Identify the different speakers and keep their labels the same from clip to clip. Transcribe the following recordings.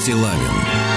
Speaker 1: Стилавин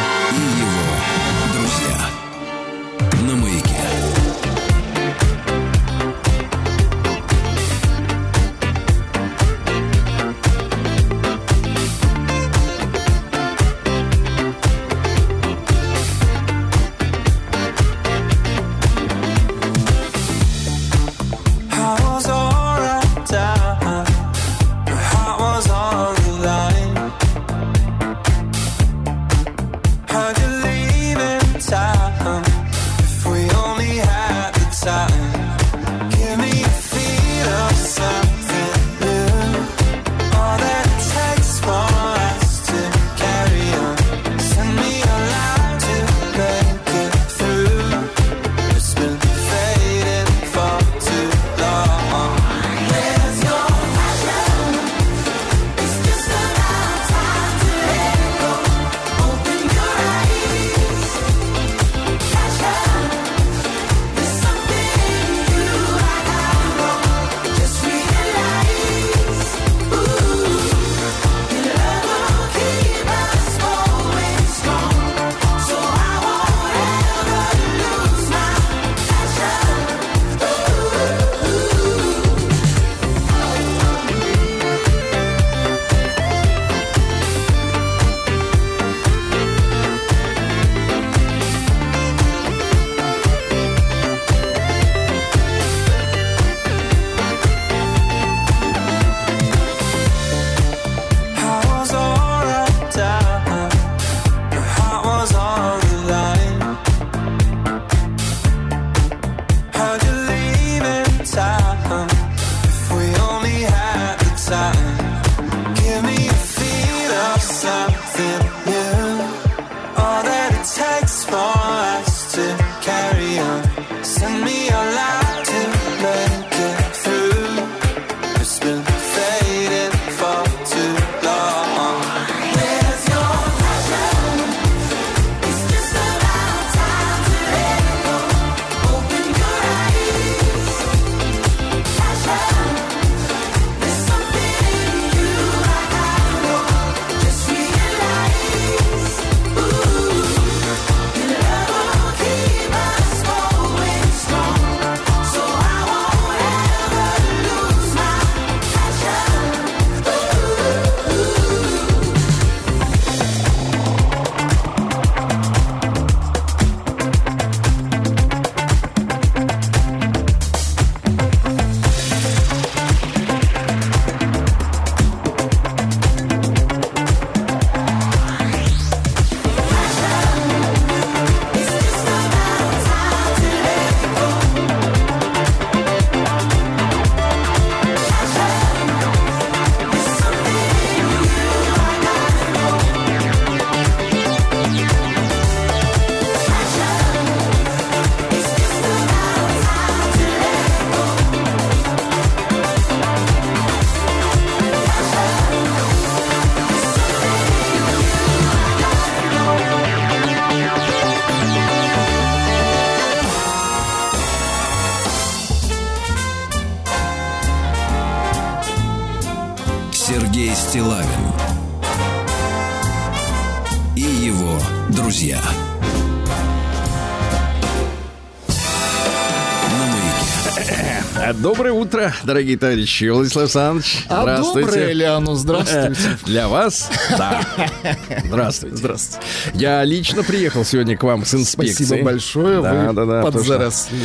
Speaker 2: утро, дорогие товарищи. Владислав Александрович,
Speaker 3: А
Speaker 2: здравствуйте.
Speaker 3: доброе ли оно? Здравствуйте.
Speaker 2: Для вас? Да. Здравствуйте.
Speaker 3: Здравствуйте.
Speaker 2: Я лично приехал сегодня к вам с инспекцией.
Speaker 3: Спасибо большое.
Speaker 2: Да,
Speaker 3: Вы
Speaker 2: да, да.
Speaker 3: подзаросли.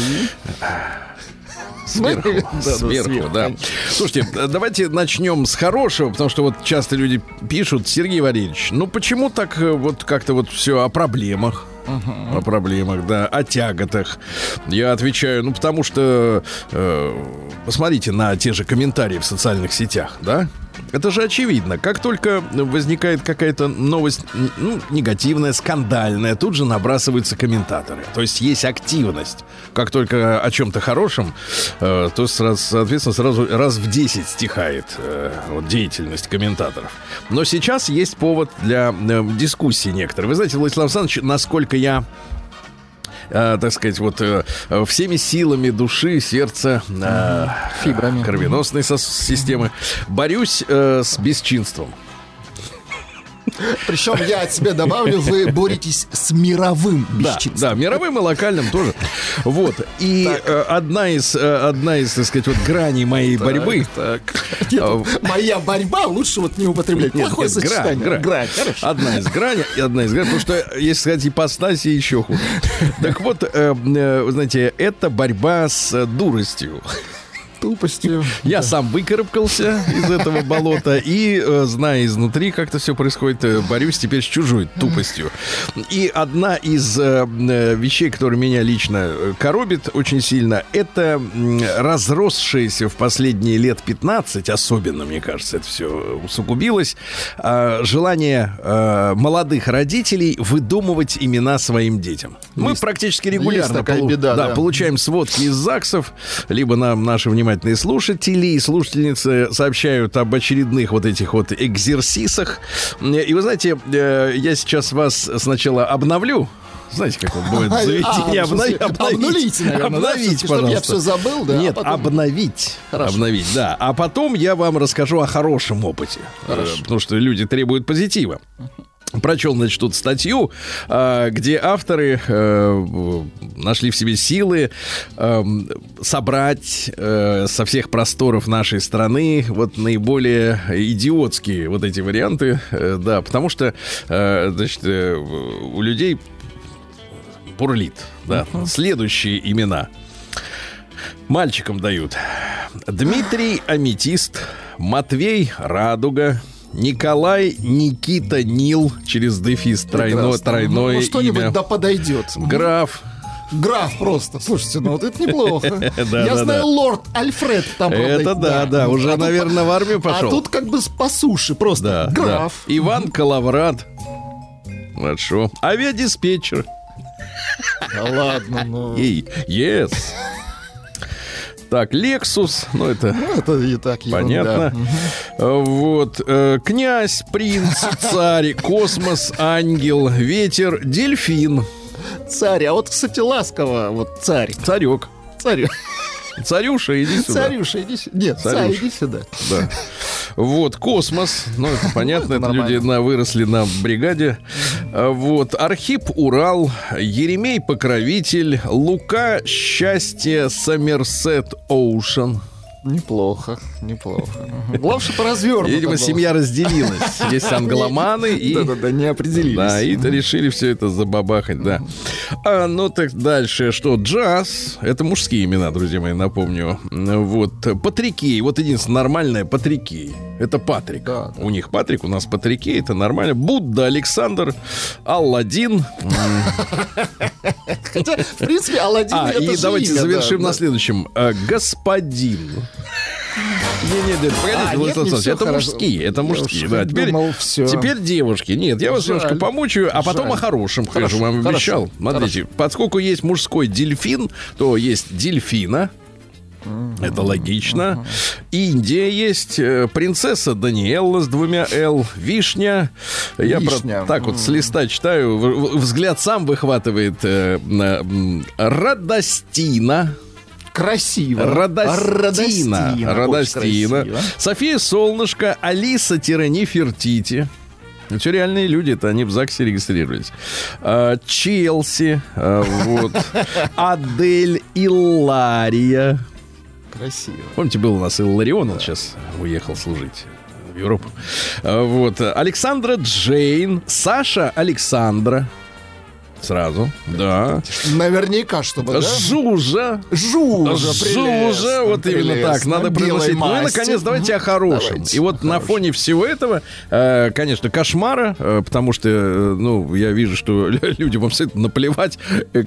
Speaker 2: Сверху,
Speaker 3: Да, да,
Speaker 2: сверху,
Speaker 3: сверху.
Speaker 2: да. Слушайте, давайте начнем с хорошего, потому что вот часто люди пишут, Сергей Валерьевич, ну почему так э, вот как-то вот все о проблемах? О проблемах, да, о тяготах. Я отвечаю, ну потому что э, посмотрите на те же комментарии в социальных сетях, да? Это же очевидно. Как только возникает какая-то новость, ну, негативная, скандальная, тут же набрасываются комментаторы. То есть есть активность. Как только о чем-то хорошем, э, то, сразу, соответственно, сразу раз в 10 стихает э, вот, деятельность комментаторов. Но сейчас есть повод для э, дискуссии некоторые. Вы знаете, Владислав Александрович, насколько я э, так сказать, вот э, всеми силами души, сердца, э,
Speaker 3: Фибрами.
Speaker 2: кровеносной системы борюсь э, с бесчинством.
Speaker 3: Причем я от себя добавлю, вы боретесь с мировым
Speaker 2: Да,
Speaker 3: бесчинством.
Speaker 2: да, мировым и локальным тоже. Вот. И э, одна из, э, одна из, так сказать, вот граней моей борьбы.
Speaker 3: Так. Нет,
Speaker 2: А,
Speaker 3: моя борьба лучше вот не употреблять.
Speaker 2: Нет,
Speaker 3: Плохое
Speaker 2: нет, грань,
Speaker 3: сочетание.
Speaker 2: грань.
Speaker 3: Грань, хорошо.
Speaker 2: Одна из граней, и одна из граней, потому что, если сказать, ипостаси еще хуже. Так вот, э, э, знаете, это борьба с дуростью.
Speaker 3: Тупостью.
Speaker 2: Я сам выкарабкался из этого болота и, э, зная изнутри, как это все происходит, э, борюсь теперь с чужой тупостью. И одна из э, вещей, которая меня лично коробит очень сильно, это разросшееся в последние лет 15, особенно, мне кажется, это все усугубилось, э, желание молодых родителей выдумывать имена своим детям. Мы практически регулярно
Speaker 3: такая
Speaker 2: полу-
Speaker 3: беда, да.
Speaker 2: получаем сводки из ЗАГСов, либо нам наши внимательные слушатели и слушательницы сообщают об очередных вот этих вот экзерсисах. И вы знаете, э, я сейчас вас сначала обновлю. Знаете, как вот бывает в заведении
Speaker 3: А, смысле,
Speaker 2: обновить,
Speaker 3: обнулите, наверное, да,
Speaker 2: обновить,
Speaker 3: всё-таки, чтоб я
Speaker 2: пожалуйста.
Speaker 3: всё забыл, да, а
Speaker 2: Нет,
Speaker 3: потом-
Speaker 2: обновить,
Speaker 3: Хорошо.
Speaker 2: обновить, да. А потом я вам расскажу о хорошем опыте, Э, потому что люди требуют позитива. Прочел, значит, тут статью, э, где авторы э, нашли в себе силы э, собрать э, со всех просторов нашей страны вот наиболее идиотские вот эти варианты, да, потому что, значит, у людей бурлит, да. Следующие имена мальчикам дают. Дмитрий Аметист, Матвей Радуга, Николай Никита Нил через дефис тройное,
Speaker 3: Прекрасно.
Speaker 2: тройное
Speaker 3: Ну, что-нибудь
Speaker 2: имя.
Speaker 3: да подойдет.
Speaker 2: Граф.
Speaker 3: Граф просто. Слушайте, ну вот это неплохо.
Speaker 2: Да,
Speaker 3: Я
Speaker 2: да,
Speaker 3: знаю
Speaker 2: да.
Speaker 3: лорд Альфред там, правда,
Speaker 2: Это да, да, уже,
Speaker 3: А тут
Speaker 2: наверное,
Speaker 3: по-
Speaker 2: в армию
Speaker 3: А
Speaker 2: пошел.
Speaker 3: тут как бы по суше просто. Граф.
Speaker 2: Иван Калаврат. Хорошо. Авиадиспетчер.
Speaker 3: Да ладно, ну.
Speaker 2: Yes. Так, Лексус, ну это
Speaker 3: Ну, это и так.
Speaker 2: Понятно. Вот. э, Князь, принц, царь, космос, ангел, ветер, дельфин,
Speaker 3: Царь, а вот, кстати, ласково, вот царь.
Speaker 2: царек.
Speaker 3: Царь.
Speaker 2: Царюша, иди сюда.
Speaker 3: Царюша, иди сюда. Нет, царь,
Speaker 2: Царюша.
Speaker 3: иди сюда.
Speaker 2: Да. Вот, космос. Ну, это понятно,
Speaker 3: это
Speaker 2: это люди на, выросли на бригаде. А, Вот, Архип Урал, Еремей Покровитель, Лука Счастье, Сомерсет Оушен.
Speaker 3: Неплохо, неплохо. Главное, что развернуто.
Speaker 2: Видимо,
Speaker 3: было.
Speaker 2: семья разделилась. Есть англоманы и...
Speaker 3: Да-да-да, не определились.
Speaker 2: Да, и решили все это забабахать, да. А, ну так дальше, что джаз, это мужские имена, друзья мои, напомню. Вот, Патрикей, вот единственное нормальное Патрикей. Это Патрик.
Speaker 3: Да, да.
Speaker 2: У них Патрик, у нас Патрикей, это нормально. Будда Александр, Алладин.
Speaker 3: Хотя, в принципе, Алладин
Speaker 2: А,
Speaker 3: это
Speaker 2: и давайте завершим на следующем. А, Господин. Не, не, нет,
Speaker 3: А,
Speaker 2: погодите, Владислав
Speaker 3: не
Speaker 2: Александрович, это
Speaker 3: хорошо.
Speaker 2: мужские, это
Speaker 3: Я
Speaker 2: мужские.
Speaker 3: уж
Speaker 2: Да, теперь,
Speaker 3: думал, всё.
Speaker 2: теперь девушки. Нет, я вас
Speaker 3: Жаль.
Speaker 2: немножко помучаю, а потом
Speaker 3: Жаль.
Speaker 2: о хорошем, как
Speaker 3: Хорошо,
Speaker 2: же вам
Speaker 3: хорошо,
Speaker 2: обещал. Смотрите, поскольку есть мужской дельфин, то есть дельфина. Это логично. Индия есть, э, принцесса Даниэлла с двумя Л, вишня. Я про-
Speaker 3: Вишня.
Speaker 2: так вот с листа читаю, взгляд сам выхватывает э, м, Радостина.
Speaker 3: Красиво.
Speaker 2: Радостина. Радостина.
Speaker 3: красиво.
Speaker 2: София Солнышко, Алиса-Нефертити. Это реальные люди, это они в ЗАГСе регистрировались. А, Челси, а, вот. Адель Иллария.
Speaker 3: Красиво.
Speaker 2: Помните, был у нас Илларион, он сейчас уехал служить в Европу. А, Вот. Александра Джейн, Саша Александра. Сразу, да.
Speaker 3: Наверняка, чтобы, да?
Speaker 2: Жужа,
Speaker 3: Жужа,
Speaker 2: Жужа,
Speaker 3: прелестно,
Speaker 2: вот именно так, надо
Speaker 3: Белой
Speaker 2: произносить. Ну и, наконец, давайте о хорошем.
Speaker 3: Давайте
Speaker 2: и вот
Speaker 3: о
Speaker 2: на фоне всего этого, э, конечно, кошмара, э, потому что, э, ну, я вижу, что людям абсолютно наплевать,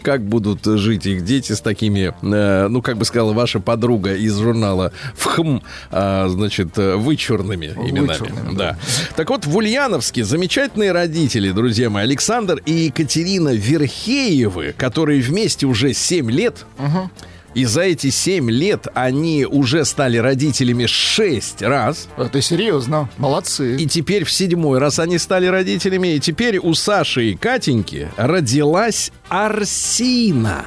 Speaker 2: как будут жить их дети с такими, ну, как бы сказала ваша подруга из журнала ВХМ, значит, вычурными именами.
Speaker 3: Вычурными,
Speaker 2: Да. Так вот, в Ульяновске замечательные родители, друзья мои, Александр и Екатерина Верхеевы, которые вместе уже 7 лет, и за эти 7 лет они уже стали родителями 6 раз.
Speaker 3: Это серьезно. Молодцы.
Speaker 2: И теперь в седьмой раз они стали родителями. И теперь у Саши и Катеньки родилась Арсина.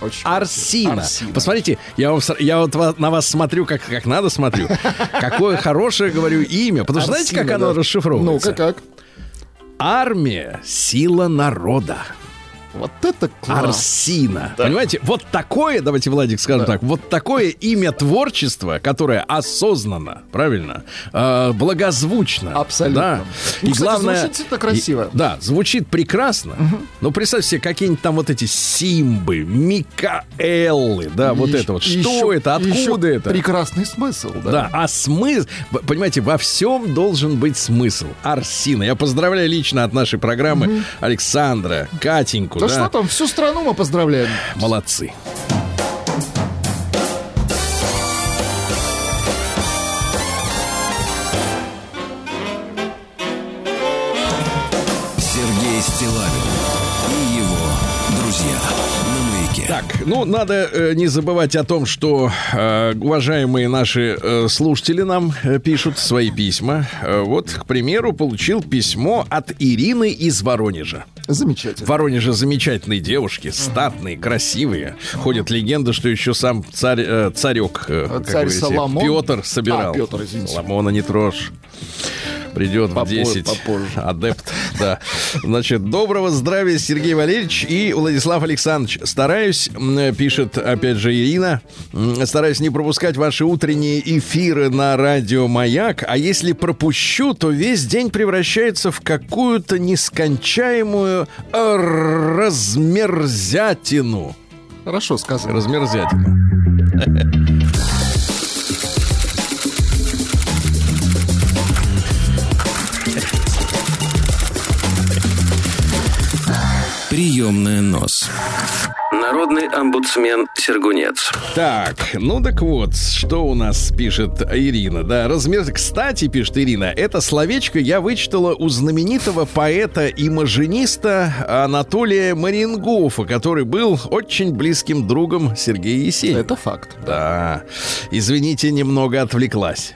Speaker 3: Очень
Speaker 2: Арсина.
Speaker 3: Арсина.
Speaker 2: Посмотрите, я, вам, я вот на вас смотрю, как, как надо смотрю. Какое хорошее, говорю, имя. Потому что знаете, как оно расшифровывается?
Speaker 3: Ну-ка, как?
Speaker 2: Армия – сила народа.
Speaker 3: Вот это класс.
Speaker 2: Арсина. Понимаете, вот такое, давайте, Владик, скажем так, вот такое имя творчества, которое осознанно, правильно, э, благозвучно.
Speaker 3: Абсолютно.
Speaker 2: Да.
Speaker 3: Ну,
Speaker 2: И
Speaker 3: кстати,
Speaker 2: главное...
Speaker 3: звучит это красиво.
Speaker 2: и- да, звучит прекрасно. Но представьте себе, какие-нибудь там вот эти Симбы, Микаэллы, да, вот
Speaker 3: И
Speaker 2: это вот.
Speaker 3: еще-
Speaker 2: Что это?
Speaker 3: еще
Speaker 2: Откуда это?
Speaker 3: Прекрасный смысл, да.
Speaker 2: Да, а смысл, понимаете, во всем должен быть смысл. Арсина. Я поздравляю лично от нашей программы Александра, Катеньку.
Speaker 3: Да,
Speaker 2: да.
Speaker 3: что там, всю страну мы поздравляем.
Speaker 2: Молодцы.
Speaker 4: Сергей Стилавин и его друзья на маяке.
Speaker 2: Так, ну, надо э, не забывать о том, что э, уважаемые наши э, слушатели нам э, пишут свои письма. Э, вот, к примеру, получил письмо от Ирины из Воронежа. В
Speaker 3: Замечательно.
Speaker 2: Воронеже замечательные девушки, статные, красивые. Ходят легенды, что еще сам царь, э, царек, э, как
Speaker 3: Царь
Speaker 2: говорите,
Speaker 3: Соломон?
Speaker 2: Петр собирал.
Speaker 3: А, Петр, извините.
Speaker 2: Соломона не трожь. Придет в
Speaker 3: Попо-
Speaker 2: 10.
Speaker 3: попозже.
Speaker 2: Адепт, да. Значит, доброго здравия, Сергей Валерьевич и Владислав Александрович. Стараюсь, пишет опять же Ирина, стараюсь не пропускать ваши утренние эфиры на радио «Маяк», а если пропущу, то весь день превращается в какую-то нескончаемую размерзятину.
Speaker 3: Хорошо сказано.
Speaker 2: Размерзятину.
Speaker 4: Приемная нос. Народный омбудсмен Сергунец.
Speaker 2: Так, ну так вот, что у нас пишет Ирина, да, размер... Кстати, пишет Ирина, это словечко я вычитала у знаменитого поэта и мажениста Анатолия Марингофа, который был очень близким другом Сергея Есенина.
Speaker 3: Это факт.
Speaker 2: Да, извините, немного отвлеклась.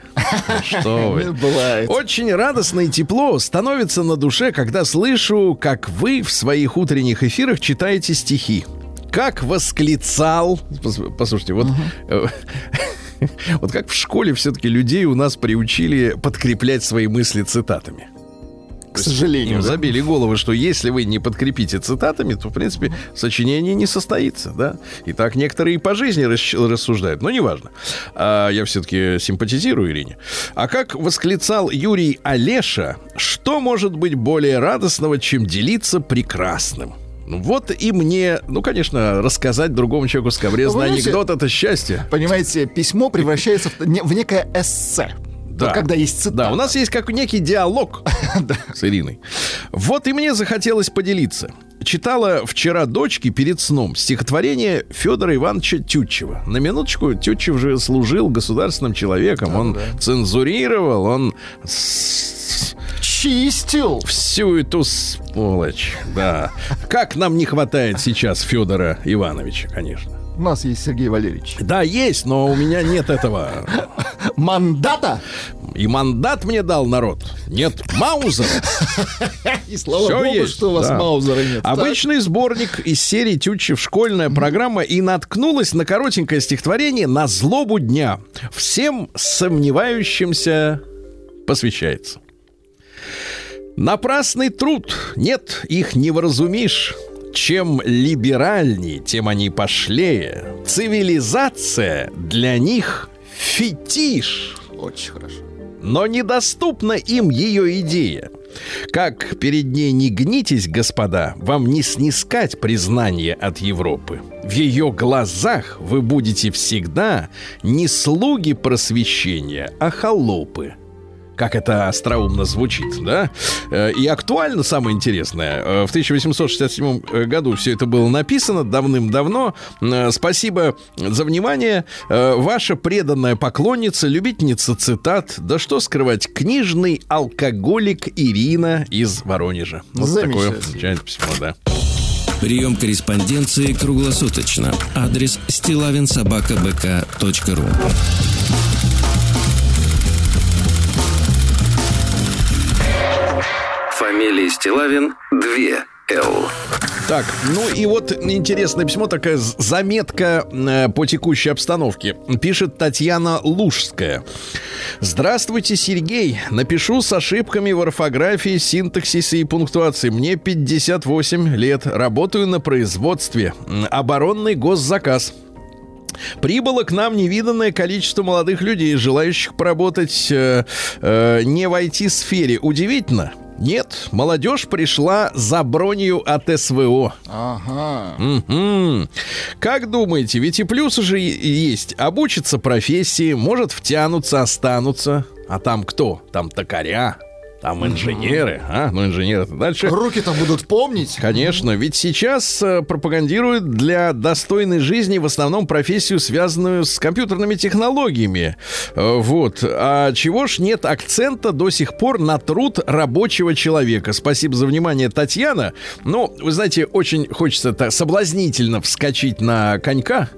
Speaker 2: Что вы.
Speaker 3: Бывает.
Speaker 2: Очень радостно и тепло становится на душе, когда слышу, как вы в своих утренних эфирах читаете стихи. Как восклицал... Пос- Послушайте, вот... э, Вот как в школе все-таки людей у нас приучили подкреплять свои мысли цитатами.
Speaker 3: К сожалению.
Speaker 2: Им
Speaker 3: да.
Speaker 2: забили головы, что если вы не подкрепите цитатами, то, в принципе, сочинение не состоится, да? И так некоторые и по жизни рассуждают, но неважно. А я все-таки симпатизирую Ирине. А как восклицал Юрий Олеша, что может быть более радостного, чем делиться прекрасным? Ну, Вот и мне, ну, конечно, рассказать другому человеку скобрезный анекдот — это счастье.
Speaker 3: Понимаете, письмо превращается в, в некое эссе.
Speaker 2: Да.
Speaker 3: Вот когда есть цитата.
Speaker 2: Да, у нас есть как некий диалог с Ириной. Вот и мне захотелось поделиться. Читала вчера дочке перед сном стихотворение Федора Ивановича Тютчева. На минуточку, Тютчев же служил государственным человеком. он цензурировал, он с-
Speaker 3: Чистил.
Speaker 2: всю эту сволочь. Да. Как нам не хватает сейчас Федора Ивановича, конечно.
Speaker 3: У нас есть Сергей Валерьевич.
Speaker 2: Да, есть, но у меня нет этого.
Speaker 3: Мандата.
Speaker 2: И мандат мне дал народ. Нет Маузера.
Speaker 3: И слава
Speaker 2: Всё
Speaker 3: богу,
Speaker 2: есть,
Speaker 3: что у вас
Speaker 2: да.
Speaker 3: Маузера нет.
Speaker 2: Обычный сборник из серии Тютчев школьная программа и наткнулась на коротенькое стихотворение на злобу дня. Всем сомневающимся посвящается. Напрасный труд. Нет, их не вразумишь. Чем либеральней, тем они пошлее. Цивилизация для них фетиш
Speaker 3: Очень хорошо.
Speaker 2: но недоступна им ее идея. Как перед ней не гнитесь, господа, вам не снискать признание от Европы. В ее глазах вы будете всегда не слуги просвещения, а холопы. Как это остроумно звучит, да? Э, И актуально, самое интересное, э, в 1867 году все это было написано давным-давно. Э, Спасибо за внимание. Э, Ваша преданная поклонница, любительница цитат, да что скрывать, книжный алкоголик Ирина из Воронежа. Вот такое письмо, да.
Speaker 4: Прием корреспонденции круглосуточно. Адрес стилавинсобакабк.ру Фамилия Стилавин 2 Л.
Speaker 2: Так, ну и вот интересное письмо, такая заметка э, по текущей обстановке. Пишет Татьяна Лужская. Здравствуйте, Сергей. Напишу с ошибками в орфографии, синтаксисе и пунктуации. Мне 58 лет. Работаю на производстве. Оборонный госзаказ. Прибыло к нам невиданное количество молодых людей, желающих поработать э, э, не в IT-сфере. Удивительно? Нет, молодежь пришла за бронью от СВО.
Speaker 3: Ага.
Speaker 2: Мгм. Как думаете, ведь и плюсы же есть. Обучиться профессии, может втянуться, останутся. А там кто? Там токаря, там инженеры. А, ну инженеры дальше.
Speaker 3: Руки там будут помнить.
Speaker 2: Конечно, ведь сейчас э, пропагандируют для достойной жизни в основном профессию, связанную с компьютерными технологиями. Э, Вот. А чего ж нет акцента до сих пор на труд рабочего человека? Спасибо за внимание, Татьяна. Ну, вы знаете, очень хочется так соблазнительно вскочить на конька.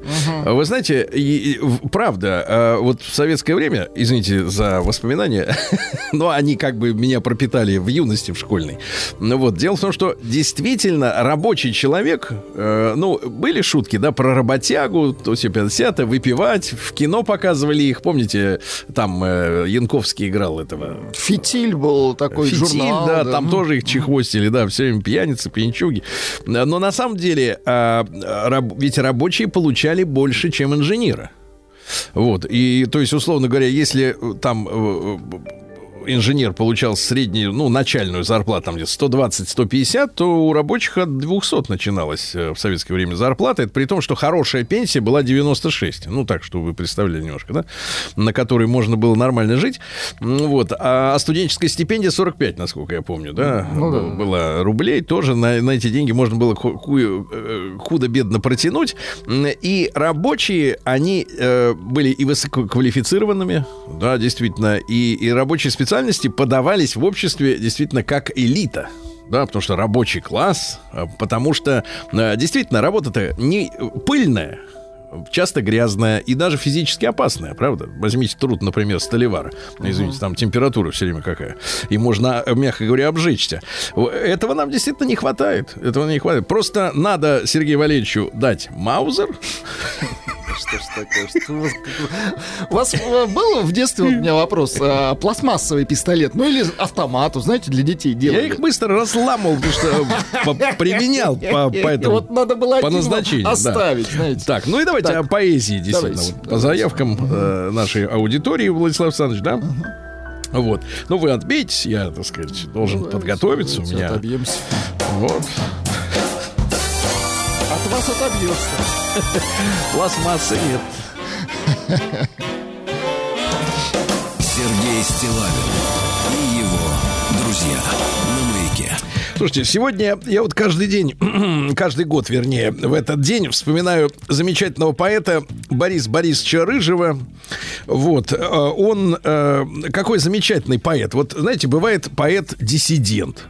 Speaker 2: Вы знаете, и- и правда, э, вот в советское время, извините за воспоминания, но они как бы меня пропитали в юности в школьной. Ну вот, дело в том, что действительно рабочий человек, э, ну, были шутки, да, про работягу, то все 50 выпивать, в кино показывали их, помните, там э, Янковский играл этого
Speaker 3: Фитиль был такой
Speaker 2: Фитиль,
Speaker 3: журнал.
Speaker 2: да, там тоже их чехвостили, да, все время пьяницы, пьянчуги. Но на самом деле, а, раб- ведь рабочие получали больше, чем инженеры. Вот, и, то есть, условно говоря, если э, там э, э, инженер получал среднюю, ну, начальную зарплату, там где 120-150, то у рабочих от 200 начиналась э, в советское время зарплата. Это при том, что хорошая пенсия была 96. Ну, так, что вы представляли немножко, да? На которой можно было нормально жить. Вот. А студенческая стипендия 45, насколько я помню, да?
Speaker 3: Ну да.
Speaker 2: Был- Была рублей. Тоже на, на эти деньги можно было э, худо-бедно протянуть. И рабочие, они э, были и высококвалифицированными, да, действительно, и, и рабочие специальности подавались в обществе действительно как элита. Да, потому что рабочий класс, а, потому что э, действительно работа-то не пыльная, часто грязная и даже физически опасная, правда? Возьмите труд, например, столевара. Извините, там температура все время какая. И можно, э, мягко говоря, обжечься. Этого нам действительно не хватает. Этого не хватает. Просто надо Сергею Валерьевичу дать маузер.
Speaker 3: Что ж такое? Что у вас, э, был в детстве, вот у меня вопрос, а, пластмассовый пистолет, ну или автомату, знаете, для детей делали?
Speaker 2: Я их быстро разламывал, потому что по- применял по, этому.
Speaker 3: вот надо было
Speaker 2: по назначению, да.
Speaker 3: оставить, знаете.
Speaker 2: Так, ну и давайте
Speaker 3: Так.
Speaker 2: о поэзии, действительно.
Speaker 3: Давайте,
Speaker 2: Вот по
Speaker 3: давайте.
Speaker 2: заявкам э, нашей аудитории, Владислав Александрович, да? Вот. Ну, вы отбейтесь, я, так сказать, должен подготовиться. У
Speaker 3: Давайте
Speaker 2: меня.
Speaker 3: Отобьемся.
Speaker 2: Вот.
Speaker 3: От вас отобьется.
Speaker 2: Пластмассы нет.
Speaker 4: Сергей Стилавин
Speaker 2: Слушайте, сегодня я вот каждый день, каждый год, вернее, в этот день вспоминаю замечательного поэта Бориса Борисовича Рыжего. Вот, э, он э, какой замечательный поэт. Вот, знаете, бывает поэт-диссидент.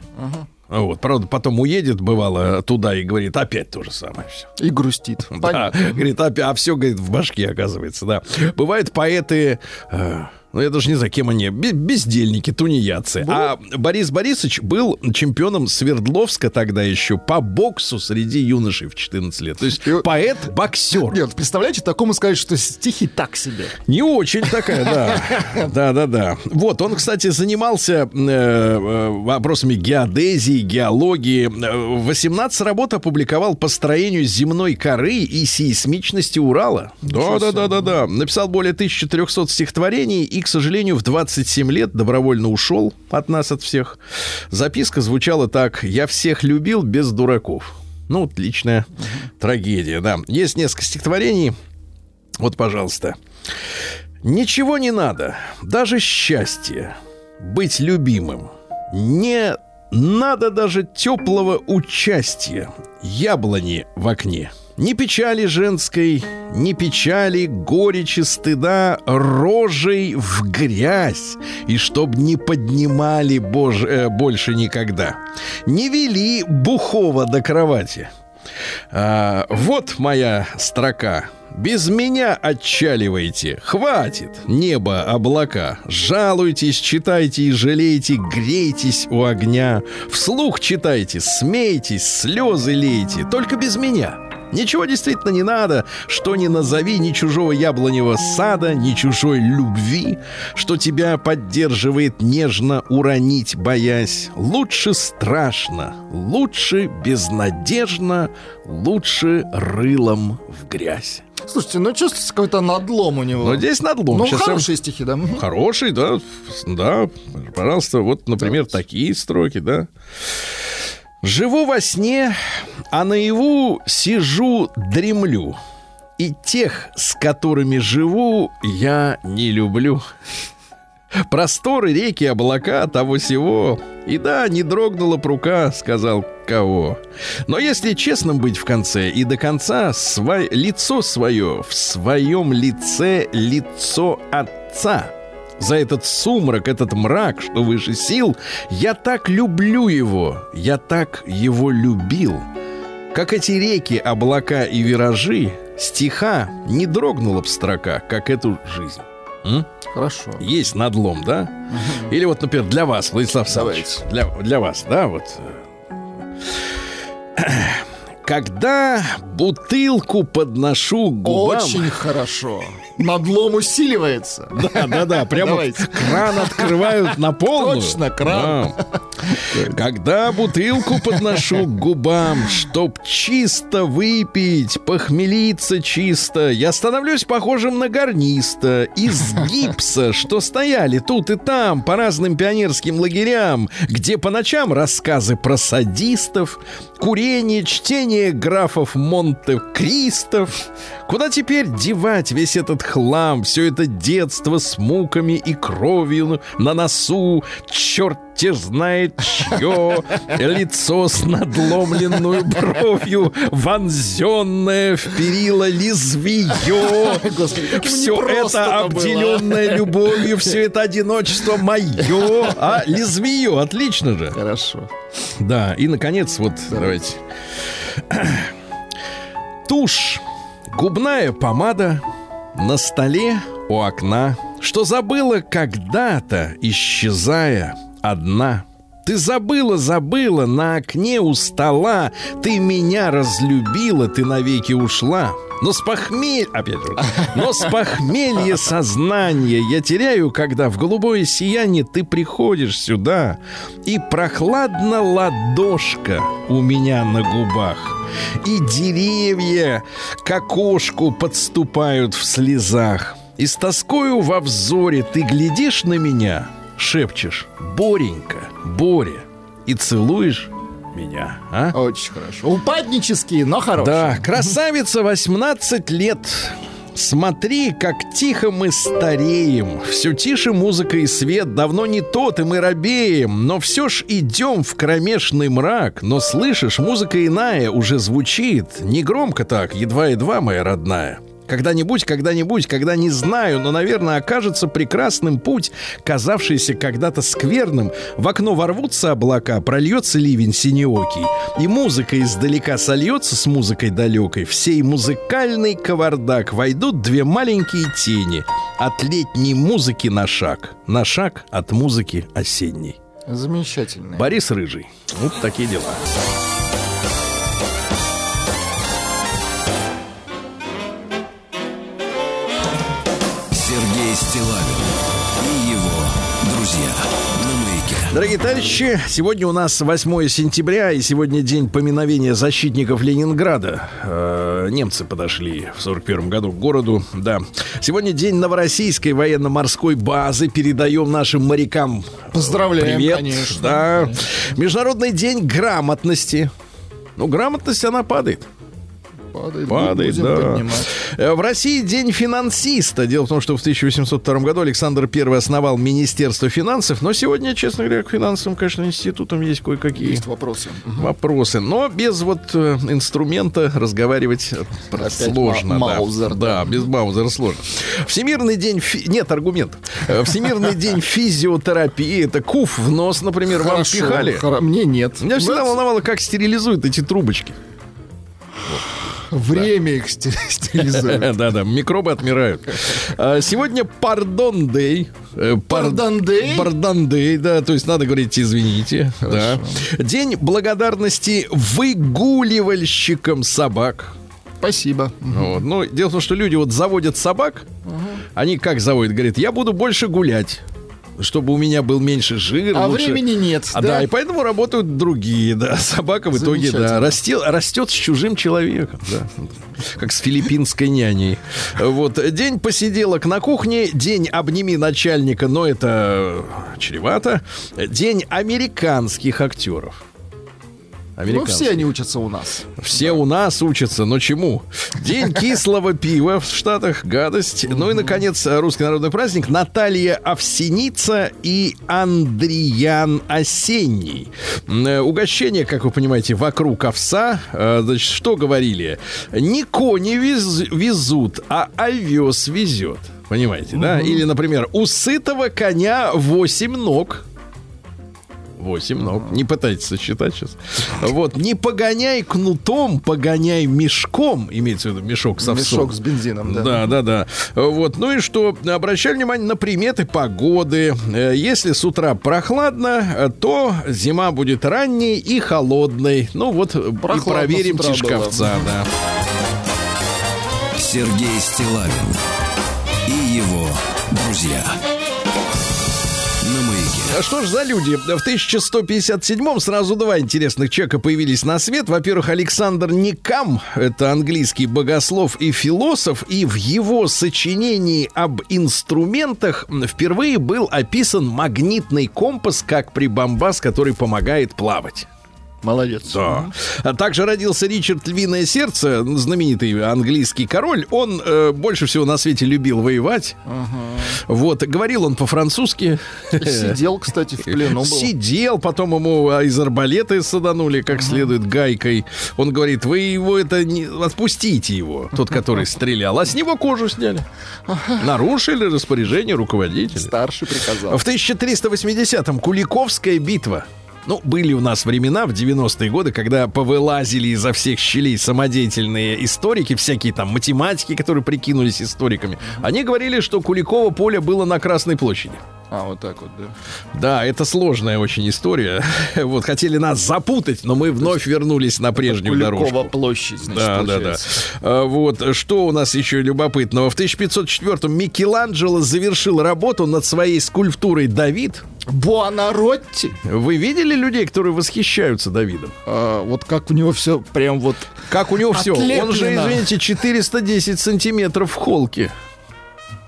Speaker 2: Вот, правда, потом уедет, бывало, туда и говорит, опять то же самое все.
Speaker 3: И грустит.
Speaker 2: Да,
Speaker 3: Понятно.
Speaker 2: говорит, опять, а все, говорит, в башке, оказывается, да. Бывают поэты, э, ну, я даже не знаю, кем они, бе- бездельники, тунеядцы. А Борис Борисович был чемпионом Свердловска тогда еще по боксу среди юношей в 14 лет. То есть
Speaker 3: И-
Speaker 2: поэт-боксер.
Speaker 3: Нет, представляете, такому сказать, что стихи так себе.
Speaker 2: Не очень такая, да. Да, да, да. Вот, он, кстати, занимался э, э, вопросами геодезии, геологии. Э, 18 работ опубликовал по строению земной коры и сейсмичности Урала. Да, да, да, да, да. Написал более 1300 стихотворений и, к сожалению, в 27 лет добровольно ушел от нас, от всех. Записка звучала так. «Я всех любил без дураков». Ну, вот личная трагедия, да. Есть несколько стихотворений. Вот, пожалуйста. Ничего не надо, даже счастье, быть любимым. Не надо даже теплого участия, яблони в окне. Ни печали женской, ни печали, горечи, стыда, рожей в грязь, и чтоб не поднимали боже, э, больше никогда. Не вели бухого до кровати. А, вот моя строка. Без меня отчаливайте. Хватит. Небо, облака. Жалуйтесь, читайте и жалейте, грейтесь у огня. Вслух читайте, смейтесь, слезы лейте. Только без меня. Ничего действительно не надо, что не назови ни чужого яблоневого сада, ни чужой любви, что тебя поддерживает нежно уронить, боясь. Лучше страшно, лучше безнадежно, лучше рылом в грязь.
Speaker 3: Слушайте, ну чувствуется какой-то надлом у него.
Speaker 2: Но здесь надлом.
Speaker 3: Ну,
Speaker 2: Сейчас я-
Speaker 3: хорошие стихи, да. Мгм.
Speaker 2: Хороший, да, да, пожалуйста, вот, например, такие строки, да. Живу во сне, а наяву сижу, дремлю. И тех, с которыми живу, я не люблю. Просторы, реки, облака, того всего. И да, не дрогнула б рука, сказал кого. Но если честным быть в конце и до конца, свой, лицо свое в своем лице лицо отца. За этот сумрак, этот мрак, что выше сил, я так люблю его, я так его любил. Как эти реки, облака и виражи, стиха не дрогнула б строка, как эту жизнь. М?
Speaker 3: Хорошо.
Speaker 2: Есть надлом, да? Или вот, например, для вас, Владислав Александрович. Для, для вас, да, вот. Когда бутылку подношу к губам...
Speaker 3: Очень хорошо. Надлом усиливается.
Speaker 2: Да, да, да, прямо
Speaker 3: Давайте.
Speaker 2: кран открывают на полную.
Speaker 3: Точно, кран.
Speaker 2: Да. Когда бутылку подношу к губам, чтоб чисто выпить, похмелиться чисто, я становлюсь похожим на гарниста из гипса, что стояли тут и там по разным пионерским лагерям, где по ночам рассказы про садистов, курение, чтение графов Монте-Кристов. Куда теперь девать весь этот хлам, все это детство с муками и кровью на носу, черт те знает чье, лицо с надломленную бровью, вонзенное в перила лезвие.
Speaker 3: Господи,
Speaker 2: Все это
Speaker 3: было.
Speaker 2: обделенное любовью, все это одиночество мое. А лезвие, отлично же.
Speaker 3: Хорошо.
Speaker 2: Да, и наконец, вот давайте. Тушь, губная помада на столе у окна, что забыла когда-то, исчезая одна. Ты забыла, забыла на окне у стола, ты меня разлюбила, ты навеки ушла. Но с похмелья, опять же, но с похмелья сознания я теряю, когда в голубое сияние ты приходишь сюда, и прохладна ладошка у меня на губах, и деревья к окошку подступают в слезах, и с тоскою во взоре ты глядишь на меня, шепчешь «Боренька, Боря», и целуешь меня, а?
Speaker 3: Очень хорошо. Упаднические, но хорошие.
Speaker 2: Да, красавица 18 лет. Смотри, как тихо мы стареем. Все тише музыка и свет. Давно не тот, и мы робеем. Но все ж идем в кромешный мрак. Но слышишь, музыка иная уже звучит. Не громко так, едва-едва, моя родная. Когда-нибудь, когда-нибудь, когда не знаю, но, наверное, окажется прекрасным путь, казавшийся когда-то скверным. В окно ворвутся облака, прольется ливень синеокий, и музыка издалека сольется с музыкой далекой. В сей музыкальный кавардак войдут две маленькие тени от летней музыки на шаг, на шаг от музыки осенней.
Speaker 3: Замечательные.
Speaker 2: Борис Рыжий. Вот такие дела. Дорогие товарищи, сегодня у нас 8 сентября, и сегодня день поминовения защитников Ленинграда. Э, немцы подошли в 41 году к городу, да. Сегодня день Новороссийской военно-морской базы. Передаем нашим морякам
Speaker 3: Поздравляем,
Speaker 2: привет.
Speaker 3: конечно.
Speaker 2: Да. Международный день грамотности. Ну, грамотность, она падает.
Speaker 3: Падает,
Speaker 2: Падает, да.
Speaker 3: поднимать.
Speaker 2: Э, В России день финансиста. Дело в том, что в 1802 году Александр I основал Министерство финансов, но сегодня, честно говоря, к финансовым, конечно, институтам есть кое-какие
Speaker 3: Есть вопросы.
Speaker 2: вопросы. Но без вот э, инструмента разговаривать
Speaker 3: Опять
Speaker 2: сложно.
Speaker 3: Ма-
Speaker 2: да.
Speaker 3: Маузер,
Speaker 2: Да, без Маузера сложно. Всемирный день... фи- Нет аргументов. Э, Всемирный день физиотерапии. Это куф в нос, например, вам пихали.
Speaker 3: хоро- Мне нет.
Speaker 2: Меня всегда волновало, как стерилизуют эти трубочки.
Speaker 3: Время их стилизует.
Speaker 2: Да-да, микробы отмирают. А, Сегодня пардон дей.
Speaker 3: Pardon day?
Speaker 2: Пардон дей, да, то есть надо говорить извините. Да. День благодарности выгуливальщикам собак.
Speaker 3: Спасибо.
Speaker 2: Вот. Ну, дело в том, что люди вот заводят собак, они как заводят? Говорят, я буду больше гулять, чтобы у меня был меньше жира.
Speaker 3: А
Speaker 2: лучше-
Speaker 3: времени нет,
Speaker 2: А, да?
Speaker 3: да?
Speaker 2: и поэтому работают другие, да. Собака в итоге, да, растет, растет с чужим человеком, да. Как с филиппинской няней. Вот. День посиделок на кухне, день обними начальника, но это чревато. День американских актеров.
Speaker 3: Ну, все они учатся у нас.
Speaker 2: Все у нас учатся, но чему? День кислого пива в Штатах, гадость. Ну и, наконец, русский народный праздник Наталья Овсеница и Андриян Осенний. Э, Угощение, как вы понимаете, вокруг овса. Э, Значит, что говорили? Не кони вез- везут, а овес везет. Понимаете, да? Или, например, у сытого коня 8 ног. 8 ног. Не пытайтесь сосчитать сейчас. Вот. Не погоняй кнутом, погоняй мешком. Имеется в виду мешок с овсом.
Speaker 3: Мешок с бензином, да.
Speaker 2: Да, да, да. Вот. Ну и что? Обращай внимание на приметы погоды. Э, Если с утра прохладно, э, то зима будет ранней и холодной. Ну вот э, и
Speaker 3: Прохладно
Speaker 2: проверим
Speaker 3: с утра
Speaker 2: Тишковца, да.
Speaker 4: Сергей Стилавин и его друзья.
Speaker 2: А Что ж за люди? В 1157-м сразу два интересных человека появились на свет. Во-первых, Александр Никам, это английский богослов и философ, и в его сочинении об инструментах впервые был описан магнитный компас как прибамбас, который помогает плавать.
Speaker 3: Молодец.
Speaker 2: Да. А также родился Ричард Львиное Сердце, знаменитый английский король. Он э, больше всего на свете любил воевать. Вот, говорил он по-французски.
Speaker 3: Сидел, кстати, в плену был.
Speaker 2: Сидел, потом ему а, из арбалета саданули как следует гайкой. Он говорит, вы его это не... Отпустите его, тот, который стрелял. А с него кожу сняли. Нарушили распоряжение руководителя.
Speaker 3: Старший приказал.
Speaker 2: В 1380-м Куликовская битва. Ну, были у нас времена в 90-е годы, когда повылазили изо всех щелей самодеятельные историки, всякие там математики, которые прикинулись историками. Они говорили, что Куликово поле было на Красной площади.
Speaker 3: А, вот так вот, да.
Speaker 2: Да, это сложная очень история. Вот, хотели нас запутать, но мы вновь вернулись на прежнюю
Speaker 3: Куликова
Speaker 2: дорожку.
Speaker 3: площадь, значит,
Speaker 2: Да, да, да.
Speaker 3: получается.
Speaker 2: А, Вот, что у нас еще любопытного? В 1504-м Микеланджело завершил работу над своей скульптурой «Давид».
Speaker 3: Буонаротти.
Speaker 2: Вы видели людей, которые восхищаются Давидом?
Speaker 3: А, вот как у него все прям вот...
Speaker 2: Как у него все? Он же, извините, 410 сантиметров в холке.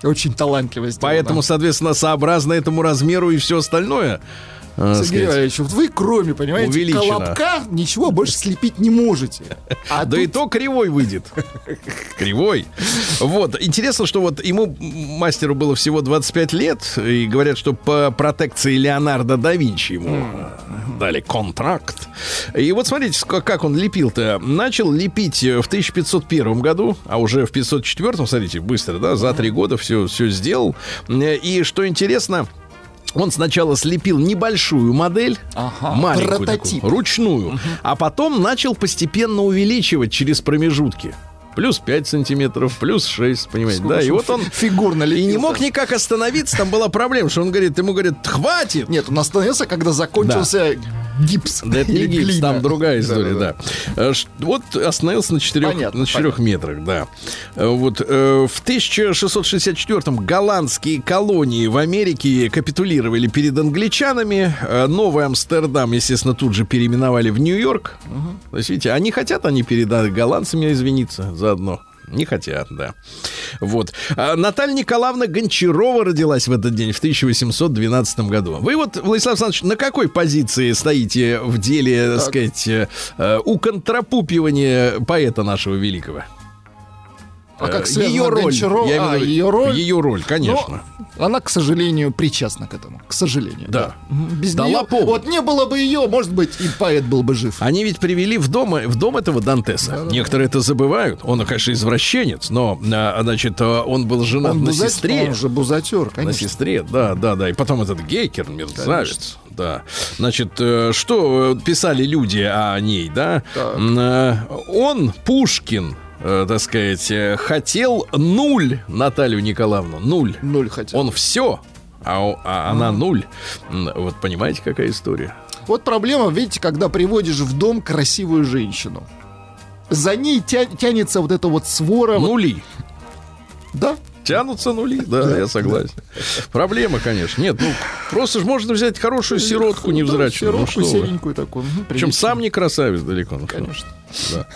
Speaker 3: Очень талантливо сделано.
Speaker 2: Поэтому, соответственно, сообразно этому размеру и все остальное. Э,
Speaker 3: Сергей
Speaker 2: сказать,
Speaker 3: Валерьевич, вот вы, кроме, понимаете,
Speaker 2: Увеличено.
Speaker 3: колобка, ничего больше слепить не можете. А
Speaker 2: Да
Speaker 3: тут
Speaker 2: и то кривой выйдет. Кривой. Вот. Интересно, что вот ему, мастеру, было всего 25 лет, и говорят, что по протекции Леонардо да Винчи ему дали контракт. И вот смотрите, как он лепил-то. Начал лепить в 1501 году, а уже в 504, смотрите, быстро, да, за три года все, все сделал. Э, И что интересно, он сначала слепил небольшую модель,
Speaker 3: Ага,
Speaker 2: маленькую
Speaker 3: прототип.
Speaker 2: такую, ручную, а потом начал постепенно увеличивать через промежутки. Плюс 5 сантиметров, плюс 6, понимаете, да? И вот он
Speaker 3: фигурно
Speaker 2: и
Speaker 3: лепил.
Speaker 2: не мог никак остановиться, там была проблема, что он говорит, ему говорят, хватит!
Speaker 3: Нет, он остановился, когда закончился гипс.
Speaker 2: Да это не гипс,
Speaker 3: глина.
Speaker 2: там другая история, да.
Speaker 3: Да-да-да.
Speaker 2: Э, Вот остановился на четырех,
Speaker 3: Понятно,
Speaker 2: на четырех метрах, да. Э, Вот э, в 1664-м голландские колонии в Америке капитулировали перед англичанами. Новый Амстердам, естественно, тут же переименовали в Нью-Йорк. То есть, видите, они хотят они перед голландцами извиниться заодно. Не хотят, да. Вот. А Наталья Николаевна Гончарова родилась в этот день, в 1812 году. Вы вот, Владислав Александрович, на какой позиции стоите в деле, так сказать, э, э, уконтрапупивания поэта нашего великого?
Speaker 3: А как
Speaker 2: Э, ее роль.
Speaker 3: Гончарова?
Speaker 2: Я
Speaker 3: А, ее роль?
Speaker 2: Ее роль, конечно.
Speaker 3: Но она, к сожалению, причастна к этому. К сожалению.
Speaker 2: Да.
Speaker 3: Мгм. Без
Speaker 2: Дала
Speaker 3: нее,
Speaker 2: повод.
Speaker 3: вот не было бы ее, может быть, и поэт был бы жив.
Speaker 2: Они ведь привели в дом, в дом этого Дантеса. Некоторые это забывают. Он, конечно, извращенец, но, а, значит, он был женат
Speaker 3: он,
Speaker 2: на
Speaker 3: буза-
Speaker 2: сестре.
Speaker 3: он же бузатер,
Speaker 2: На
Speaker 3: конечно.
Speaker 2: сестре, да, да, да. И потом этот Гейкер, мерзавец. Да. Значит, э, что э, писали люди о ней, да?
Speaker 3: Так.
Speaker 2: Э, Он, Пушкин, э, так сказать, э, хотел нуль Наталью Николаевну. Нуль.
Speaker 3: Ноль хотя.
Speaker 2: Он все, а, а она нуль. Вот понимаете, какая история?
Speaker 3: Вот проблема, видите, когда приводишь в дом красивую женщину. За ней тя- тянется вот эта вот свора.
Speaker 2: Нули.
Speaker 3: да?
Speaker 2: Тянутся нули, да, я согласен. Проблема, конечно. Нет, ну, просто же можно взять хорошую сиротку невзрачную. Ну,
Speaker 3: Сиротку серенькую такую. мгм,
Speaker 2: Причем сам не красавец далеко. ну.
Speaker 3: Конечно.
Speaker 2: Да.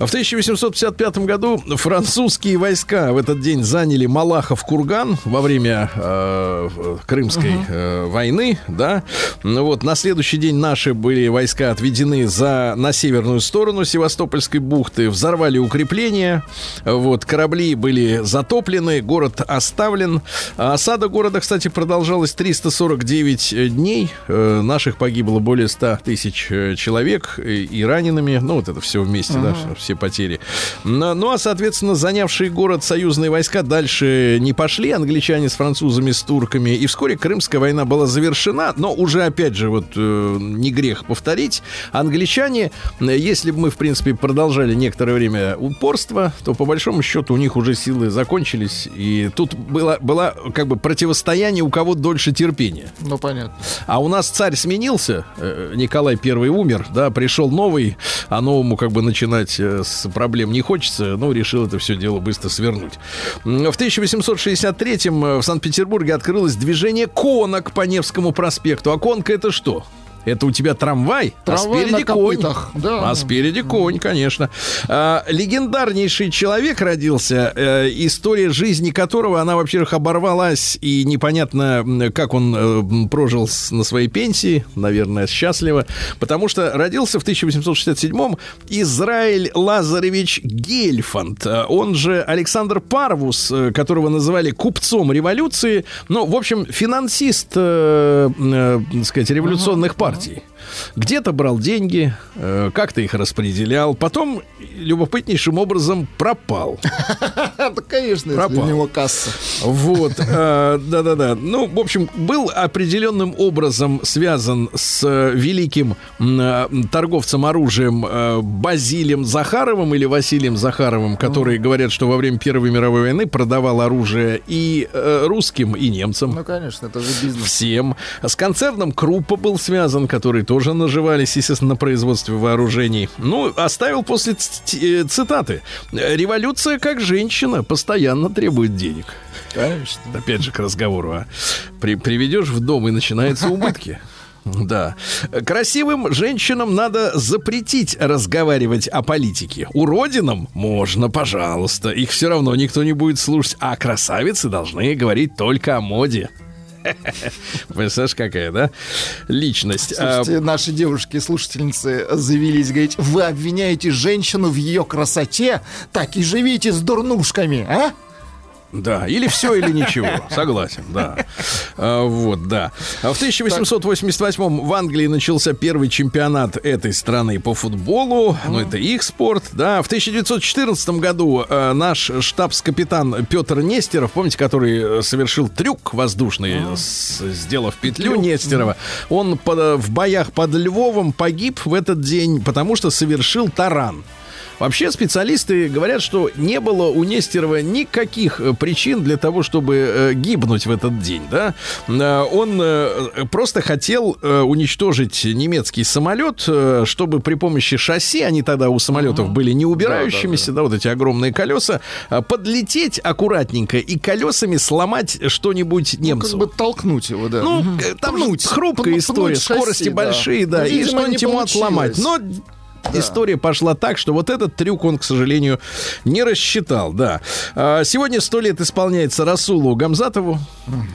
Speaker 2: А В 1855 году французские войска в этот день заняли Малахов-Курган во время э, э, Крымской э, войны, да. Ну вот на следующий день наши были войска отведены за на северную сторону Севастопольской бухты, взорвали укрепления, вот корабли были затоплены, город оставлен. Осада города, кстати, продолжалась 349 дней. Э, Наших погибло более 100 тысяч э, человек и, и ранеными. Ну, вот это все вместе, да, все потери. Ну, а, соответственно, занявшие город союзные войска дальше не пошли. Англичане с французами, с турками. И вскоре Крымская война была завершена. Но уже, опять же, вот э, не грех повторить. Англичане, э, если бы мы, в принципе, продолжали некоторое время упорство, то, по большому счету, у них уже силы закончились. И тут было, было как бы противостояние, у кого дольше терпения.
Speaker 3: Ну, понятно.
Speaker 2: А у нас царь сменился, э, Николай I умер, да, пришел новый, а новому как бы начинать э, с проблем не хочется, ну, решил это все дело быстро свернуть. В 1863-м э, в Санкт-Петербурге открылось движение конок по Невскому проспекту. А конка это что? Это у тебя трамвай, а
Speaker 3: Трамвай
Speaker 2: спереди
Speaker 3: на
Speaker 2: конь.
Speaker 3: да.
Speaker 2: А спереди конь, конечно. А, легендарнейший человек родился, э, история жизни которого, она, во-первых, оборвалась, и непонятно, как он э, прожил с- на своей пенсии, наверное, счастливо, потому что родился в 1867-м Израиль Лазаревич Гельфанд, э, он же Александр Парвус, э, которого называли купцом революции, ну, в общем, финансист, э, э, так сказать, революционных партий. Marci. Где-то брал деньги, э, как-то их распределял, потом любопытнейшим образом пропал.
Speaker 3: Конечно,
Speaker 2: Пропал.
Speaker 3: у него касса.
Speaker 2: Вот, э, да-да-да. Ну, в общем, был определенным образом связан с э, великим торговцем оружием Базилием Захаровым или Василием Захаровым, которые говорят, что во время Первой мировой войны продавал оружие и русским, и немцам.
Speaker 3: Ну, конечно, это же бизнес.
Speaker 2: Всем. С концерном Круппа был связан, которые тоже наживались, естественно, на производстве вооружений. Ну, оставил после э, цитаты. «Революция, как женщина, постоянно требует денег».
Speaker 3: Конечно.
Speaker 2: Опять же, к разговору. А при, приведешь в дом, и начинаются убытки. Да. Красивым женщинам надо запретить разговаривать о политике. Уродинам можно, пожалуйста. Их все равно никто не будет слушать. А красавицы должны говорить только о моде. Представляешь, какая, да? Личность. А,
Speaker 3: Слушайте, наши девушки-слушательницы завелись говорить, вы обвиняете женщину в ее красоте, так и живите с дурнушками, а?
Speaker 2: Да, или все, или ничего. Согласен, да. А, вот, да. А в 1888 в Англии начался первый чемпионат этой страны по футболу. Ну, это их спорт, да. В 1914 году э, наш штабс-капитан Петр Нестеров, помните, который э, совершил трюк воздушный, с- сделав петлю Нестерова, он под- в боях под Львовом погиб в этот день, потому что совершил таран. Вообще специалисты говорят, что не было у Нестерова никаких э, причин для того, чтобы э, гибнуть в этот день. Да? Э, Он просто хотел уничтожить немецкий самолет, чтобы при помощи шасси, они тогда у самолетов были не убирающимися, да, вот эти огромные колеса, э, подлететь аккуратненько и колесами сломать что-нибудь
Speaker 3: Ну,
Speaker 2: немцу.
Speaker 3: как бы толкнуть его, да.
Speaker 2: Ну, там
Speaker 3: Пнуть.
Speaker 2: хрупкая
Speaker 3: Пнуть
Speaker 2: история,
Speaker 3: шасси,
Speaker 2: скорости
Speaker 3: да.
Speaker 2: большие, да,
Speaker 3: Ну,
Speaker 2: и что-нибудь ему отломать. Но
Speaker 3: получилось.
Speaker 2: история пошла так, что вот этот трюк он, к сожалению, не рассчитал, да. А, Сегодня сто лет исполняется Расулу Гамзатову,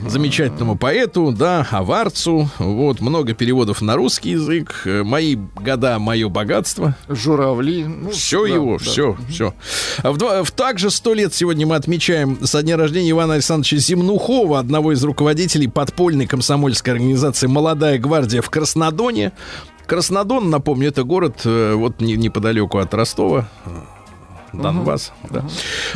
Speaker 2: замечательному поэту, да, аварцу. Вот, много переводов на русский язык. Э, Мои года, мое богатство.
Speaker 3: Журавли. ну,
Speaker 2: Все
Speaker 3: да,
Speaker 2: его,
Speaker 3: да.
Speaker 2: все, все. В, два- в также сто лет сегодня мы отмечаем со дня рождения Ивана Александровича Земнухова, одного из руководителей подпольной комсомольской организации «Молодая гвардия» в Краснодоне. Краснодон, напомню, это город э, вот не- неподалеку от Ростова. Донбасс, да.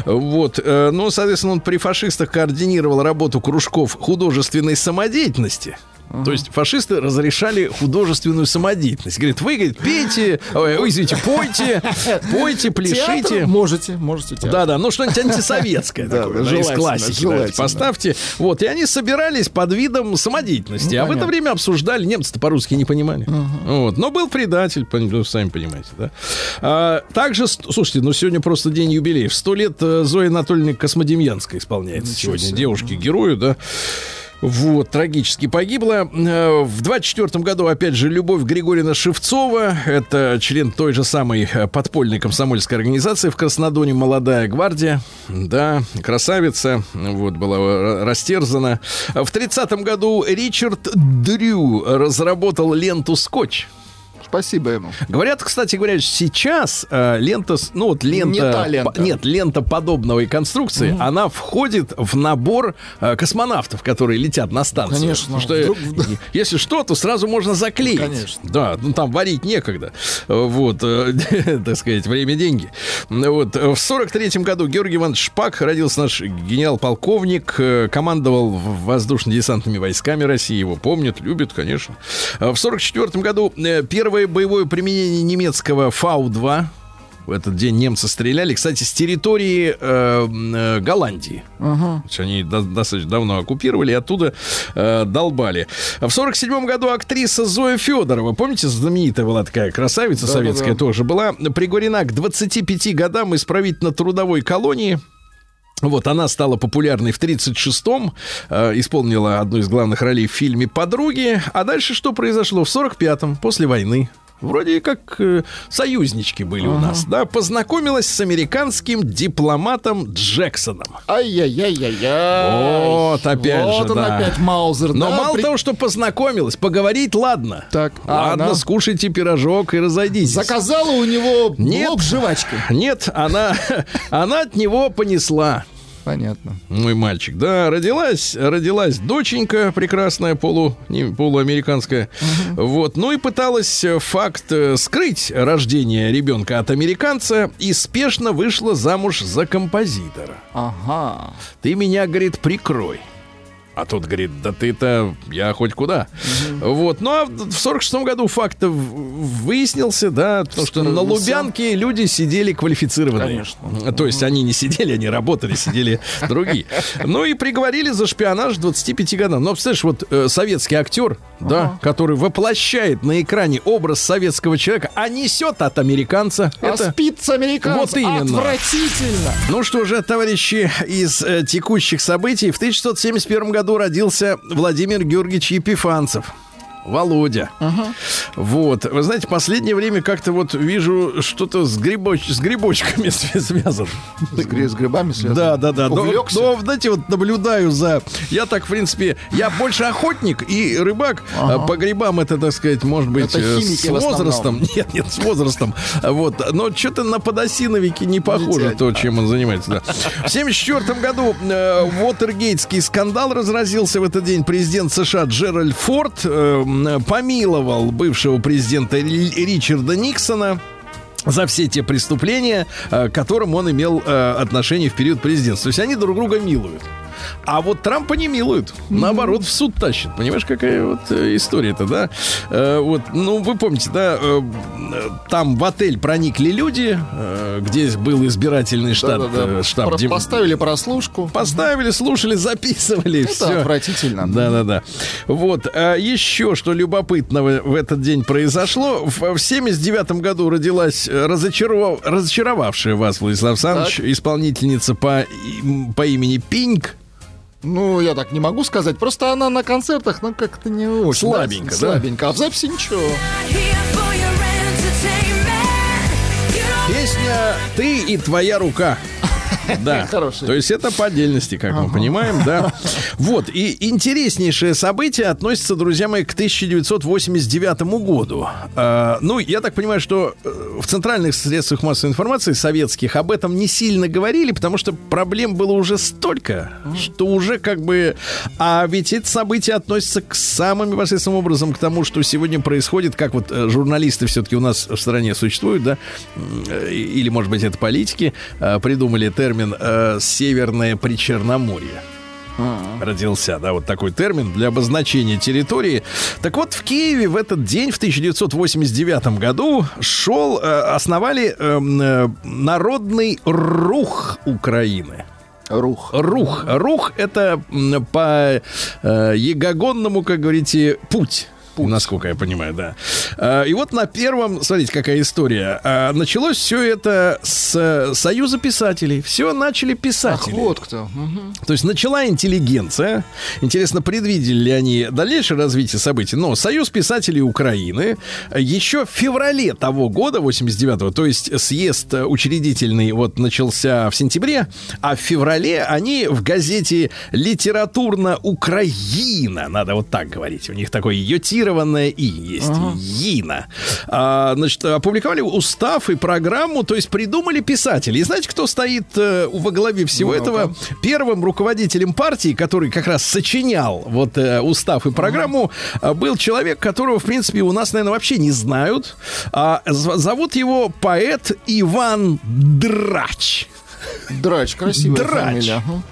Speaker 2: Вот, э, ну, соответственно, он при фашистах координировал работу кружков художественной самодеятельности. То есть фашисты разрешали художественную самодеятельность. Говорит, вы, говорит, пейте, ой, извините, пойте, пойте, пляшите.
Speaker 3: Театр можете, можете театр.
Speaker 2: Да, да, ну что-нибудь антисоветское такое,
Speaker 3: да,
Speaker 2: из классики. поставьте. Вот, и они собирались под видом самодеятельности.
Speaker 3: Ну,
Speaker 2: а в это время обсуждали, немцы-то по-русски не понимали. Вот, но был предатель, ну, сами понимаете, да. А, также, слушайте, ну сегодня просто день юбилеев. Сто лет э, Зои Анатольевны Космодемьянской исполняется
Speaker 3: Ничего
Speaker 2: сегодня.
Speaker 3: себе.
Speaker 2: Девушке-герою, да. Вот, трагически погибла. Э, В 24 году, опять же, Любовь Григорьевна Шевцова. Это член той же самой э, подпольной комсомольской организации в Краснодоне «Молодая гвардия». Да, красавица. Вот, была э, растерзана. В 30 году Ричард Дрю разработал ленту «Скотч».
Speaker 3: Спасибо ему.
Speaker 2: Говорят, кстати говоря, сейчас э, лента, ну вот лента,
Speaker 3: Не та лента.
Speaker 2: по- нет, лента подобной конструкции, она входит в набор э, космонавтов, которые летят на станцию.
Speaker 3: Конечно.
Speaker 2: Потому что
Speaker 3: Вдруг-
Speaker 2: э, если что, то сразу можно заклеить.
Speaker 3: Конечно.
Speaker 2: Да, ну там варить некогда. Э, Вот, э, так сказать, время деньги. Ну Вот э, в сорок третьем году Георгий Иванович Шпак родился наш генерал-полковник, э, командовал воздушно-десантными войсками России, его помнят, любят, конечно. В сорок четвертом году э, первое боевое применение немецкого Фау-2 в этот день немцы стреляли, кстати, с территории э, э, Голландии. Есть Они до- достаточно давно оккупировали и оттуда э, долбали. В сорок седьмом году актриса Зоя Федорова, помните, знаменитая была такая красавица
Speaker 3: Да-да-да.
Speaker 2: советская тоже, была приговорена к 25 годам исправительно-трудовой колонии. Вот, она стала популярной в 36-м, э, исполнила одну из главных ролей в фильме «Подруги». А дальше что произошло? В 45-м, после войны, вроде как э, союзнички были у нас, да, познакомилась с американским дипломатом Джексоном.
Speaker 3: Ай-яй-яй-яй-яй.
Speaker 2: Вот, опять
Speaker 3: вот
Speaker 2: же,
Speaker 3: он
Speaker 2: да.
Speaker 3: опять Маузер.
Speaker 2: Но
Speaker 3: да,
Speaker 2: мало
Speaker 3: при-
Speaker 2: того, что познакомилась, поговорить ладно.
Speaker 3: Так,
Speaker 2: ладно,
Speaker 3: она?
Speaker 2: скушайте пирожок и разойдитесь.
Speaker 3: Заказала у него
Speaker 2: Нет.
Speaker 3: блок жвачки.
Speaker 2: Нет, она, она от него понесла.
Speaker 3: Понятно.
Speaker 2: Мой мальчик, да, родилась, родилась доченька прекрасная, полу, не, полуамериканская, вот, ну и пыталась э, факт э, скрыть рождение ребенка от американца и спешно вышла замуж за композитора.
Speaker 3: Ага.
Speaker 2: Ты меня, говорит, прикрой. А тот говорит, да ты-то, я хоть куда. Вот, ну а в 46 году факт выяснился, да, потому что на. Лубянке люди сидели квалифицированные.
Speaker 3: Конечно.
Speaker 2: То есть они не сидели, они работали, сидели другие. Ну и приговорили за шпионаж 25 годам. Но, представляешь, вот э, советский актер, да, который воплощает на экране образ советского человека, а несет от американца.
Speaker 3: А
Speaker 2: Это...
Speaker 3: спит с американцем.
Speaker 2: Вот именно.
Speaker 3: Отвратительно.
Speaker 2: Ну что же, товарищи, из э, текущих событий в 1671 году родился Владимир Георгиевич Епифанцев. Володя. Вот. Вы знаете, последнее время как-то вот вижу что-то с, грибоч- с грибочками свя- связано.
Speaker 3: С, гри- с грибами связано.
Speaker 2: Да, да, да. Но,
Speaker 3: Увлекся?
Speaker 2: но, знаете, вот наблюдаю за... Я так, в принципе, я больше охотник и рыбак.
Speaker 3: Ага.
Speaker 2: А По грибам это, так сказать, может быть,
Speaker 3: Это
Speaker 2: э, с возрастом. Нет, нет, с возрастом. Вот. Но что-то на подосиновике не похоже
Speaker 3: тянет.
Speaker 2: то, чем он занимается. Да. В 1974 году э, Уотергейтский скандал разразился в этот день. Президент США Джеральд Форд э, помиловал бывшего президента Ри- Ричарда Никсона за все те преступления, э, к которым он имел э, отношение в период президентства. То есть они друг друга милуют. А вот Трампа не милуют. Наоборот, в суд тащат. Понимаешь, какая вот э, история-то, да? Э, вот, ну, вы помните, да, э, э, там в отель проникли люди, э, где был избирательный штаб,
Speaker 3: Да-да-да.
Speaker 2: э, штаб
Speaker 3: Про-
Speaker 2: Дем-
Speaker 3: Поставили прослушку.
Speaker 2: Поставили, слушали, записывали.
Speaker 3: Это
Speaker 2: всё.
Speaker 3: отвратительно.
Speaker 2: Да, да, да. Вот. А еще что любопытного в этот день произошло. В, в 79 году родилась разочаров- разочаровавшая вас, Владислав Александрович, исполнительница по, по имени Пинк.
Speaker 3: Ну, я так не могу сказать. Просто она на концертах, ну, как-то не очень.
Speaker 2: Слабенько, да?
Speaker 3: Слабенько. А в записи ничего.
Speaker 2: Песня «Ты и твоя рука». Да.
Speaker 3: Хорошая.
Speaker 2: То есть это по отдельности, как мы понимаем, да. Вот. И интереснейшее событие относится, друзья мои, к 1989 году. А, ну, я так понимаю, что э, в центральных средствах массовой информации советских об этом не сильно говорили, потому что проблем было уже столько, что уже как бы... А ведь это событие относится к самым непосредственным образом к тому, что сегодня происходит, как вот э, журналисты все-таки у нас в стране существуют, да, э, или, может быть, это политики, придумали термин э, «северное причерноморье». родился, да, вот такой термин для обозначения территории. Так вот, в Киеве в этот день, в 1989 году, шел, э, основали эм, э, народный рух Украины.
Speaker 3: Рух.
Speaker 2: Рух. Рух это по э, ягогонному, как говорите, путь. Насколько я понимаю, да. А, И вот на первом, смотрите, какая история. А, Началось все это с э, Союза писателей. Все начали
Speaker 3: Ах,
Speaker 2: писатели.
Speaker 3: вот кто.
Speaker 2: То есть начала интеллигенция. Интересно, предвидели ли они дальнейшее развитие событий? Но Союз писателей Украины еще в феврале того года, 89-го, то есть съезд учредительный вот начался в сентябре, а в феврале они в газете «Литературно-Украина», надо вот так говорить, у них такое йотированное «и» есть, «Ина». А, значит, опубликовали устав и программу, то есть придумали писатели. И знаете, кто стоит э, во главе всего
Speaker 3: Ну-ка.
Speaker 2: этого? первым руководителем партии, который как раз сочинял вот э, устав и программу, э, был человек, которого, в принципе, у нас, наверное, вообще не знают. А, зовут его поэт Иван Драч.
Speaker 3: Драч, красивая
Speaker 2: Драч.
Speaker 3: фамилия. Ага.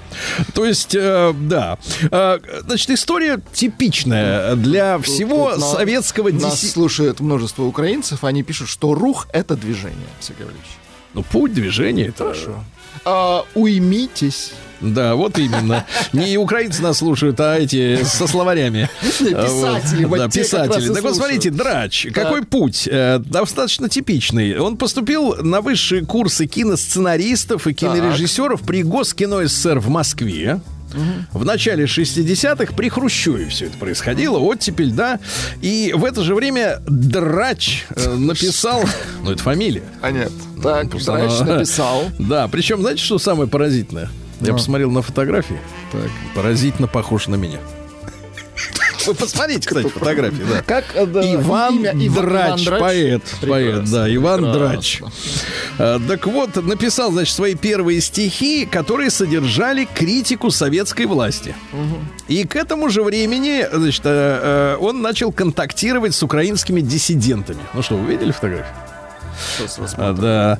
Speaker 2: То есть, э, да. Э, значит, история типичная для всего
Speaker 3: Тут
Speaker 2: советского
Speaker 3: Нас
Speaker 2: диси-
Speaker 3: слушает множество украинцев, они пишут, что рух — это движение, Сергей Валерьевич.
Speaker 2: Ну, путь движения. Это...
Speaker 3: Хорошо. А, уймитесь.
Speaker 2: Да, вот именно. Не украинцы нас слушают, а эти со словарями.
Speaker 3: Писатели, вот
Speaker 2: Да, писатели. Так вот, смотрите. Драч. Какой путь? Э, Достаточно типичный. Он поступил на высшие курсы киносценаристов и кинорежиссеров при Госкино СССР в Москве. В начале 60-х при Хрущеве все это происходило, оттепель, да. И в это же время Драч э, написал... Ну, это фамилия.
Speaker 3: А нет. Так,
Speaker 2: Просто
Speaker 3: Драч написал.
Speaker 2: Да, причем, знаете, что самое поразительное? Я посмотрел на фотографии.
Speaker 3: Так.
Speaker 2: Поразительно похож на меня. Вы посмотрите, кстати, фотографии, да.
Speaker 3: Как э, да,
Speaker 2: Иван
Speaker 3: имя?
Speaker 2: Драч,
Speaker 3: Иван
Speaker 2: поэт,
Speaker 3: Прекрасно,
Speaker 2: поэт, да, Иван
Speaker 3: прекрасно.
Speaker 2: Драч. А, Так вот, написал, значит, свои первые стихи, которые содержали критику советской власти. И к этому же времени, значит, э, э, он начал контактировать с украинскими диссидентами. Ну что, вы видели фотографию? А, да,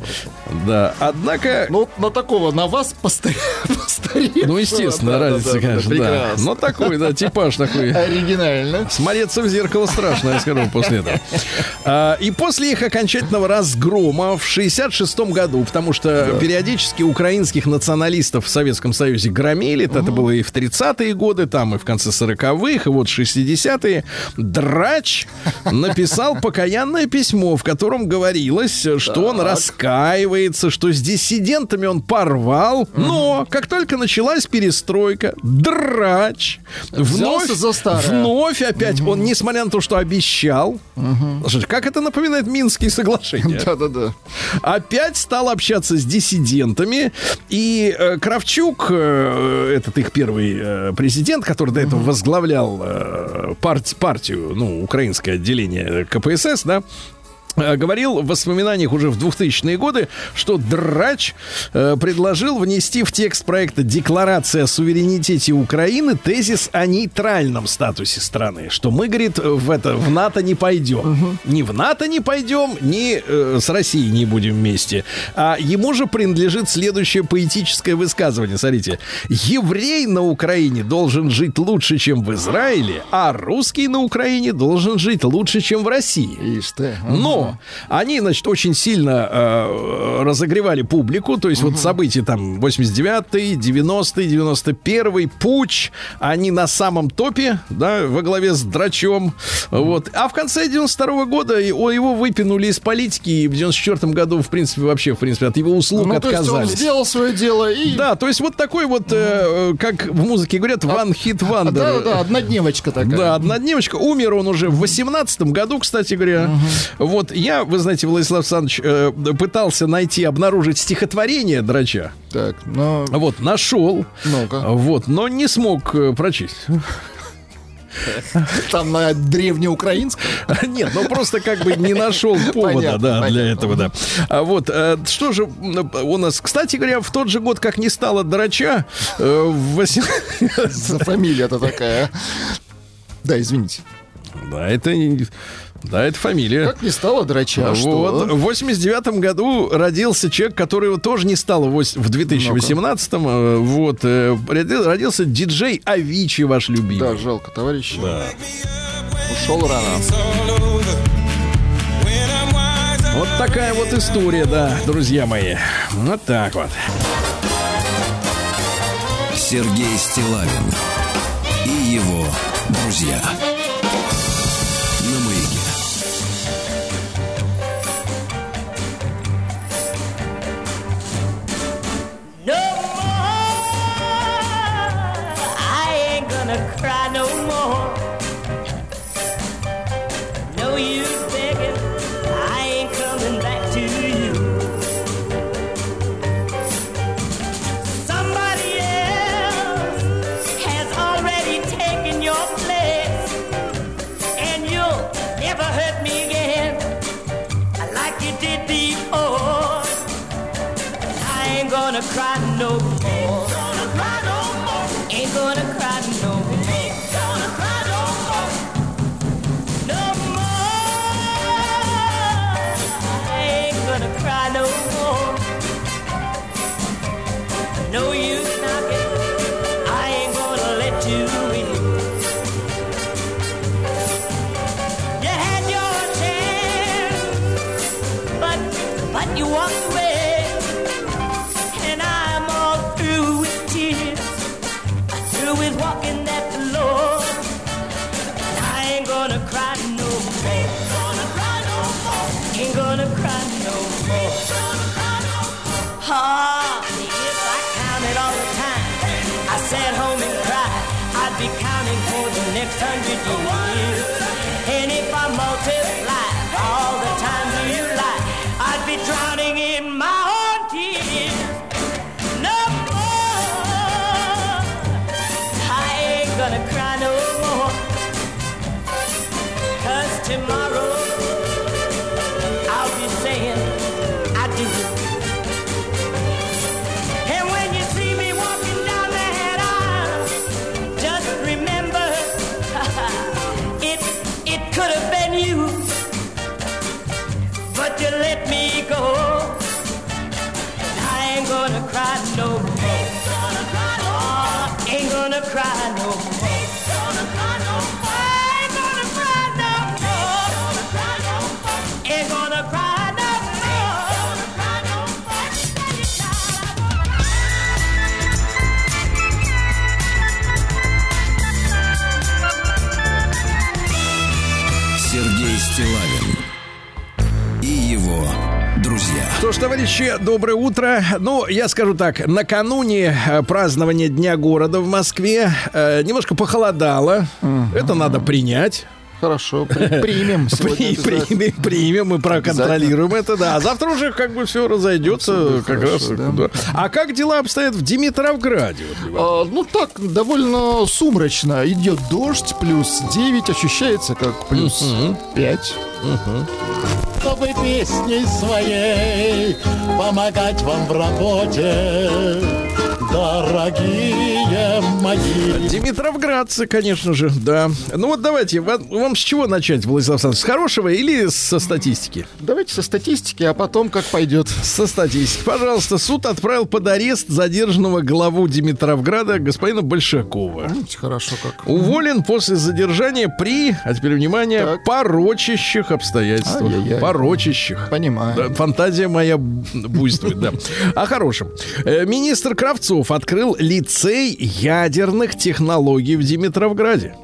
Speaker 2: да. Однако,
Speaker 3: Ну, на такого, на вас постаре- постаревшего.
Speaker 2: ну, естественно, разница, конечно, да. Но такой, да, типаж такой.
Speaker 3: Оригинально.
Speaker 2: Смотреться в зеркало страшно, я скажу, после этого. А, и после их окончательного разгрома в 66 году, потому что периодически украинских националистов в Советском Союзе громили, это было и в 30-е годы, там и в конце 40-х, и вот 60-е, Драч написал покаянное письмо, в котором говорилось, что он раскаивается, что с диссидентами он порвал, но как только началась перестройка, Драч вновь,
Speaker 3: за старое.
Speaker 2: вновь опять, он, несмотря на то, что обещал, Слушайте, как это напоминает Минские соглашения,
Speaker 3: Да-да-да.
Speaker 2: опять стал общаться с диссидентами, и э, Кравчук, э, этот их первый э, президент, который до этого возглавлял э, парт- партию, ну, украинское отделение КПСС, да, говорил в воспоминаниях уже в 2000-е годы, что Драч э, предложил внести в текст проекта «Декларация о суверенитете Украины» тезис о нейтральном статусе страны, что мы, говорит, в, это, в НАТО не пойдем. Ни в НАТО не пойдем, ни э, с Россией не будем вместе. А ему же принадлежит следующее поэтическое высказывание. Смотрите. Еврей на Украине должен жить лучше, чем в Израиле, а русский на Украине должен жить лучше, чем в России.
Speaker 3: Ишь ты.
Speaker 2: Но они, значит, очень сильно э, разогревали публику, то есть вот события там 89-й, 90-й, 91-й, путь, они на самом топе, да, во главе с Драчом, вот. А в конце 92 года его выпинули из политики, и в 94 году, в принципе, вообще, в принципе, от его услуг
Speaker 3: Ну, то есть он
Speaker 2: отказались.
Speaker 3: сделал свое дело и...
Speaker 2: Да, то есть вот такой вот, э, э, как в музыке говорят, one hit wonder.
Speaker 3: Да-да, однодневочка такая.
Speaker 2: Да, однодневочка. Умер он уже в 18 году, кстати говоря. Вот я, вы знаете, Владислав Александрович, э, пытался найти, обнаружить стихотворение Драча.
Speaker 3: Так, ну,
Speaker 2: Вот, нашел.
Speaker 3: ну-ка.
Speaker 2: Вот, но не смог э, прочесть.
Speaker 3: Там на древнеукраинском.
Speaker 2: Нет, ну просто как бы не нашел повода,
Speaker 3: Понятно,
Speaker 2: да, для
Speaker 3: понятно.
Speaker 2: этого, да. А вот, э, что же м, у нас, кстати говоря, в тот же год, как не стало Драча, э, в восем-
Speaker 3: За фамилия-то такая. Да, извините.
Speaker 2: Да, это да, это фамилия.
Speaker 3: Как не стало драча,
Speaker 2: вот.
Speaker 3: что?
Speaker 2: В 89 году родился человек, которого тоже не стало в ось- в 2018-м. э, Вот. э, роди- Родился диджей Авичи, ваш любимый.
Speaker 3: Да, жалко, товарищи.
Speaker 2: Да.
Speaker 3: Ушел рано.
Speaker 2: Вот такая вот история, да, друзья мои. Вот так вот.
Speaker 4: Сергей Стилавин и его друзья.
Speaker 5: Cry no more. Gonna cry no more. Ain't gonna cry no more. Ain't gonna cry no more. No more. I ain't gonna cry no more. No use If I counted all the time, I sat home and cried. I'd be counting for the next hundred years. And if I multiply
Speaker 4: его друзья.
Speaker 2: Что ж, товарищи, доброе утро. Ну, я скажу так, накануне э, празднования Дня города в Москве э, немножко похолодало. Это надо принять.
Speaker 3: Хорошо, при- примем.
Speaker 2: При- примем, примем, мы проконтролируем это, да. А завтра уже как бы все разойдется. Как
Speaker 3: хорошо,
Speaker 2: раз,
Speaker 3: да.
Speaker 2: да. А как дела обстоят в Димитровграде? Вот?
Speaker 3: А, ну так, довольно сумрачно. Идет дождь, плюс 9, ощущается как плюс 5.
Speaker 6: Чтобы песней своей помогать вам в работе, дорогие мои.
Speaker 2: Димитровградцы, конечно же, да. Ну вот давайте, вам, вам с чего начать, Владислав Александрович? С хорошего или со статистики?
Speaker 3: Давайте со статистики, а потом как пойдет.
Speaker 2: Со статистики. Пожалуйста, суд отправил под арест задержанного главу Димитровграда господина Большакова.
Speaker 3: Видите, Хорошо как.
Speaker 2: Уволен после задержания при, а теперь внимание,
Speaker 3: Так.
Speaker 2: порочащих обстоятельствах.
Speaker 3: Ай-яй-яй.
Speaker 2: Порочащих.
Speaker 3: Понимаю.
Speaker 2: Да, фантазия моя буйствует, да. О хорошем. Э, Министр Кравцов открыл лицей ядерных технологий в Димитровграде.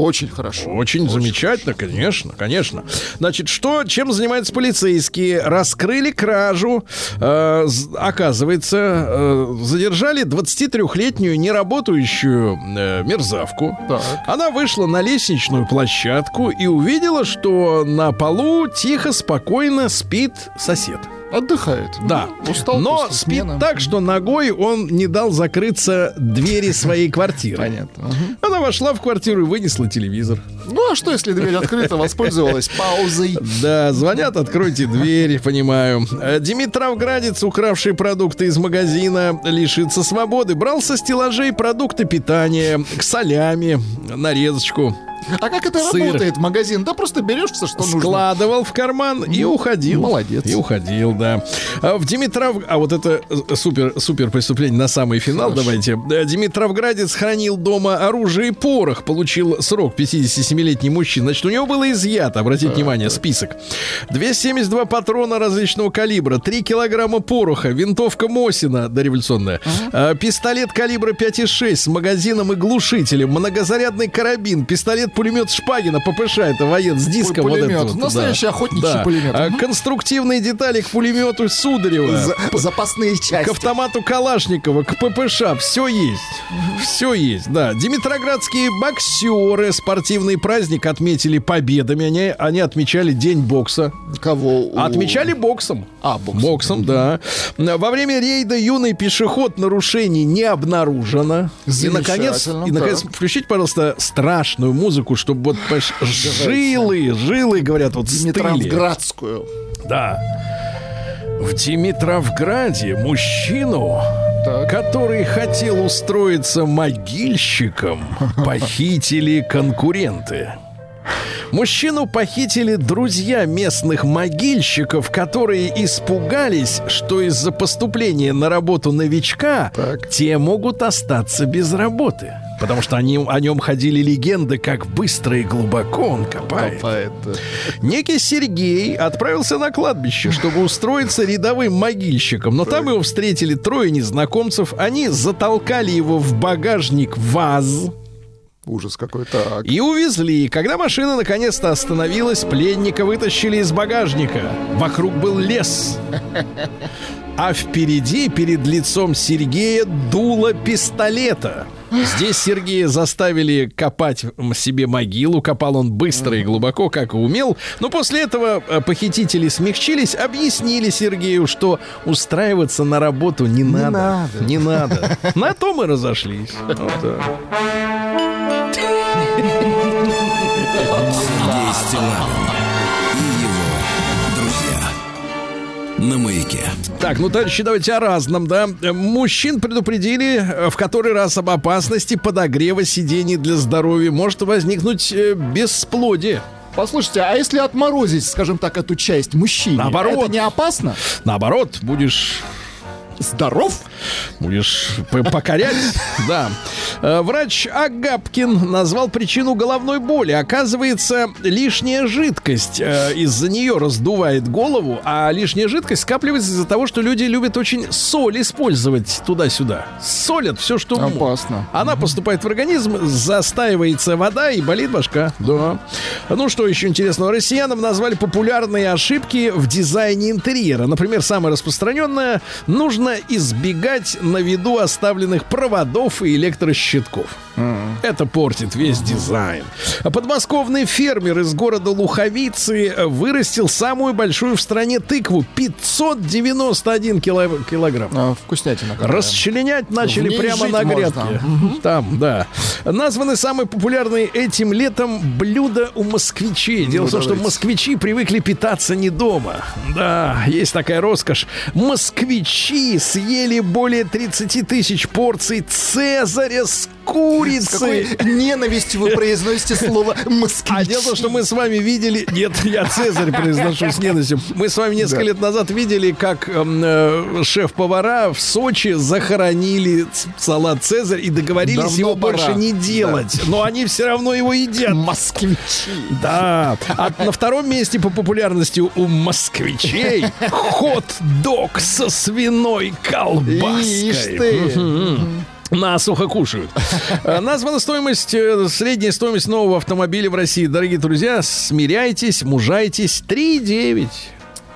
Speaker 3: Очень хорошо.
Speaker 2: Очень, замечательно, конечно, конечно. Значит, что, чем занимаются полицейские? Раскрыли кражу. Э, оказывается, э, задержали 23-летнюю неработающую э, мерзавку.
Speaker 3: Так.
Speaker 2: Она вышла на лестничную площадку и увидела, что на полу тихо, спокойно спит сосед.
Speaker 3: Отдыхает.
Speaker 2: Да.
Speaker 3: Устал
Speaker 2: Но
Speaker 3: после
Speaker 2: спит
Speaker 3: смены.
Speaker 2: так, что ногой он не дал закрыться двери своей квартиры.
Speaker 3: Понятно.
Speaker 2: Она вошла в квартиру и вынесла телевизор.
Speaker 3: Ну, Ну а что, если дверь открыта, воспользовалась паузой?
Speaker 2: Да, звонят, откройте дверь, понимаю. Э, Димитровградец, укравший продукты из магазина, лишится свободы. Брал со стеллажей продукты питания, к солями, нарезочку.
Speaker 3: А как это
Speaker 2: Сыр.
Speaker 3: работает, магазин? Да просто берешь все, что нужно.
Speaker 2: Складывал в карман и уходил.
Speaker 3: молодец.
Speaker 2: И уходил, да. А в Димитров... А вот это э, супер, супер преступление на самый финал. Давайте. Э, Димитровградец хранил дома оружие и порох. Получил срок 57-летний мужчина. Значит, у него было изъято, обратите внимание, список. 272 патрона различного калибра, 3 килограмма пороха, винтовка Мосина дореволюционная, э, пистолет калибра 5,6 с магазином и глушителем, многозарядный карабин, пистолет-пулемет Шпагина, ППШ, это воен с диском. вот
Speaker 3: Пулемет.
Speaker 2: этот вот,
Speaker 3: Настоящий охотничий пулемет.
Speaker 2: А. Конструктивные детали к пулемету Сударева.
Speaker 3: За- запасные
Speaker 2: К
Speaker 3: части.
Speaker 2: автомату Калашникова, к ППШ, все есть. Все есть, да. Димитроградские боксеры спортивный праздник отметили победами. Они, они отмечали День бокса.
Speaker 3: Кого?
Speaker 2: Отмечали боксом.
Speaker 3: А, боксом.
Speaker 2: Боксом, да. Во время рейда юный пешеход нарушений не обнаружено. И, наконец, и, наконец, включите, пожалуйста, страшную музыку, чтобы вот понимаешь, жилы, жилы, говорят, вот.
Speaker 3: Димитровградскую.
Speaker 2: Да. В Димитровграде мужчину. Который хотел устроиться могильщиком, похитили конкуренты. Мужчину похитили друзья местных могильщиков, которые испугались, что из-за поступления на работу новичка
Speaker 3: Так.
Speaker 2: те могут остаться без работы. Потому что они, о нем ходили легенды, как быстро и глубоко он копает.
Speaker 3: Копает.
Speaker 2: Некий Сергей отправился на кладбище, чтобы устроиться рядовым могильщиком. Но там его встретили трое незнакомцев. Они затолкали его в багажник ВАЗ
Speaker 3: Ужас какой. Так.
Speaker 2: и увезли. Когда машина наконец-то остановилась, пленника вытащили из багажника. Вокруг был лес. А впереди, перед лицом Сергея, дуло пистолета. Здесь Сергея заставили копать себе могилу. Копал он быстро и глубоко, как и умел. Но после этого э, похитители смягчились, объяснили Сергею, что устраиваться на работу не, надо.
Speaker 3: надо.
Speaker 2: Не надо. На то мы разошлись. Вот
Speaker 4: на маяке.
Speaker 2: Так, ну, товарищи, давайте о разном, да. Мужчин предупредили э, в который раз об опасности подогрева сидений для здоровья. Может возникнуть э, бесплодие.
Speaker 3: Послушайте, а если отморозить, скажем так, эту часть мужчине,
Speaker 2: Наоборот.
Speaker 3: это не опасно?
Speaker 2: Наоборот, будешь
Speaker 3: Здоров?
Speaker 2: Будешь покорять? Да. Э, Врач Агапкин назвал причину головной боли. Оказывается, лишняя жидкость э, из-за нее раздувает голову, а лишняя жидкость скапливается из-за того, что люди любят очень соль использовать туда-сюда. Солят все, что.
Speaker 3: Опасно.
Speaker 2: Она поступает в организм, застаивается вода и болит башка. Да. Ну что еще интересного? Россиянам назвали популярные ошибки в дизайне интерьера. Например, самое распространенное – нужно избегать на виду оставленных проводов и электрощитков. Это портит весь дизайн. А Подмосковный фермер из города Луховицы вырастил самую большую в стране тыкву 591 кило- килограмм.
Speaker 3: А, вкуснятина. какая.
Speaker 2: Расчленять начали прямо на грядке. Там, да. Названы самые популярные этим летом блюда у москвичей. Дело в том, что москвичи привыкли питаться не дома. Да, есть такая роскошь. Москвичи съели более 30 тысяч порций цезаря с
Speaker 3: С
Speaker 2: курицей.
Speaker 3: какой ненавистью вы произносите слово «москвич».
Speaker 2: А дело в том, что мы с вами видели... Нет, я Цезарь произношу с ненавистью. Мы с вами несколько лет назад видели, как эм, э, шеф-повара в Сочи захоронили салат Цезарь и договорились
Speaker 3: Давно
Speaker 2: его
Speaker 3: пора.
Speaker 2: больше не делать. Но они все равно его едят.
Speaker 3: Москвичи.
Speaker 2: Да. А на втором месте по популярности у москвичей хот-дог со свиной колбаской.
Speaker 3: Ишь ты.
Speaker 2: Насухо кушают. Э, Названа стоимость, э, средняя стоимость нового автомобиля в России. Дорогие друзья, смиряйтесь, мужайтесь. 3,9.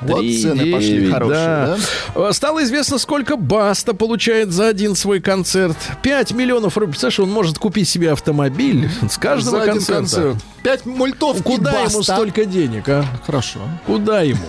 Speaker 3: Вот цены пошли
Speaker 2: девять,
Speaker 3: хорошие,
Speaker 2: Э, Стало известно, сколько Баста получает за один свой концерт. 5 миллионов рублей. Представляешь, он может купить себе автомобиль с каждого
Speaker 3: За
Speaker 2: концерта.
Speaker 3: концерт. Пять мультов
Speaker 2: Куда
Speaker 3: и
Speaker 2: ему
Speaker 3: баста.
Speaker 2: столько денег, а?
Speaker 3: Хорошо.
Speaker 2: Куда ему?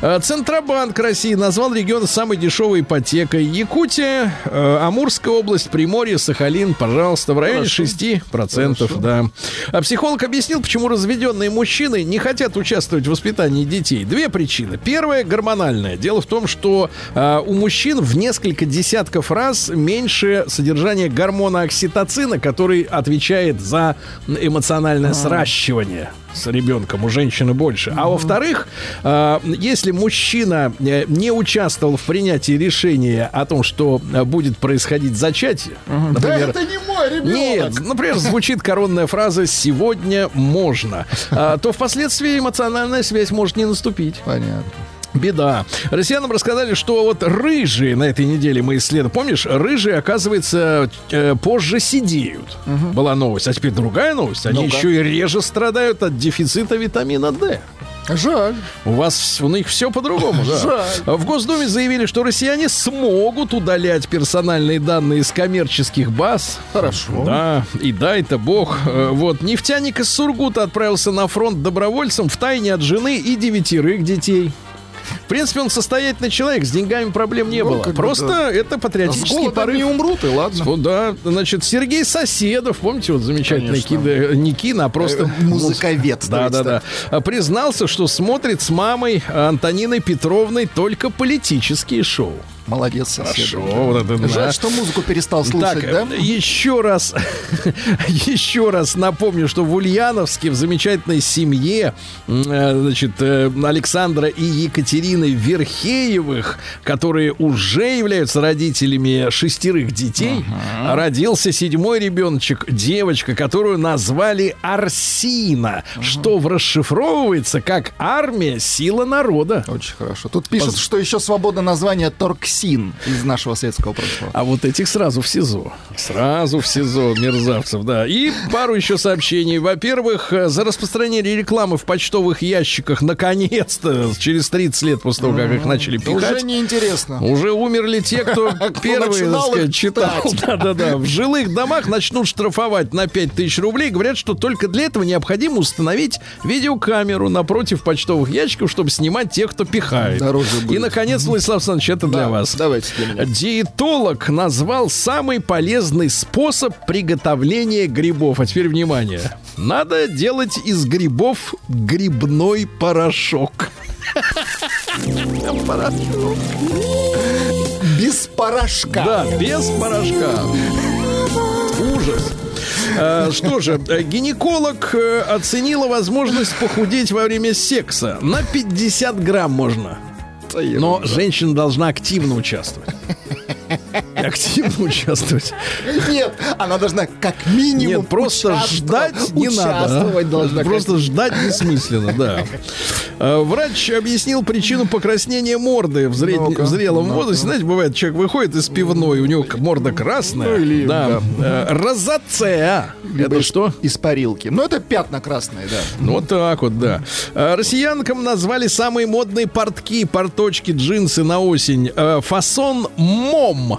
Speaker 2: Э, Центробанк России назвал регион самой дешевой ипотекой. Якутия, э, Амурская область, Приморье, Сахалин, пожалуйста, в районе 6%. Да. А психолог объяснил, почему разведенные мужчины не хотят участвовать в воспитании детей. Две причины. Первая гормональная. Дело в том, что э, у мужчин в несколько десятков раз меньше содержание гормона окситоцина, который отвечает за эмоциональное сращивание с ребенком, у женщины больше. А во-вторых, э, если мужчина э, не участвовал в принятии решения о том, что э, будет происходить зачатие,
Speaker 3: Да
Speaker 2: например,
Speaker 3: это не мой ребенок.
Speaker 2: нет, например, звучит коронная фраза «сегодня можно», а, то впоследствии эмоциональная связь может не наступить.
Speaker 3: Понятно.
Speaker 2: Беда. Россиянам рассказали, что вот рыжие на этой неделе мы исследовали. Помнишь, рыжие, оказывается, э, позже сидеют. Была новость. А теперь другая новость. Они
Speaker 3: Ну-ка.
Speaker 2: еще и реже страдают от дефицита витамина D.
Speaker 3: Жаль.
Speaker 2: У вас у них все по-другому, да. В Госдуме заявили, что россияне смогут удалять персональные данные из коммерческих баз.
Speaker 3: Хорошо.
Speaker 2: Да, и дай-то бог. Э, Вот, нефтяник из Сургута отправился на фронт добровольцем в тайне от жены и девятерых детей. В принципе, он состоятельный человек, с деньгами проблем не
Speaker 3: Ну,
Speaker 2: было. Просто
Speaker 3: да.
Speaker 2: это патриотический
Speaker 3: голода
Speaker 2: порыв.
Speaker 3: не умрут, и ладно.
Speaker 2: Ну да, значит, Сергей Соседов, помните, вот замечательный
Speaker 3: Конечно.
Speaker 2: кид- не кин, а просто
Speaker 3: Э, музыковед,
Speaker 2: Да, да, да. А Признался, что смотрит с мамой Антониной Петровной только политические шоу.
Speaker 3: Молодец, сосед.
Speaker 2: Хорошо, вот это да.
Speaker 3: Жаль, что музыку перестал слушать,
Speaker 2: так,
Speaker 3: да?
Speaker 2: еще раз, еще раз напомню, что в Ульяновске в замечательной семье, э, значит, э, Александра и Екатерины Верхеевых, которые уже являются родителями шестерых детей, родился седьмой ребеночек, девочка, которую назвали Арсина, что расшифровывается как армия, сила народа.
Speaker 3: Очень хорошо. Тут пишут, что еще свободно название Торксин из нашего советского прошлого.
Speaker 2: А вот этих сразу в СИЗО. Сразу в СИЗО мерзавцев, да. И пару еще сообщений. Во-первых, э, за распространение рекламы в почтовых ящиках наконец-то, через 30 лет после того, как их начали
Speaker 3: Это уже
Speaker 2: пихать,
Speaker 3: неинтересно.
Speaker 2: уже умерли те, кто первые, читал. Да-да-да. В жилых домах начнут штрафовать на 5000 рублей. Говорят, что только для этого необходимо установить видеокамеру напротив почтовых ящиков, чтобы снимать тех, кто пихает. И, наконец, Владислав Александрович, это для
Speaker 3: Да,
Speaker 2: вас.
Speaker 3: Давайте для меня.
Speaker 2: Диетолог назвал самый полезный способ приготовления грибов. А теперь внимание. Надо делать из грибов грибной порошок. Порошок.
Speaker 3: Без порошка.
Speaker 2: Да, без порошка. Ужас. Э, Что же, э, гинеколог э, оценила возможность похудеть во время секса. На 50 грамм можно. Но женщина должна активно участвовать. Активно участвовать.
Speaker 3: Нет, она должна как минимум
Speaker 2: Нет, просто ждать не надо. а. Просто ждать бессмысленно, да. Врач объяснил причину покраснения морды в, зре-
Speaker 3: Ну-ка,
Speaker 2: в зрелом возрасте. Знаете, бывает, человек выходит из пивной, у него морда красная.
Speaker 3: Ну, или,
Speaker 2: да. Э, Розацея.
Speaker 3: Либо
Speaker 2: Это что?
Speaker 3: Из парилки. Ну, это пятна красные, да.
Speaker 2: Ну, Вот так вот, да. Э, Россиянкам назвали самые модные портки, порточки, джинсы на осень. Э, Фасон МОМ.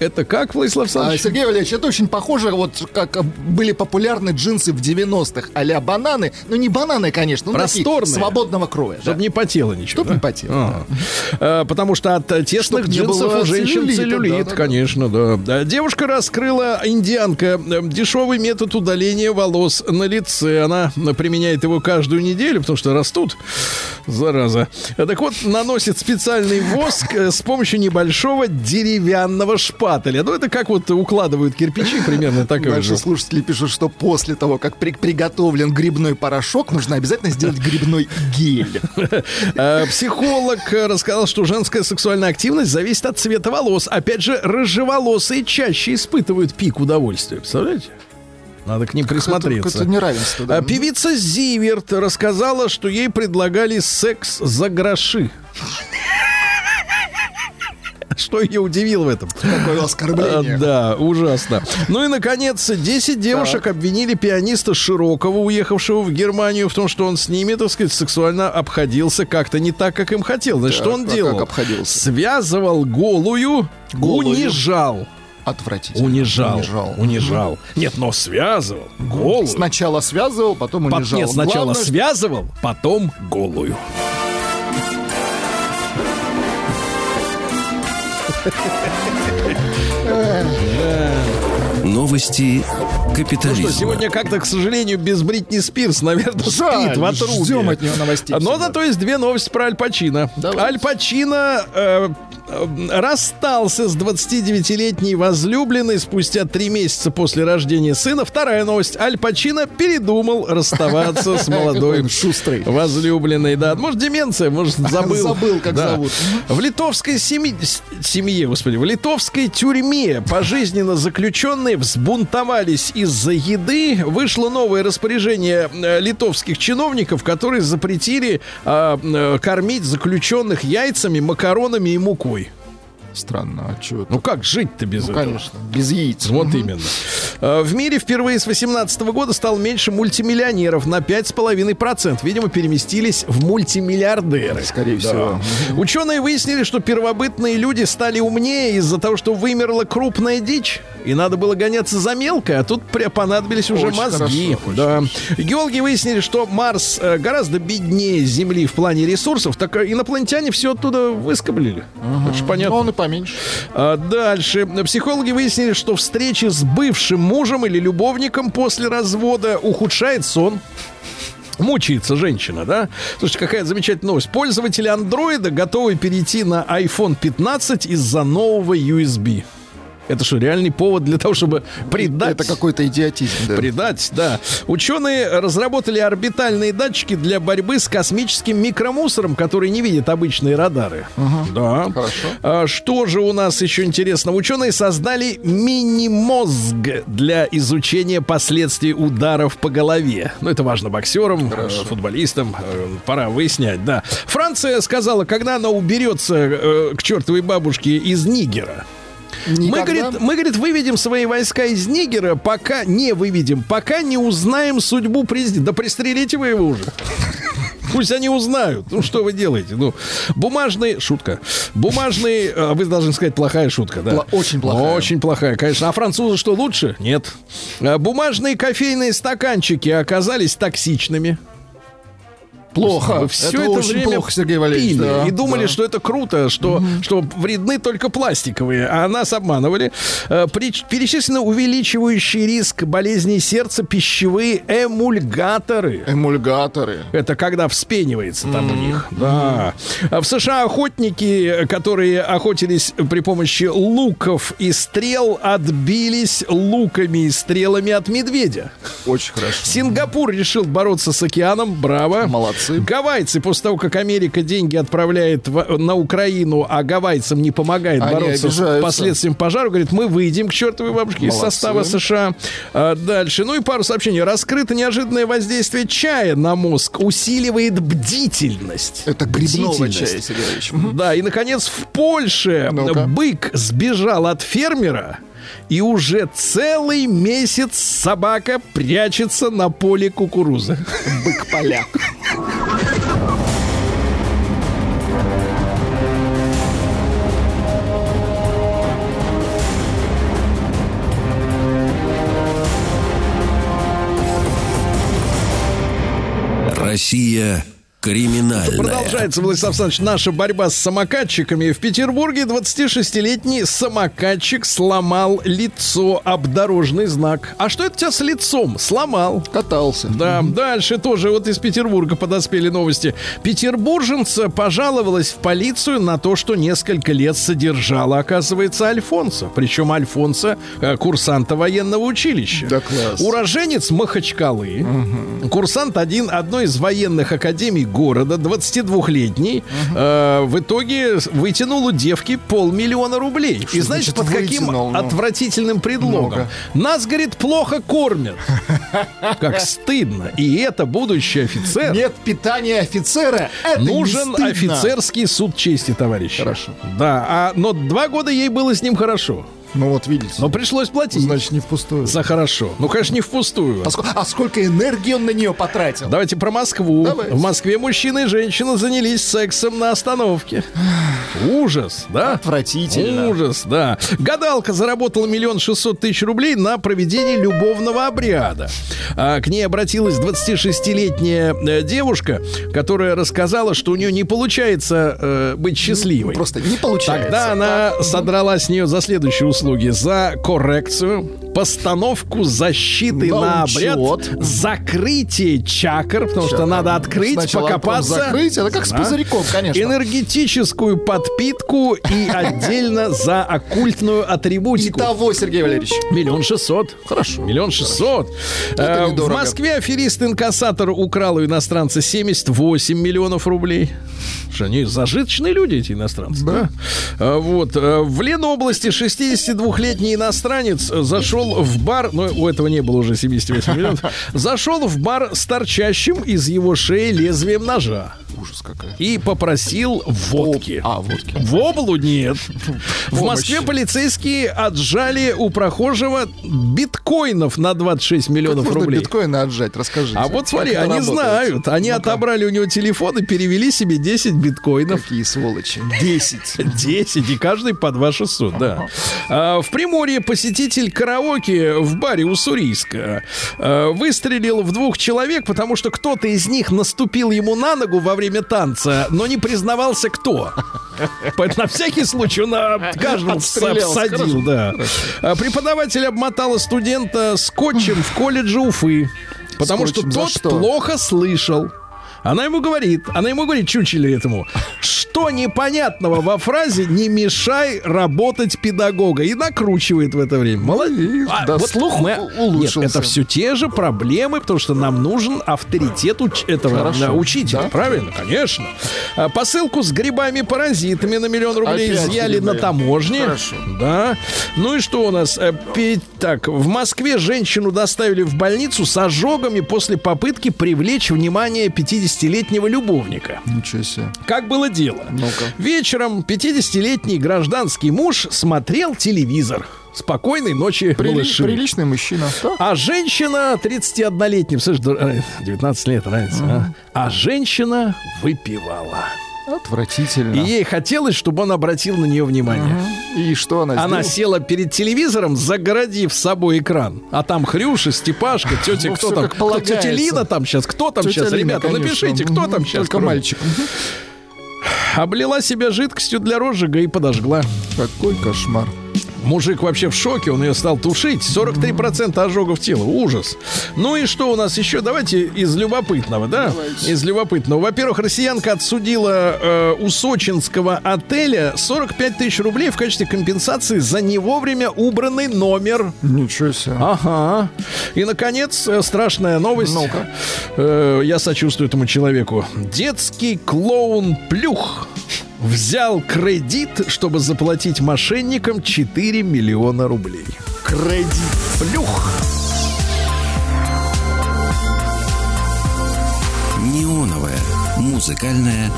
Speaker 2: Это как, Владислав
Speaker 3: А,
Speaker 2: Александрович?
Speaker 3: Сергей Валерьевич, это очень похоже, вот как а, были популярны джинсы в 90-х, а бананы. Ну, не бананы, конечно, ну, такие
Speaker 2: Просторные.
Speaker 3: свободного кроя.
Speaker 2: Чтобы
Speaker 3: да.
Speaker 2: не потело ничего.
Speaker 3: Чтоб
Speaker 2: да?
Speaker 3: не потело,
Speaker 2: Ага. Э, Потому что от э, тесных
Speaker 3: Чтоб
Speaker 2: джинсов у женщин целлюлит,
Speaker 3: да-да-да.
Speaker 2: конечно, да. Да, Девушка раскрыла, индианка, э, дешевый метод удаления волос на лице. Она применяет его каждую неделю, потому что растут, зараза. Так вот, наносит специальный воск э, с помощью небольшого деревянного шпателя. Ну, это как вот укладывают кирпичи, примерно такое
Speaker 3: Дальше
Speaker 2: же.
Speaker 3: слушатели пишут, что после того, как при- приготовлен грибной порошок, нужно обязательно сделать грибной гель.
Speaker 2: Э, Психолог э, рассказал, что женская сексуальная активность зависит от цвета волос. Опять же, рыжеволосые чаще испытывают пик удовольствия. Представляете? Надо к ним присмотреться.
Speaker 3: Это неравенство, да.
Speaker 2: А Певица Зиверт рассказала, что ей предлагали секс за гроши. Что ее удивило в этом?
Speaker 3: Какое оскорбление.
Speaker 2: А, Да, ужасно. Ну и, наконец, 10 девушек обвинили пианиста Широкого, уехавшего в Германию, в том, что он с ними, так сказать, сексуально обходился как-то не так, как им хотел. Значит, что он
Speaker 3: а как
Speaker 2: делал?
Speaker 3: обходился?
Speaker 2: Связывал голую, унижал.
Speaker 3: Отвратительно.
Speaker 2: Унижал.
Speaker 3: Унижал.
Speaker 2: Унижал. Нет, но связывал. Голую.
Speaker 3: Сначала связывал, потом
Speaker 2: Пот-
Speaker 3: унижал.
Speaker 2: Нет, сначала
Speaker 3: Главное,
Speaker 2: связывал, потом голую.
Speaker 4: Новости
Speaker 2: Ну
Speaker 4: капитализма.
Speaker 2: что, сегодня как-то, к сожалению, без Бритни Спирс, наверное,
Speaker 3: Жаль,
Speaker 2: спит в отрубе.
Speaker 3: ждем от нее новостей
Speaker 2: Но
Speaker 3: всегда.
Speaker 2: зато есть две новости про Аль Пачино.
Speaker 3: Давайте.
Speaker 2: Аль Пачино э, расстался с 29-летней возлюбленной спустя три месяца после рождения сына. Вторая новость. Аль Пачино передумал расставаться с молодой
Speaker 3: шустрый.
Speaker 2: возлюбленной. Да, может, деменция, может, забыл.
Speaker 3: Забыл, как
Speaker 2: Да.
Speaker 3: зовут.
Speaker 2: В литовской семье, семье, господи, в литовской тюрьме пожизненно заключенные взбунтовались из-за еды. Вышло новое распоряжение э, литовских чиновников, которые запретили а, э, кормить заключенных яйцами, макаронами и мукой.
Speaker 3: Странно, а это?
Speaker 2: Ну как жить-то без
Speaker 3: Ну,
Speaker 2: этого?
Speaker 3: конечно, без яиц.
Speaker 2: Вот именно. Э, В мире впервые с 2018 года стало меньше мультимиллионеров на 5,5%. Видимо, переместились в мультимиллиардеры.
Speaker 3: Скорее всего.
Speaker 2: Ученые выяснили, что первобытные люди стали умнее из-за того, что вымерла крупная дичь. И надо было гоняться за мелкой, а тут понадобились уже
Speaker 3: Очень
Speaker 2: мозги.
Speaker 3: хорошо,
Speaker 2: да. Геологи выяснили, что Марс э, гораздо беднее Земли в плане ресурсов, так инопланетяне все оттуда выскоблили. Это ж понятно.
Speaker 3: Но он и поменьше.
Speaker 2: А дальше. Психологи выяснили, что встреча с бывшим мужем или любовником после развода ухудшает сон. Мучается женщина, да? Слушайте, какая замечательная новость. Пользователи андроида готовы перейти на iPhone 15 из-за нового USB. Это что, реальный повод для того, чтобы предать?
Speaker 3: Это какой-то идиотизм. да.
Speaker 2: Предать, да. Ученые разработали орбитальные датчики для борьбы с космическим микромусором, который не видят обычные радары. Да.
Speaker 3: Хорошо.
Speaker 2: А, что же у нас еще интересно? Ученые создали мини-мозг для изучения последствий ударов по голове. Ну, это важно боксерам, э, футболистам. э, Пора выяснять, да. Франция сказала, когда она уберется э, к чертовой бабушке из Нигера. Мы, говорит, мы, говорит, выведем свои войска из Нигера, пока не выведем, пока не узнаем судьбу президента. Да пристрелите вы его уже. Пусть они узнают. Ну, что вы делаете? Ну, бумажный... Шутка. Бумажный... а, Вы должны сказать, плохая шутка, да?
Speaker 3: Очень плохая.
Speaker 2: Очень плохая, конечно. А французы что, лучше? Нет. А, Бумажные кофейные стаканчики оказались токсичными.
Speaker 3: Плохо.
Speaker 2: Вы все
Speaker 3: это,
Speaker 2: это,
Speaker 3: очень
Speaker 2: время
Speaker 3: плохо, Сергей Валерьевич.
Speaker 2: пили
Speaker 3: да,
Speaker 2: и думали,
Speaker 3: да.
Speaker 2: что это круто, что, что вредны только пластиковые, а нас обманывали. Э, перечислены увеличивающий риск болезней сердца пищевые эмульгаторы.
Speaker 3: Эмульгаторы.
Speaker 2: Это когда вспенивается там у них. Да. А В США охотники, которые охотились при помощи луков и стрел, отбились луками и стрелами от медведя.
Speaker 3: Очень хорошо.
Speaker 2: Сингапур решил бороться с океаном. Браво.
Speaker 3: Молодцы.
Speaker 2: Гавайцы, после того, как Америка деньги отправляет в- на Украину, а гавайцам не помогает
Speaker 3: Они
Speaker 2: бороться с
Speaker 3: обижаются.
Speaker 2: последствием пожара, говорит, мы выйдем к чертовой бабушке из
Speaker 3: Молодцы.
Speaker 2: состава США. А, дальше. Ну и пару сообщений. Раскрыто неожиданное воздействие чая на мозг. Усиливает бдительность.
Speaker 3: Это грибного чая, Сергей.
Speaker 2: Да, и, наконец, в Польше
Speaker 3: Ну-ка.
Speaker 2: бык сбежал от фермера, и уже целый месяц собака прячется на поле кукурузы.
Speaker 3: Бык-поляк.
Speaker 4: Россия криминальная.
Speaker 2: Продолжается, Владислав Александрович, наша борьба с самокатчиками. В Петербурге 26-летний самокатчик сломал лицо об дорожный знак. А что это у тебя с лицом? Сломал.
Speaker 3: Катался.
Speaker 2: Да, дальше тоже вот из Петербурга подоспели новости. Петербурженца пожаловалась в полицию на то, что несколько лет содержала, оказывается, Альфонса. Причем Альфонса э, курсанта военного училища.
Speaker 3: Да класс.
Speaker 2: Уроженец Махачкалы. Курсант один одной из военных академий города, 22-летний, э, в итоге вытянул у девки полмиллиона рублей. И знаете,
Speaker 3: значит
Speaker 2: под каким
Speaker 3: вытянул? Ну.
Speaker 2: отвратительным предлогом?
Speaker 3: Много.
Speaker 2: Нас, говорит, плохо кормят. Как стыдно. И это будущий офицер.
Speaker 3: Нет питания офицера. Это
Speaker 2: Нужен офицерский суд чести, товарищи.
Speaker 3: Хорошо.
Speaker 2: Да, а, но два года ей было с ним хорошо.
Speaker 3: Ну вот видите.
Speaker 2: Но пришлось платить.
Speaker 3: Значит, не впустую.
Speaker 2: За хорошо. Ну, конечно, не впустую.
Speaker 3: А, ск- а сколько энергии он на нее потратил?
Speaker 2: Давайте про Москву.
Speaker 3: Давайте.
Speaker 2: В Москве мужчина и женщина занялись сексом на остановке. Ужас, да?
Speaker 3: Отвратительно.
Speaker 2: Ужас, да. Гадалка заработала миллион шестьсот тысяч рублей на проведение любовного обряда. А, к ней обратилась 26-летняя э, девушка, которая рассказала, что у нее не получается э, быть счастливой.
Speaker 3: Просто не получается.
Speaker 2: Тогда она содрала с нее за следующие услуги. За коррекцию, постановку защиты
Speaker 3: На
Speaker 2: на обряд,
Speaker 3: учет.
Speaker 2: закрытие чакр, потому что надо открыть,
Speaker 3: Сначала
Speaker 2: покопаться.
Speaker 3: закрыть, это как с
Speaker 2: Да.
Speaker 3: пузырьком, конечно.
Speaker 2: Энергетическую подпитку и отдельно за оккультную атрибутику.
Speaker 3: Итого, Сергей Валерьевич.
Speaker 2: Миллион шестьсот. Хорошо. Миллион шестьсот. Э, В. Москве аферист-инкассатор украл у иностранца 78 миллионов рублей. Что они зажиточные люди, эти иностранцы. Да. А, Вот. э, В Ленобласти 62-летний иностранец э, зашел в бар, но у этого не было уже 78 миллионов, зашел в бар с торчащим из его шеи лезвием ножа
Speaker 3: Ужас какая.
Speaker 2: и попросил водки.
Speaker 3: А, водки.
Speaker 2: В облу нет. В. Москве полицейские отжали у прохожего биткоинов на 26 миллионов
Speaker 3: Можно
Speaker 2: рублей.
Speaker 3: биткоины отжать, расскажите.
Speaker 2: А вот смотри,
Speaker 3: Как
Speaker 2: они
Speaker 3: работает?
Speaker 2: знают. Они
Speaker 3: Ну-ка.
Speaker 2: отобрали у него телефон и перевели себе 10 биткоинов.
Speaker 3: Какие сволочи. Десять.
Speaker 2: 10, и каждый по 2 600, да. А, в Приморье посетитель караоке в баре Уссурийска а, выстрелил в двух человек, потому что кто-то из них наступил ему на ногу во время танца, но не признавался, кто. Поэтому на всякий случай он а, каждому всадил, да. А, Преподаватель обмотала студента скотчем в колледже Уфы, потому
Speaker 3: Скотчем
Speaker 2: что тот
Speaker 3: что?
Speaker 2: плохо слышал. Она ему говорит, она ему говорит, чучеле этому, что непонятного во фразе «не мешай работать педагога» и накручивает в это время. Молодец. А,
Speaker 3: Да, слух
Speaker 2: мы-
Speaker 3: улучшился.
Speaker 2: Нет, это все те же проблемы, потому что нам нужен авторитет уч- этого
Speaker 3: Хорошо.
Speaker 2: да, учителя.
Speaker 3: Да?
Speaker 2: Правильно? Конечно. А, посылку с грибами-паразитами на миллион рублей
Speaker 3: Опять
Speaker 2: изъяли
Speaker 3: грибы.
Speaker 2: на таможне.
Speaker 3: Хорошо.
Speaker 2: Да. Ну и что у нас? Э, Так, в Москве женщину доставили в больницу с ожогами после попытки привлечь внимание 50-летнего любовника.
Speaker 3: Ничего себе.
Speaker 2: Как было дело?
Speaker 3: Ну-ка.
Speaker 2: Вечером 50-летний гражданский муж смотрел телевизор. Спокойной ночи,
Speaker 3: Прили-
Speaker 2: малыши.
Speaker 3: Приличный мужчина. Да?
Speaker 2: А женщина 31-летняя, слышишь, дур- э, 19 лет разница, а? А женщина выпивала.
Speaker 3: Отвратительно.
Speaker 2: И ей хотелось, чтобы он обратил на нее внимание.
Speaker 3: И что она,
Speaker 2: Она
Speaker 3: сделала?
Speaker 2: села перед телевизором, загородив с собой экран. А там Хрюша, Степашка, тетя,
Speaker 3: Ну,
Speaker 2: кто там? Кто, тетя Лина там сейчас? Кто там
Speaker 3: Тетя
Speaker 2: сейчас?
Speaker 3: Лина,
Speaker 2: Ребята,
Speaker 3: конечно.
Speaker 2: напишите, кто там сейчас?
Speaker 3: Только мальчик. Мгм.
Speaker 2: Облила себя жидкостью для розжига и подожгла.
Speaker 3: Какой кошмар.
Speaker 2: Мужик вообще в шоке, он ее стал тушить. 43% ожогов тела. Ужас. Ну и что у нас еще? Давайте из любопытного, да? Из любопытного. Во-первых, россиянка отсудила э, у сочинского отеля 45 тысяч рублей в качестве компенсации за не вовремя убранный номер.
Speaker 3: Ничего себе.
Speaker 2: Ага. И, наконец, э, страшная новость.
Speaker 3: Ну-ка.
Speaker 2: Э, я сочувствую этому человеку. Детский клоун Плюх взял кредит, чтобы заплатить мошенникам 4 миллиона рублей.
Speaker 3: Кредит.
Speaker 2: Плюх.
Speaker 4: Музыкальная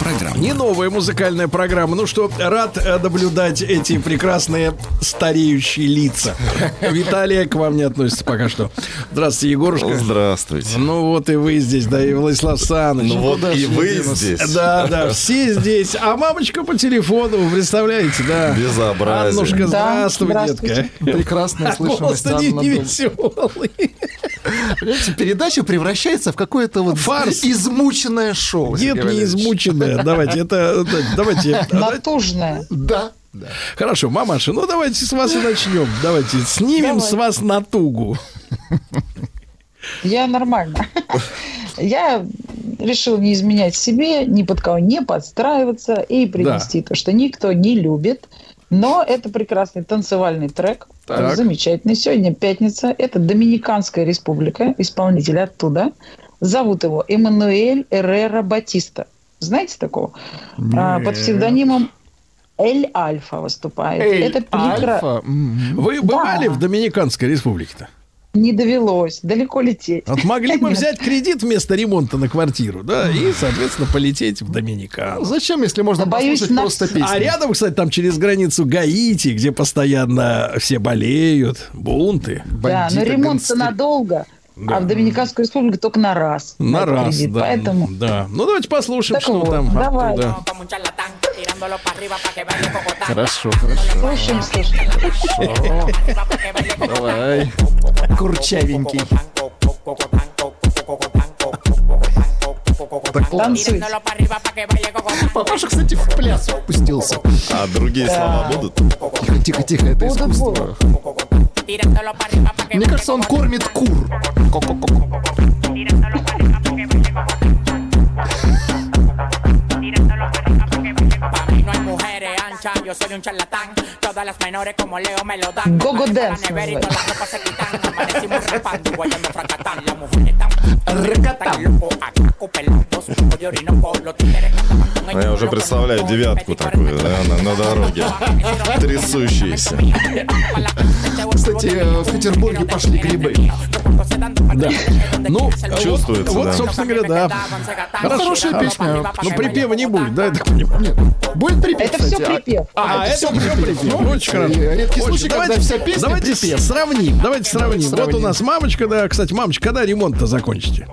Speaker 4: программа.
Speaker 2: Не новая музыкальная программа. Ну что, рад э, наблюдать эти прекрасные стареющие лица. Виталия к вам не относится пока что. Здравствуйте, Егорушка.
Speaker 7: Здравствуйте.
Speaker 2: Ну вот и вы здесь, да, и Владислав Саныч.
Speaker 7: Ну вот и вы здесь.
Speaker 2: Да, да, все здесь. А мамочка по телефону, вы представляете, да.
Speaker 7: Безобразие.
Speaker 2: Аннушка,
Speaker 8: Да,
Speaker 2: здравствуй,
Speaker 8: здравствуйте.
Speaker 2: детка.
Speaker 3: Прекрасная слышимость.
Speaker 2: Просто не, не веселый.
Speaker 3: Понимаете, передача превращается в какое-то вот
Speaker 2: Фарс.
Speaker 3: измученное шоу.
Speaker 2: Нет,
Speaker 3: Сергей
Speaker 2: не
Speaker 3: Валерьевич.
Speaker 2: измученная. Давайте, это, давайте.
Speaker 8: Натужная.
Speaker 3: Да. да.
Speaker 2: Хорошо, мамаша, ну давайте с вас и начнем. Давайте снимем
Speaker 8: Давай.
Speaker 2: с вас натугу.
Speaker 8: Я нормально. Я решил не изменять себе, ни под кого не подстраиваться и принести то, что никто не любит. Но это прекрасный танцевальный трек.
Speaker 2: Так.
Speaker 8: Замечательный. Сегодня пятница. Это Доминиканская республика. Исполнитель оттуда. Зовут его Эммануэль Эррера Батиста. Знаете такого? А, под псевдонимом Эль Альфа выступает.
Speaker 3: Эль
Speaker 8: Это прекра-
Speaker 3: Альфа. М.
Speaker 2: Вы бывали в Доминиканской республике-то?
Speaker 8: Не довелось далеко лететь.
Speaker 2: Вот могли бы
Speaker 8: Нет.
Speaker 2: взять кредит вместо ремонта на квартиру, да, и, соответственно, полететь в Доминикану.
Speaker 3: Зачем, если можно
Speaker 8: Да боюсь,
Speaker 3: послушать
Speaker 8: на-
Speaker 3: просто песни?
Speaker 2: А рядом, кстати, там через границу Гаити, где постоянно все болеют, бунты.
Speaker 8: Да, но ремонт-то надолго.
Speaker 2: Да.
Speaker 8: А в Доминиканскую республику только на раз.
Speaker 2: На раз,
Speaker 8: кредит.
Speaker 2: да.
Speaker 8: Поэтому
Speaker 2: Да. Ну, давайте послушаем,
Speaker 8: Так
Speaker 2: что
Speaker 8: вот,
Speaker 2: там
Speaker 8: давай.
Speaker 2: оттуда.
Speaker 3: Хорошо, хорошо.
Speaker 8: слушаем, слушаем.
Speaker 3: Давай. Курчавенький.
Speaker 8: Танцуйте.
Speaker 5: Baile cocotán.
Speaker 3: Папаша, кстати, в пляс пустился.
Speaker 7: А другие слова будут?
Speaker 3: Тихо, тихо, тихо, это
Speaker 8: Будут,
Speaker 3: искусство.
Speaker 5: Tirándolo para arriba no hay mujeres yo soy un charlatán. Todas las menores como Leo me lo dan. Go go
Speaker 8: dance.
Speaker 5: La Loco, acá,
Speaker 7: Я уже представляю девятку такую, да, на, на дороге. Трясущиеся.
Speaker 3: Кстати, э, в Петербурге пошли грибы.
Speaker 2: Да. Ну,
Speaker 7: Чувствуется,
Speaker 2: вот,
Speaker 7: да.
Speaker 2: вот, собственно говоря, да.
Speaker 3: Хорошая песня.
Speaker 2: Ну, припева не будет, да, я так понимаю?
Speaker 3: Будет припев,
Speaker 8: Это все
Speaker 3: кстати, а-
Speaker 8: припев.
Speaker 2: А, это
Speaker 3: всё
Speaker 2: все
Speaker 3: припев.
Speaker 2: припев.
Speaker 3: Ну,
Speaker 2: Очень хорошо.
Speaker 3: Редкий
Speaker 2: Очень.
Speaker 3: случай, когда вся песня
Speaker 2: давайте
Speaker 3: припев.
Speaker 2: сравним. Давайте сравним. Вот
Speaker 3: сравним.
Speaker 2: у нас мамочка, да, кстати, мамочка, когда ремонт-то закончите?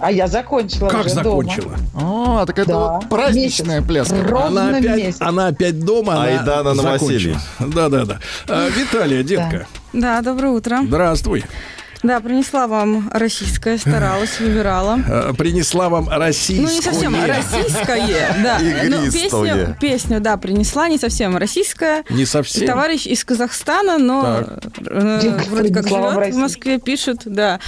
Speaker 8: А я закончила
Speaker 2: Как
Speaker 8: уже
Speaker 2: закончила?
Speaker 3: А, так это
Speaker 8: Да.
Speaker 3: вот праздничная
Speaker 8: Месяц.
Speaker 3: пляска.
Speaker 8: Ровно
Speaker 2: Она опять,
Speaker 8: месяц.
Speaker 2: она опять дома.
Speaker 7: Айдана
Speaker 2: она
Speaker 7: Новоселье.
Speaker 2: закончила. Да-да-да. А, Виталия, детка,
Speaker 9: Да, доброе утро.
Speaker 2: здравствуй.
Speaker 9: Да, принесла вам российское, старалась, выбирала.
Speaker 2: А, Принесла вам российскую.
Speaker 9: Ну, не совсем российское, да. Ну, песню, песню, да, принесла, не совсем российская.
Speaker 2: Не совсем.
Speaker 9: Товарищ из Казахстана, но э, вроде как живет в. Москве, пишет, да.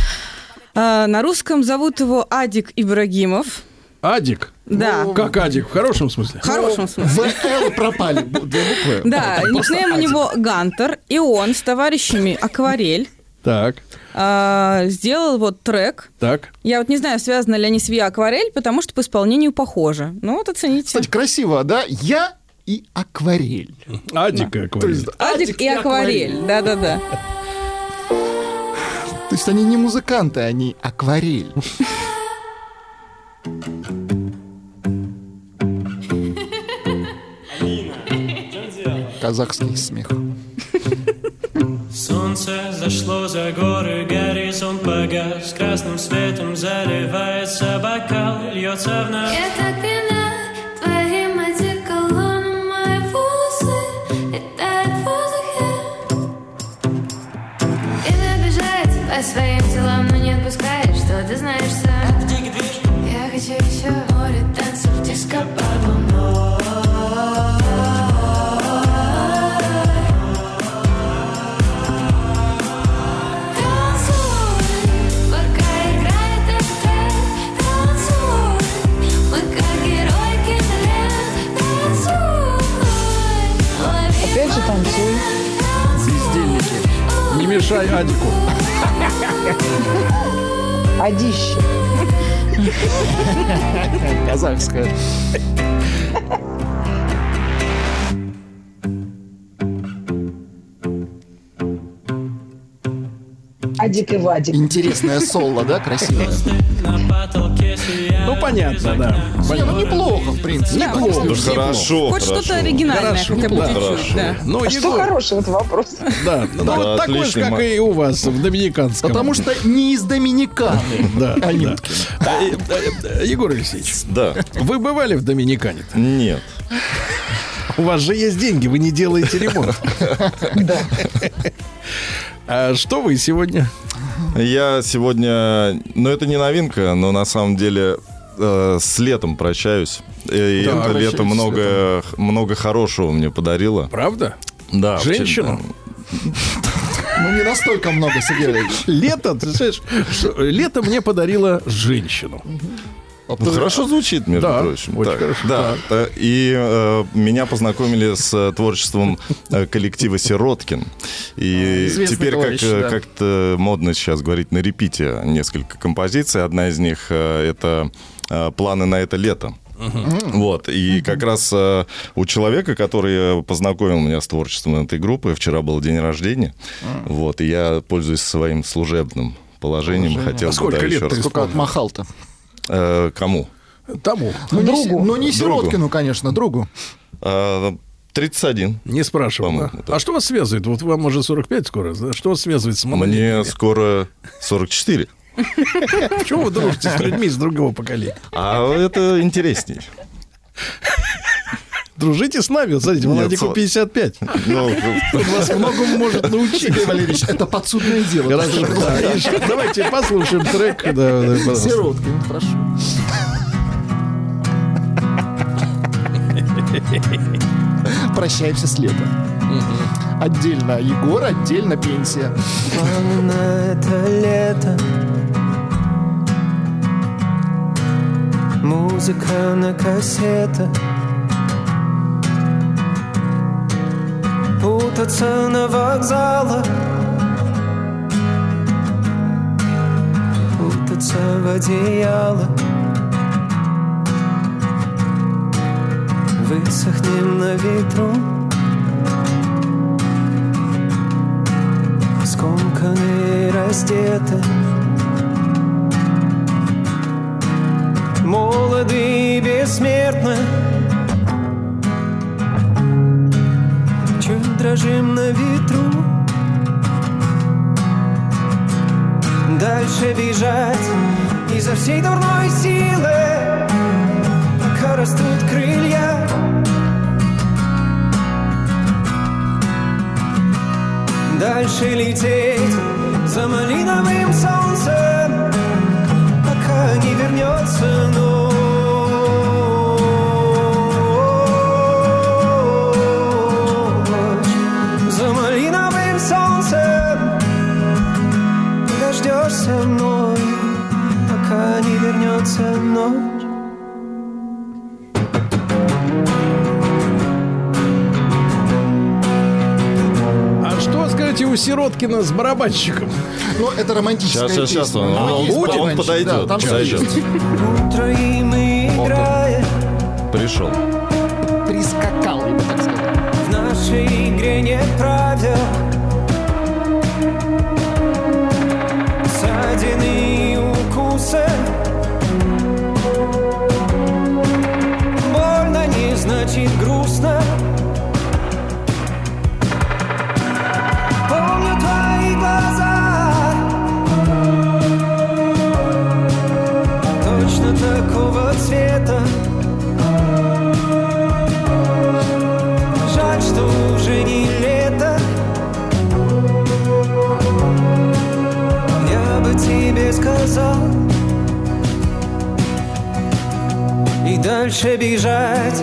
Speaker 9: А, На русском зовут его Адик Ибрагимов.
Speaker 2: Адик?
Speaker 9: Да.
Speaker 2: Ну, Как Адик? В хорошем смысле?
Speaker 9: В хорошем смысле.
Speaker 3: В Л пропали две буквы.
Speaker 9: Да, никнейм у него Гантер, и он с товарищами Акварель
Speaker 2: Так,
Speaker 9: а, сделал вот трек.
Speaker 2: так.
Speaker 9: Я вот не знаю, связаны ли они с Виа Акварель, потому что по исполнению похоже. Ну вот оцените.
Speaker 3: Кстати, красиво, да? Я и акварель.
Speaker 2: Адик, как
Speaker 3: То есть
Speaker 9: Адик и акварель. Да-да-да.
Speaker 3: То есть они не музыканты, они акварель. Казахский смех.
Speaker 10: Солнце зашло за горы, горизонт погас Красным светом заливается бокал Льется вновь
Speaker 11: Это
Speaker 2: Мешай Адику.
Speaker 8: Одище.
Speaker 3: Казахская.
Speaker 8: Адик и Вадик.
Speaker 3: Интересное соло, да, красивое?
Speaker 2: Ну, понятно, да.
Speaker 3: Не, ну неплохо, в принципе.
Speaker 2: Неплохо.
Speaker 7: Ну, хорошо,
Speaker 9: Хоть что-то оригинальное,
Speaker 2: Хорошо,
Speaker 9: хотя бы чуть-чуть. Да.
Speaker 2: Ну,
Speaker 8: А что хорошего, это вопрос.
Speaker 2: да, ну,
Speaker 7: Да,
Speaker 2: вот такой же, как и у вас в Доминиканском.
Speaker 3: Потому что не из Доминиканы.
Speaker 2: Да. А, э, Егор Алексеевич,
Speaker 7: Да.
Speaker 2: вы бывали в Доминикане?
Speaker 7: Нет.
Speaker 2: У вас же есть деньги, вы не делаете ремонт.
Speaker 8: Да.
Speaker 2: А что вы сегодня?
Speaker 7: Я сегодня... Ну, это не новинка, но на самом деле э, с летом прощаюсь. И
Speaker 2: Да,
Speaker 7: это лето много, много хорошего мне подарило.
Speaker 2: Правда?
Speaker 7: Да,
Speaker 2: Женщину?
Speaker 3: Ну, не настолько много, Сергей.
Speaker 2: Лето, ты знаешь, лето мне подарило женщину.
Speaker 7: Ну, хорошо звучит, между
Speaker 2: Да,
Speaker 7: прочим.
Speaker 2: очень
Speaker 7: Так,
Speaker 2: хорошо.
Speaker 7: Да, э, и э, меня познакомили с э, творчеством э, коллектива Сироткин. И
Speaker 3: Известный
Speaker 7: теперь,
Speaker 3: товарищ,
Speaker 7: как,
Speaker 3: да.
Speaker 7: как-то модно сейчас говорить, на репите несколько композиций. Одна из них э, это э, «Планы на это лето». Вот, и как раз э, у человека, который познакомил меня с творчеством этой группы, вчера был день рождения, вот, и я, пользуясь своим служебным положением, хотел
Speaker 2: А
Speaker 7: бы,
Speaker 2: сколько
Speaker 7: да,
Speaker 2: лет
Speaker 7: еще
Speaker 2: ты
Speaker 7: раз...
Speaker 3: Сколько отмахал-то?
Speaker 7: Э, кому?
Speaker 2: Тому.
Speaker 3: Ну, не,
Speaker 8: Другу.
Speaker 3: Си- ну, не
Speaker 7: Другу.
Speaker 3: Сироткину, конечно, другу.
Speaker 7: Э, 31.
Speaker 2: Не спрашивал. Да?
Speaker 7: да.
Speaker 2: А что вас связывает? Вот вам уже 45 скоро. да? Что вас связывает с
Speaker 7: Мне
Speaker 2: малолетними?
Speaker 7: скоро 44.
Speaker 2: Почему вы дружите с людьми из другого поколения?
Speaker 7: А это интересней.
Speaker 2: Дружите с нами. Вот Смотрите, Владику
Speaker 7: со-
Speaker 2: 55.
Speaker 7: Ну,
Speaker 2: вас многому может научить.
Speaker 3: Сергей Валерьевич, это подсудное дело.
Speaker 2: Хорошо, Давайте послушаем трек.
Speaker 3: Сироткин, хорошо. Прощаемся с летом. Отдельно Егор, отдельно пенсия.
Speaker 12: На это лето Музыка на кассетах Путаться на вокзалах Путаться в одеялах Высохнем на ветру. Скомканы, раздеты. Молоды и бессмертны дрожим на ветру. Дальше бежать изо всей дурной силы. Пока растут крылья. Дальше лететь за малиновым солнцем,
Speaker 2: у Сироткина с барабанщиком?
Speaker 3: Ну, это романтическая
Speaker 7: Сейчас, сейчас, сейчас,
Speaker 3: песня.
Speaker 7: он- он-
Speaker 3: есть
Speaker 7: он подойдет,
Speaker 3: да, там
Speaker 7: подойдет.
Speaker 12: Утро и мы играем
Speaker 7: пришел.
Speaker 3: Прискакал, я бы так сказал.
Speaker 12: В нашей игре нет правил Ссадины и укусы сказал И дальше бежать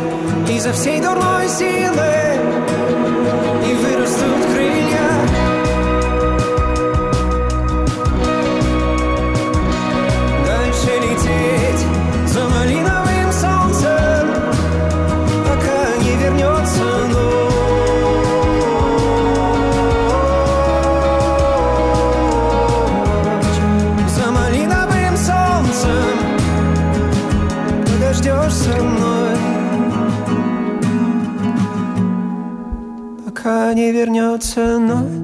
Speaker 12: Изо всей дурной силы не вернется ночь.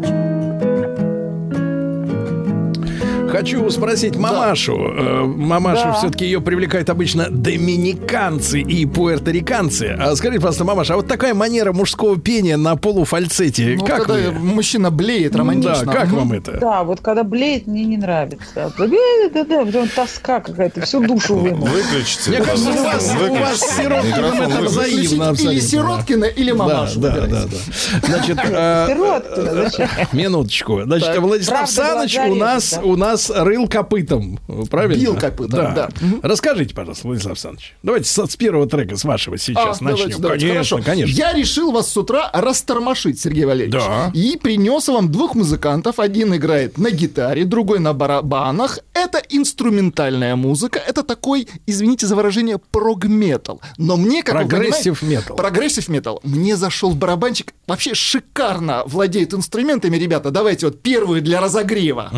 Speaker 2: Хочу спросить мамашу. Э, Мамашу
Speaker 8: Да.
Speaker 2: все-таки ее привлекают обычно доминиканцы и пуэрториканцы. А скажите, пожалуйста, мамаша, а вот такая манера мужского пения на полуфальцете,
Speaker 3: Ну,
Speaker 2: как
Speaker 3: когда
Speaker 2: вы?
Speaker 3: мужчина блеет романтично.
Speaker 2: Да, как вам это?
Speaker 8: Да, вот когда блеет, мне не нравится. Да, да, да, прям тоска какая-то, всю душу вынул.
Speaker 7: Выключите.
Speaker 2: Мне кажется, у вас, у вас с Сироткиным
Speaker 7: Микрофон
Speaker 2: это взаимно
Speaker 3: Или. Сироткина, или мамашу.
Speaker 2: Да, да, да, да. Значит, э,
Speaker 8: Сироткина, зачем?
Speaker 2: минуточку. Значит. Владислав Саныч у нас,
Speaker 8: да?
Speaker 2: у нас рыл копытом, правильно?
Speaker 3: Бил копытом, да.
Speaker 2: Расскажите, пожалуйста, Владислав Александрович. Давайте с, с первого трека, с вашего сейчас
Speaker 3: А,
Speaker 2: начнем.
Speaker 3: давайте, давайте,
Speaker 2: конечно,
Speaker 3: хорошо.
Speaker 2: конечно.
Speaker 3: Я решил вас с утра растормошить, Сергей Валерьевич.
Speaker 2: Да.
Speaker 3: И принес вам двух музыкантов. Один играет на гитаре, другой на барабанах. Это инструментальная музыка. Это такой, извините за выражение, прогметал. Но мне, как
Speaker 2: Прогрессив метал.
Speaker 3: Прогрессив метал. Мне зашел барабанчик. Вообще шикарно владеет инструментами, ребята. Давайте вот первую для разогрева.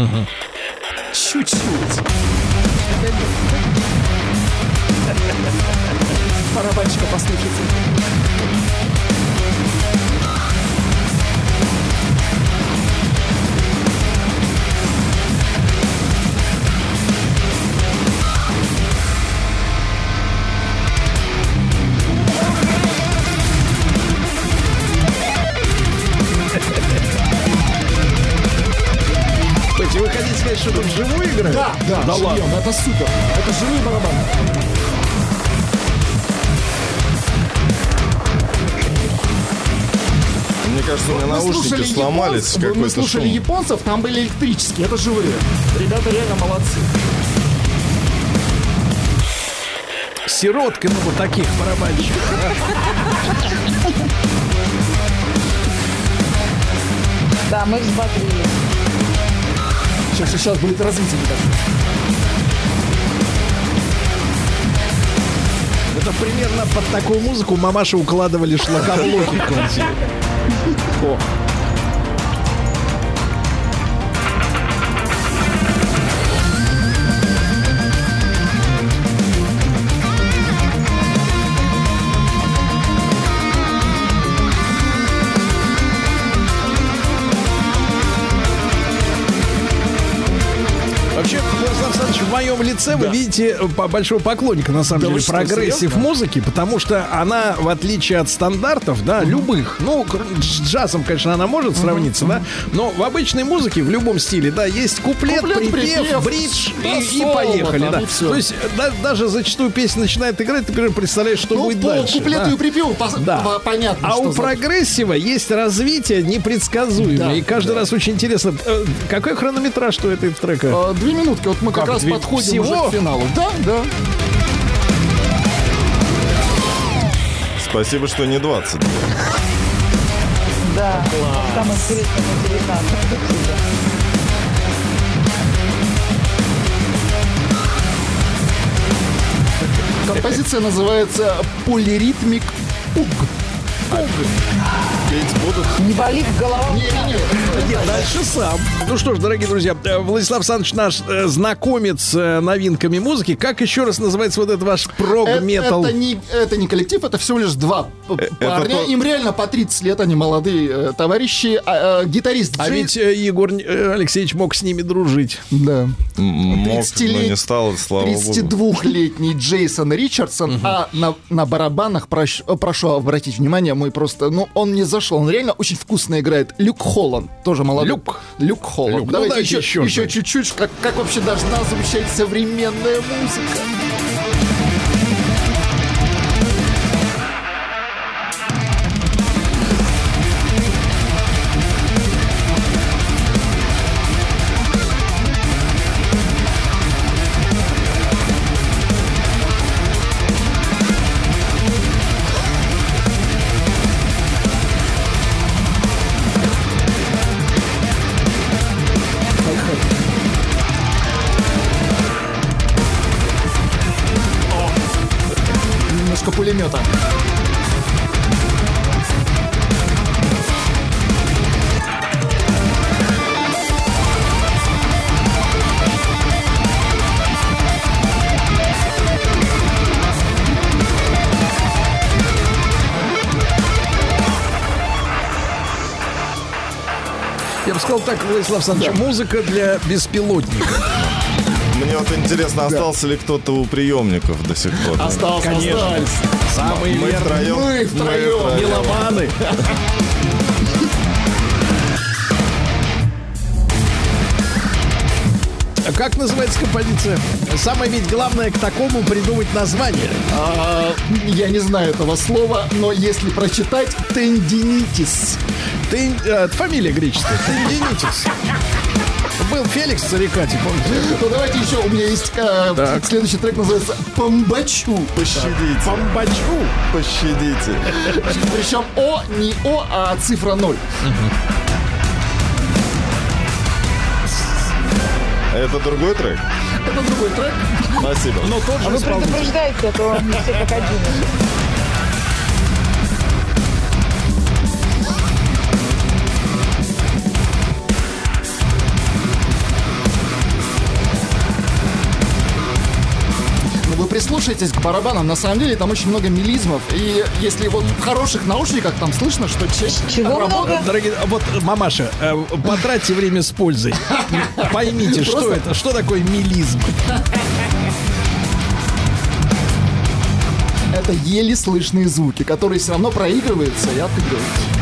Speaker 3: Чуть-чуть. Барабанчика послушайте.
Speaker 2: Сказать, что тут вживую играют?
Speaker 3: Да, да,
Speaker 2: да
Speaker 3: живьем,
Speaker 2: ладно.
Speaker 3: это супер. Это живые барабаны.
Speaker 7: Мне кажется, у меня
Speaker 3: Мы
Speaker 7: наушники сломались.
Speaker 3: японцев, мы слушали
Speaker 7: шум.
Speaker 3: японцев, там были электрические, это живые. Ребята реально молодцы.
Speaker 2: Сиротка, ну, вот таких барабанщиков.
Speaker 8: Да, мы взбодрились.
Speaker 3: Сейчас, сейчас будет развитие.
Speaker 2: Это примерно под такую музыку мамаши укладывали шлакоблоки.
Speaker 3: О.
Speaker 2: в лице вы видите э, по- большого поклонника, на самом
Speaker 3: Да
Speaker 2: деле, прогрессив
Speaker 3: серьезно?
Speaker 2: музыки, потому что она, в отличие от стандартов, да, любых, ну, с джазом, конечно, она может сравниться, да, но в обычной музыке, в любом стиле, да, есть куплет,
Speaker 3: Куплет,
Speaker 2: припев,
Speaker 3: припев,
Speaker 2: bridge
Speaker 3: да,
Speaker 2: и, поехали,
Speaker 3: там,
Speaker 2: да.
Speaker 3: и.
Speaker 2: То есть э, да- даже зачастую песня начинает играть, ты примерно представляешь, что
Speaker 3: Ну,
Speaker 2: будет
Speaker 3: по
Speaker 2: дальше.
Speaker 3: куплету
Speaker 2: да.
Speaker 3: и припеву пос-
Speaker 2: Да.
Speaker 3: по- понятно,
Speaker 2: А у
Speaker 3: за-
Speaker 2: прогрессива есть развитие непредсказуемое.
Speaker 3: Да,
Speaker 2: и каждый
Speaker 3: да.
Speaker 2: раз очень интересно. э, Какой хронометраж у этого трека?
Speaker 3: Э, Две минутки, вот мы как,
Speaker 2: Как,
Speaker 3: раз
Speaker 2: две-
Speaker 3: подходим
Speaker 2: всего?
Speaker 3: уже к финалу. Да, да.
Speaker 7: Спасибо, что не 20.
Speaker 8: Да, самое интересное на 19.
Speaker 3: Композиция называется «Полиритмик Пуг».
Speaker 7: Будут?
Speaker 8: Не болит голова?
Speaker 2: Нет, дальше сам. Ну что ж, дорогие друзья, э, Владислав Александрович наш э, знакомец с э, новинками музыки. Как еще раз называется вот этот ваш
Speaker 3: Э-
Speaker 2: прог-метал?
Speaker 3: Это, не, это не коллектив, это всего лишь два
Speaker 7: это
Speaker 3: парня.
Speaker 7: то-
Speaker 3: Им реально по 30 лет, они молодые э, товарищи. А, э, гитарист
Speaker 2: А
Speaker 3: Джей-
Speaker 2: ведь э, Егор э, Алексеевич мог с ними дружить.
Speaker 3: Да.
Speaker 7: Мог, но
Speaker 3: 30-лет-
Speaker 7: не стал, слава богу.
Speaker 3: 32-летний Джейсон Ричардсон, а на, на барабанах, прош- э, прошу обратить внимание, мой просто, ну, он не зашел, он реально очень вкусно играет. Люк Холланд, тоже молодой.
Speaker 2: Люк.
Speaker 3: Люк Холланд.
Speaker 2: Люк, ну
Speaker 3: Давайте
Speaker 2: давайте
Speaker 3: еще,
Speaker 2: еще
Speaker 3: еще чуть-чуть, как, как вообще должна звучать современная музыка.
Speaker 2: Владислав Александрович, музыка для беспилотников.
Speaker 7: Мне вот интересно, остался ли кто-то у приемников до сих пор?
Speaker 3: Остался,
Speaker 2: Конечно.
Speaker 3: остались.
Speaker 2: Самые
Speaker 7: Мы
Speaker 2: верные
Speaker 7: втроем.
Speaker 3: Мы втроем.
Speaker 2: меломаны. Как называется композиция? Самое ведь главное к такому придумать название.
Speaker 3: А, я не знаю этого слова, но если прочитать тендинитис.
Speaker 2: Ты, э, фамилия греческая. Тендинитис. Был Феликс Царикати, помните?
Speaker 3: Ну давайте еще, у меня есть э,
Speaker 2: Так.
Speaker 3: следующий трек называется «Помбачу».
Speaker 7: Пощадите.
Speaker 2: Помбачу.
Speaker 7: Пощадите.
Speaker 3: Причем О не О, а цифра 0.
Speaker 7: Это другой трек?
Speaker 3: Это другой трек.
Speaker 7: Спасибо.
Speaker 2: Но тот
Speaker 8: А
Speaker 2: же
Speaker 8: вы
Speaker 2: исполнитель.
Speaker 8: предупреждаете, а то все как один.
Speaker 3: Прислушайтесь к барабанам, на самом деле там очень много мелизмов. И если вот в хороших наушниках там слышно, что часть
Speaker 8: Чего много?
Speaker 2: Дорогие, вот, мамаша, э, потратьте время с пользой. Поймите, что это, что такое мелизм.
Speaker 3: это еле слышные звуки, которые все равно проигрываются и отыгрываются.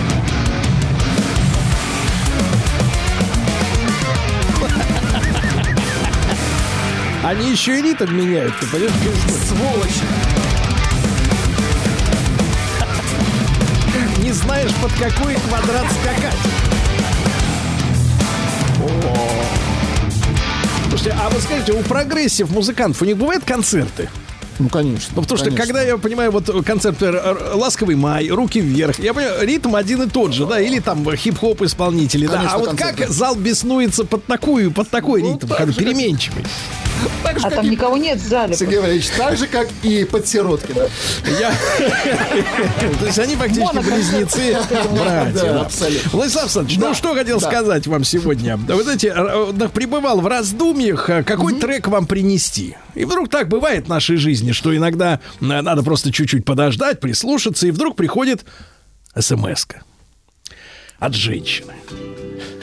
Speaker 2: Они еще и ритм меняют, ты понимаешь?
Speaker 3: Сволочи!
Speaker 2: Не знаешь, под какой квадрат скакать. О. Слушайте, а вы скажите, у progressive музыкантов у них бывают концерты?
Speaker 3: Ну, конечно.
Speaker 2: Ну, потому что,
Speaker 3: конечно.
Speaker 2: когда я понимаю, вот концерт например, р- «Ласковый май», «Руки вверх», я понимаю, ритм один и тот же, да, или там хип-хоп исполнители, да.
Speaker 3: Конечно,
Speaker 2: А вот как
Speaker 3: да.
Speaker 2: зал беснуется под такую, под такой
Speaker 3: Ну,
Speaker 2: ритм,
Speaker 3: так
Speaker 2: как
Speaker 3: же,
Speaker 2: переменчивый?
Speaker 3: Так же,
Speaker 8: А там
Speaker 3: и-
Speaker 8: никого нет в зале.
Speaker 3: Сергей Валерьевич, так же, как и под Сироткина.
Speaker 2: Я... То есть они фактически близнецы, братья.
Speaker 3: Да,
Speaker 2: да.
Speaker 3: абсолютно.
Speaker 2: Владислав Александрович, ну что хотел
Speaker 3: да.
Speaker 2: сказать вам сегодня. Вы знаете, э, э, пребывал в раздумьях, э, какой трек вам принести. И вдруг так бывает в нашей жизни, что иногда надо просто чуть-чуть подождать, прислушаться, и вдруг приходит смс от женщины.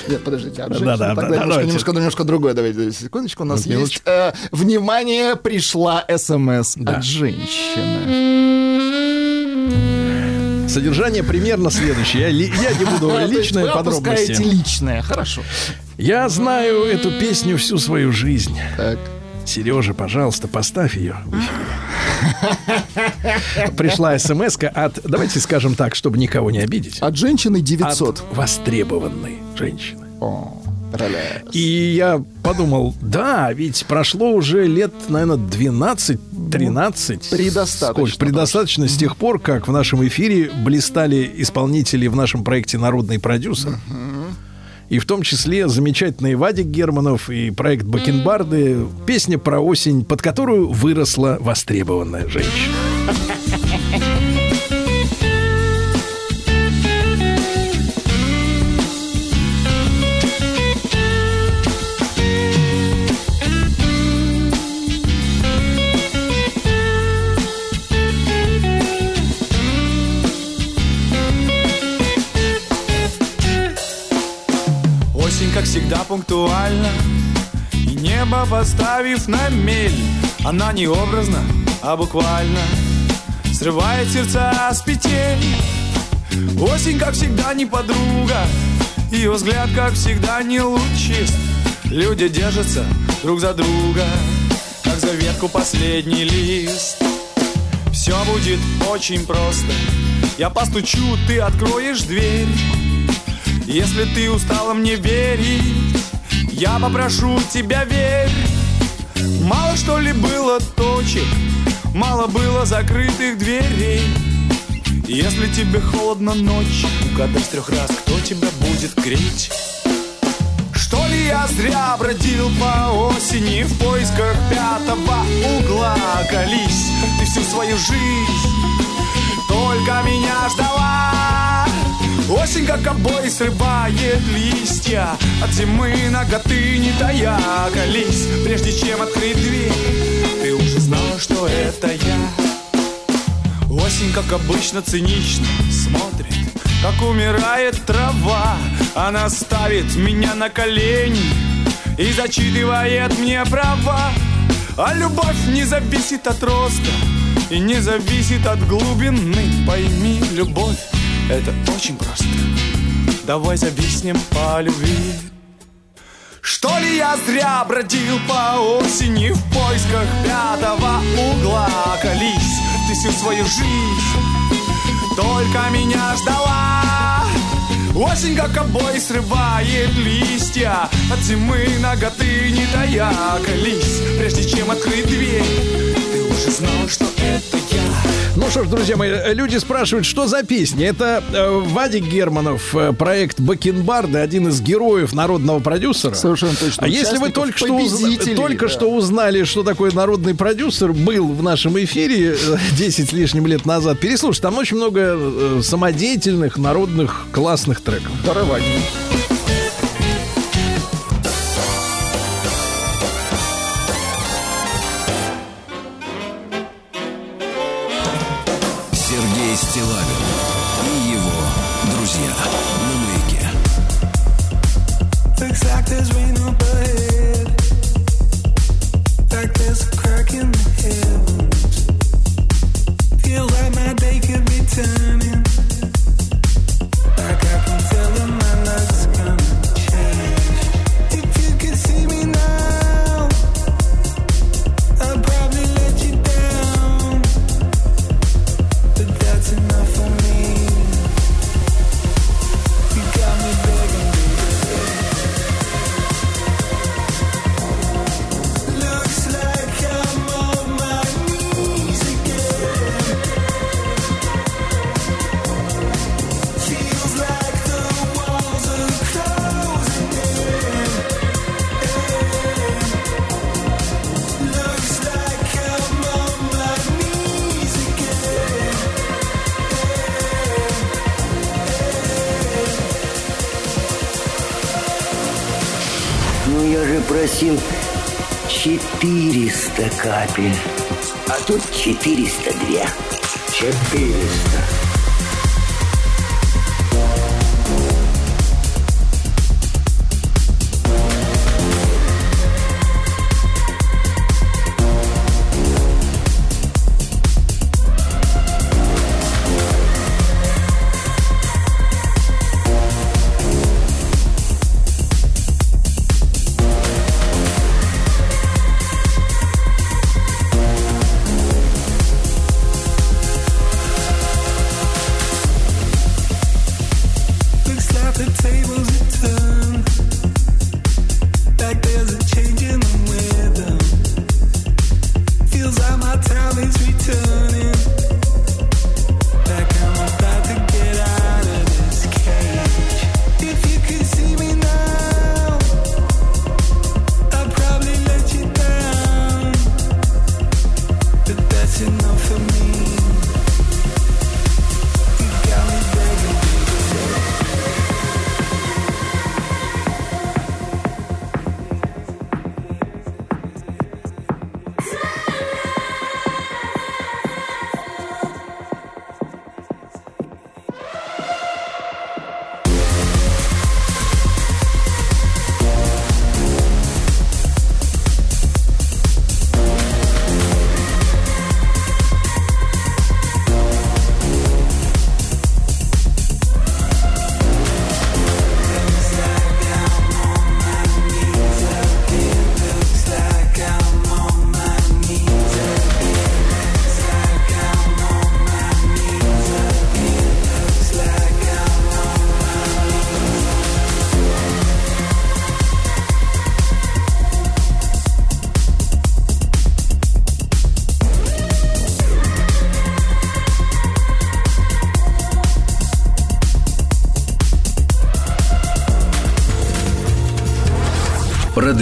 Speaker 3: Нет, подождите, от
Speaker 2: Да,
Speaker 3: женщины.
Speaker 2: да,
Speaker 3: Тогда
Speaker 2: да,
Speaker 3: немножко, немножко, немножко другое. Давайте, секундочку. У нас есть... э, внимание, пришла смс
Speaker 2: Да.
Speaker 3: от женщины.
Speaker 2: Содержание примерно следующее. Я, я не буду личные
Speaker 3: вы
Speaker 2: подробности.
Speaker 3: личное. Хорошо.
Speaker 2: Я знаю эту песню всю свою жизнь.
Speaker 3: Так.
Speaker 2: Сережа, пожалуйста, поставь ее. Пришла смс от, давайте скажем так, чтобы никого не обидеть,
Speaker 3: От женщины 900.
Speaker 2: от востребованной женщины.
Speaker 3: О.
Speaker 2: И я подумал, да, ведь прошло уже лет, наверное, 12-13.
Speaker 3: Предостаточно
Speaker 2: Сколько? Предостаточно с тех пор, как в нашем эфире блистали исполнители в нашем проекте «Народный продюсер». И в том числе замечательный Вадик Германов и проект Бакенбарды. Песня про осень, под которую выросла востребованная женщина.
Speaker 13: Всегда, пунктуальна И небо поставив на мель Она не образно, а буквально Срывает сердца с петель. Осень, как всегда, не подруга Ее взгляд, как всегда, не лучист Люди держатся друг за друга Как за ветку последний лист. Все будет очень просто. Я постучу, ты откроешь дверь если ты устала мне верить, я попрошу тебя верь. Мало что ли было точек, мало было закрытых дверей. Если тебе холодно ночью, угадай с трех раз, кто тебя будет греть. Что ли я зря бродил по осени в поисках пятого угла? Колись, ты всю свою жизнь только меня ждала. Осень, как обои, срывает листья. От зимы ноготы не тая Колись, прежде чем открыть дверь Ты уже знала, что это я. Осень, как обычно, цинично смотрит Как умирает трава. Она ставит меня на колени И зачитывает мне права. А любовь не зависит от роста И не зависит от глубины. Пойми, любовь это очень просто. Давай зависнем по любви. Что ли я зря бродил по осени В поисках пятого угла? Колись, ты всю свою жизнь. Только меня ждала. Осень, как обой, срывает листья. От зимы ноготы не тая. Колись, прежде чем открыть дверь уже знал, что это я
Speaker 2: Ну что ж, друзья мои, люди спрашивают, что за песня. Это э, Вадик Германов, э, проект Бакенбарды, один из героев народного продюсера.
Speaker 14: Совершенно точно.
Speaker 2: А если вы только, что, уз- только
Speaker 14: да.
Speaker 2: что узнали, что такое народный продюсер, был в нашем эфире э, 10 с лишним лет назад, переслушайте, там очень много э, самодеятельных, народных, классных треков.
Speaker 14: Дарование.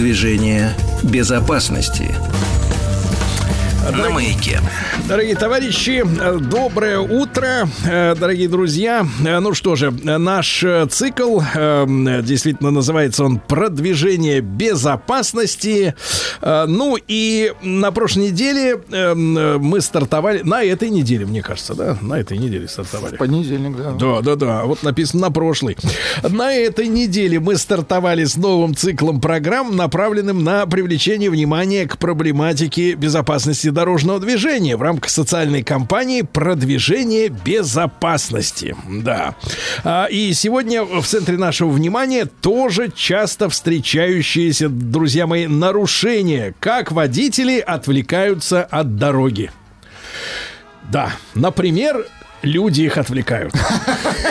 Speaker 4: Продвижение безопасности. На маяке.
Speaker 2: Дорогие товарищи, э, доброе утро, э, дорогие друзья. Э, Ну что же, наш цикл, действительно называется он «Продвижение безопасности». Э, Ну и на прошлой неделе э, мы стартовали, на этой неделе, мне кажется, да, на этой неделе стартовали.
Speaker 14: Понедельник, да.
Speaker 2: Да, да, да. Вот написано на прошлый. На этой неделе мы стартовали с новым циклом программ, направленным на привлечение внимания к проблематике безопасности дорожного движения в рамках социальной кампании «Продвижение безопасности». Да. А, И сегодня в центре нашего внимания тоже часто встречающиеся, друзья мои, нарушения, как водители отвлекаются от дороги. Да, например, люди их отвлекают.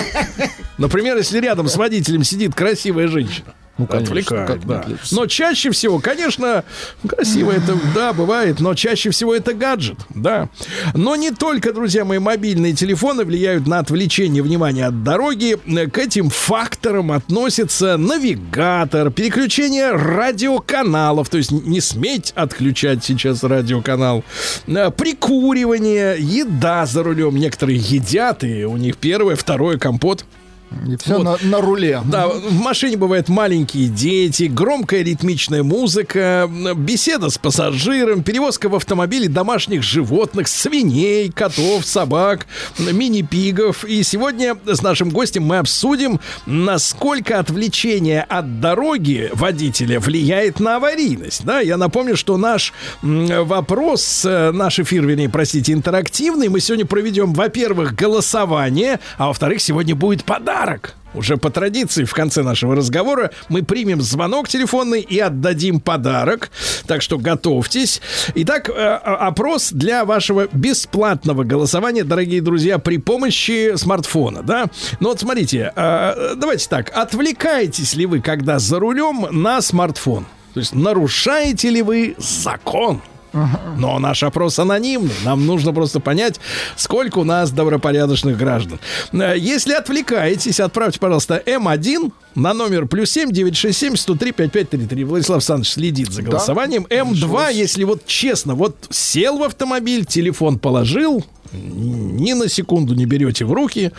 Speaker 2: Например, если рядом с водителем сидит красивая женщина.
Speaker 3: Ну, конечно, не
Speaker 2: да. Но чаще всего, конечно, красиво это, да, бывает, но чаще всего это гаджет, да. Но не только, друзья мои, мобильные телефоны влияют на отвлечение внимания от дороги. К этим факторам относится навигатор, переключение радиоканалов, то есть не сметь отключать сейчас радиоканал, э, прикуривание, еда за рулем. Некоторые едят, и у них первое, второе компот.
Speaker 3: И все
Speaker 2: Вот.
Speaker 3: на, на руле.
Speaker 2: Да, в машине бывают маленькие дети, громкая ритмичная музыка, беседа с пассажиром, перевозка в автомобиле домашних животных, свиней, котов, собак, мини-пигов. И сегодня с нашим гостем мы обсудим, насколько отвлечение от дороги водителя влияет на аварийность. Да, я напомню, что наш вопрос, э, наш эфир, вернее, простите, интерактивный. Мы сегодня проведем, во-первых, голосование, а во-вторых, сегодня будет подарок. Уже по традиции в конце нашего разговора мы примем звонок телефонный и отдадим подарок. Так что готовьтесь. Итак, э, опрос для вашего бесплатного голосования, дорогие друзья, при помощи смартфона, да? Ну вот смотрите, э, давайте так, отвлекаетесь ли вы, когда за рулем, на смартфон? То есть нарушаете ли вы закон? Но наш опрос анонимный. Нам нужно просто понять, сколько у нас добропорядочных граждан. Э, Если отвлекаетесь, отправьте, пожалуйста, М1 на номер плюс 7 967 103 5533. Владислав Александрович следит за голосованием. М2, если вот честно, вот сел в автомобиль, телефон положил, ни на секунду не берете в руки.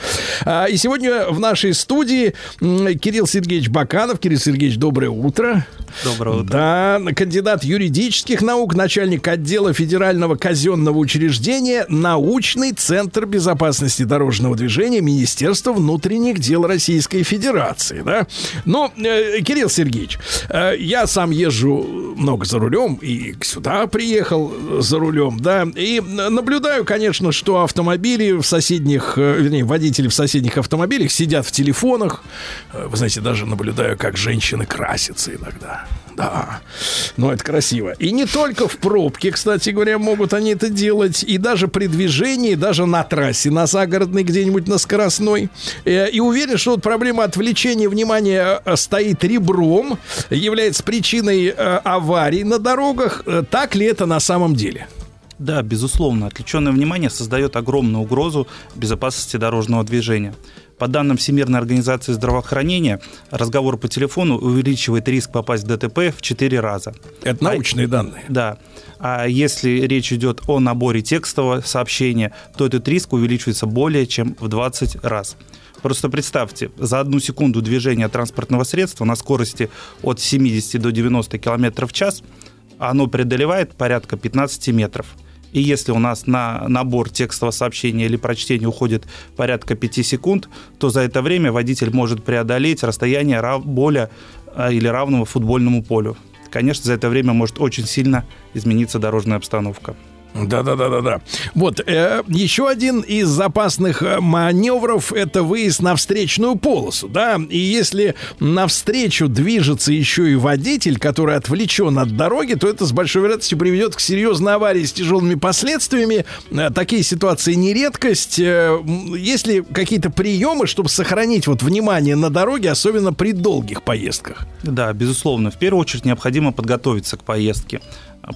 Speaker 2: А, И сегодня в нашей студии Кирилл Сергеевич Баканов. Кирилл Сергеевич, доброе утро.
Speaker 15: Доброе утро.
Speaker 2: Да, кандидат юридических наук, начальник отдела федерального казенного учреждения, научный центр безопасности дорожного движения Министерства внутренних дел Российской Федерации, да. Но, э, Кирилл Сергеевич, э, я сам езжу много за рулем и сюда приехал э, за рулем, да, и наблюдаю, конечно, что автомобили в соседних, э, вернее, водители в соседних автомобилях сидят в телефонах. Э, Вы знаете, даже наблюдаю, как женщины красятся иногда. Да, но это красиво. И не только в пробке, кстати говоря, могут они это делать, и даже при движении, даже на трассе, на загородной где-нибудь на скоростной. Э, И уверен, что вот проблема отвлечения внимания э, стоит ребром, является причиной э, аварий на дорогах. Так ли это на самом деле?
Speaker 15: Да, безусловно, отвлеченное внимание создает огромную угрозу безопасности дорожного движения. По данным Всемирной организации здравоохранения, разговор по телефону увеличивает риск попасть в ДТП в 4 раза.
Speaker 2: Это научные данные.
Speaker 15: Да. А если речь идет о наборе текстового сообщения, то этот риск увеличивается более чем в 20 раз. Просто представьте, за одну секунду движения транспортного средства на скорости от 70 до 90 км в час оно преодолевает порядка 15 метров. И если у нас на набор текстового сообщения или прочтения уходит порядка 5 секунд, то за это время водитель может преодолеть расстояние более а, или равного футбольному полю. Конечно, за это время может очень сильно измениться дорожная обстановка.
Speaker 2: Да, да, да, да, да. Вот э, еще один из запасных э, маневров это выезд на встречную полосу, да. И если навстречу движется еще и водитель, который отвлечен от дороги, то это с большой вероятностью приведет к серьезной аварии с тяжелыми последствиями. Э, такие ситуации не редкость. Э, есть ли какие-то приемы, чтобы сохранить вот внимание на дороге, особенно при долгих поездках?
Speaker 15: Да, безусловно. В первую очередь необходимо подготовиться к поездке.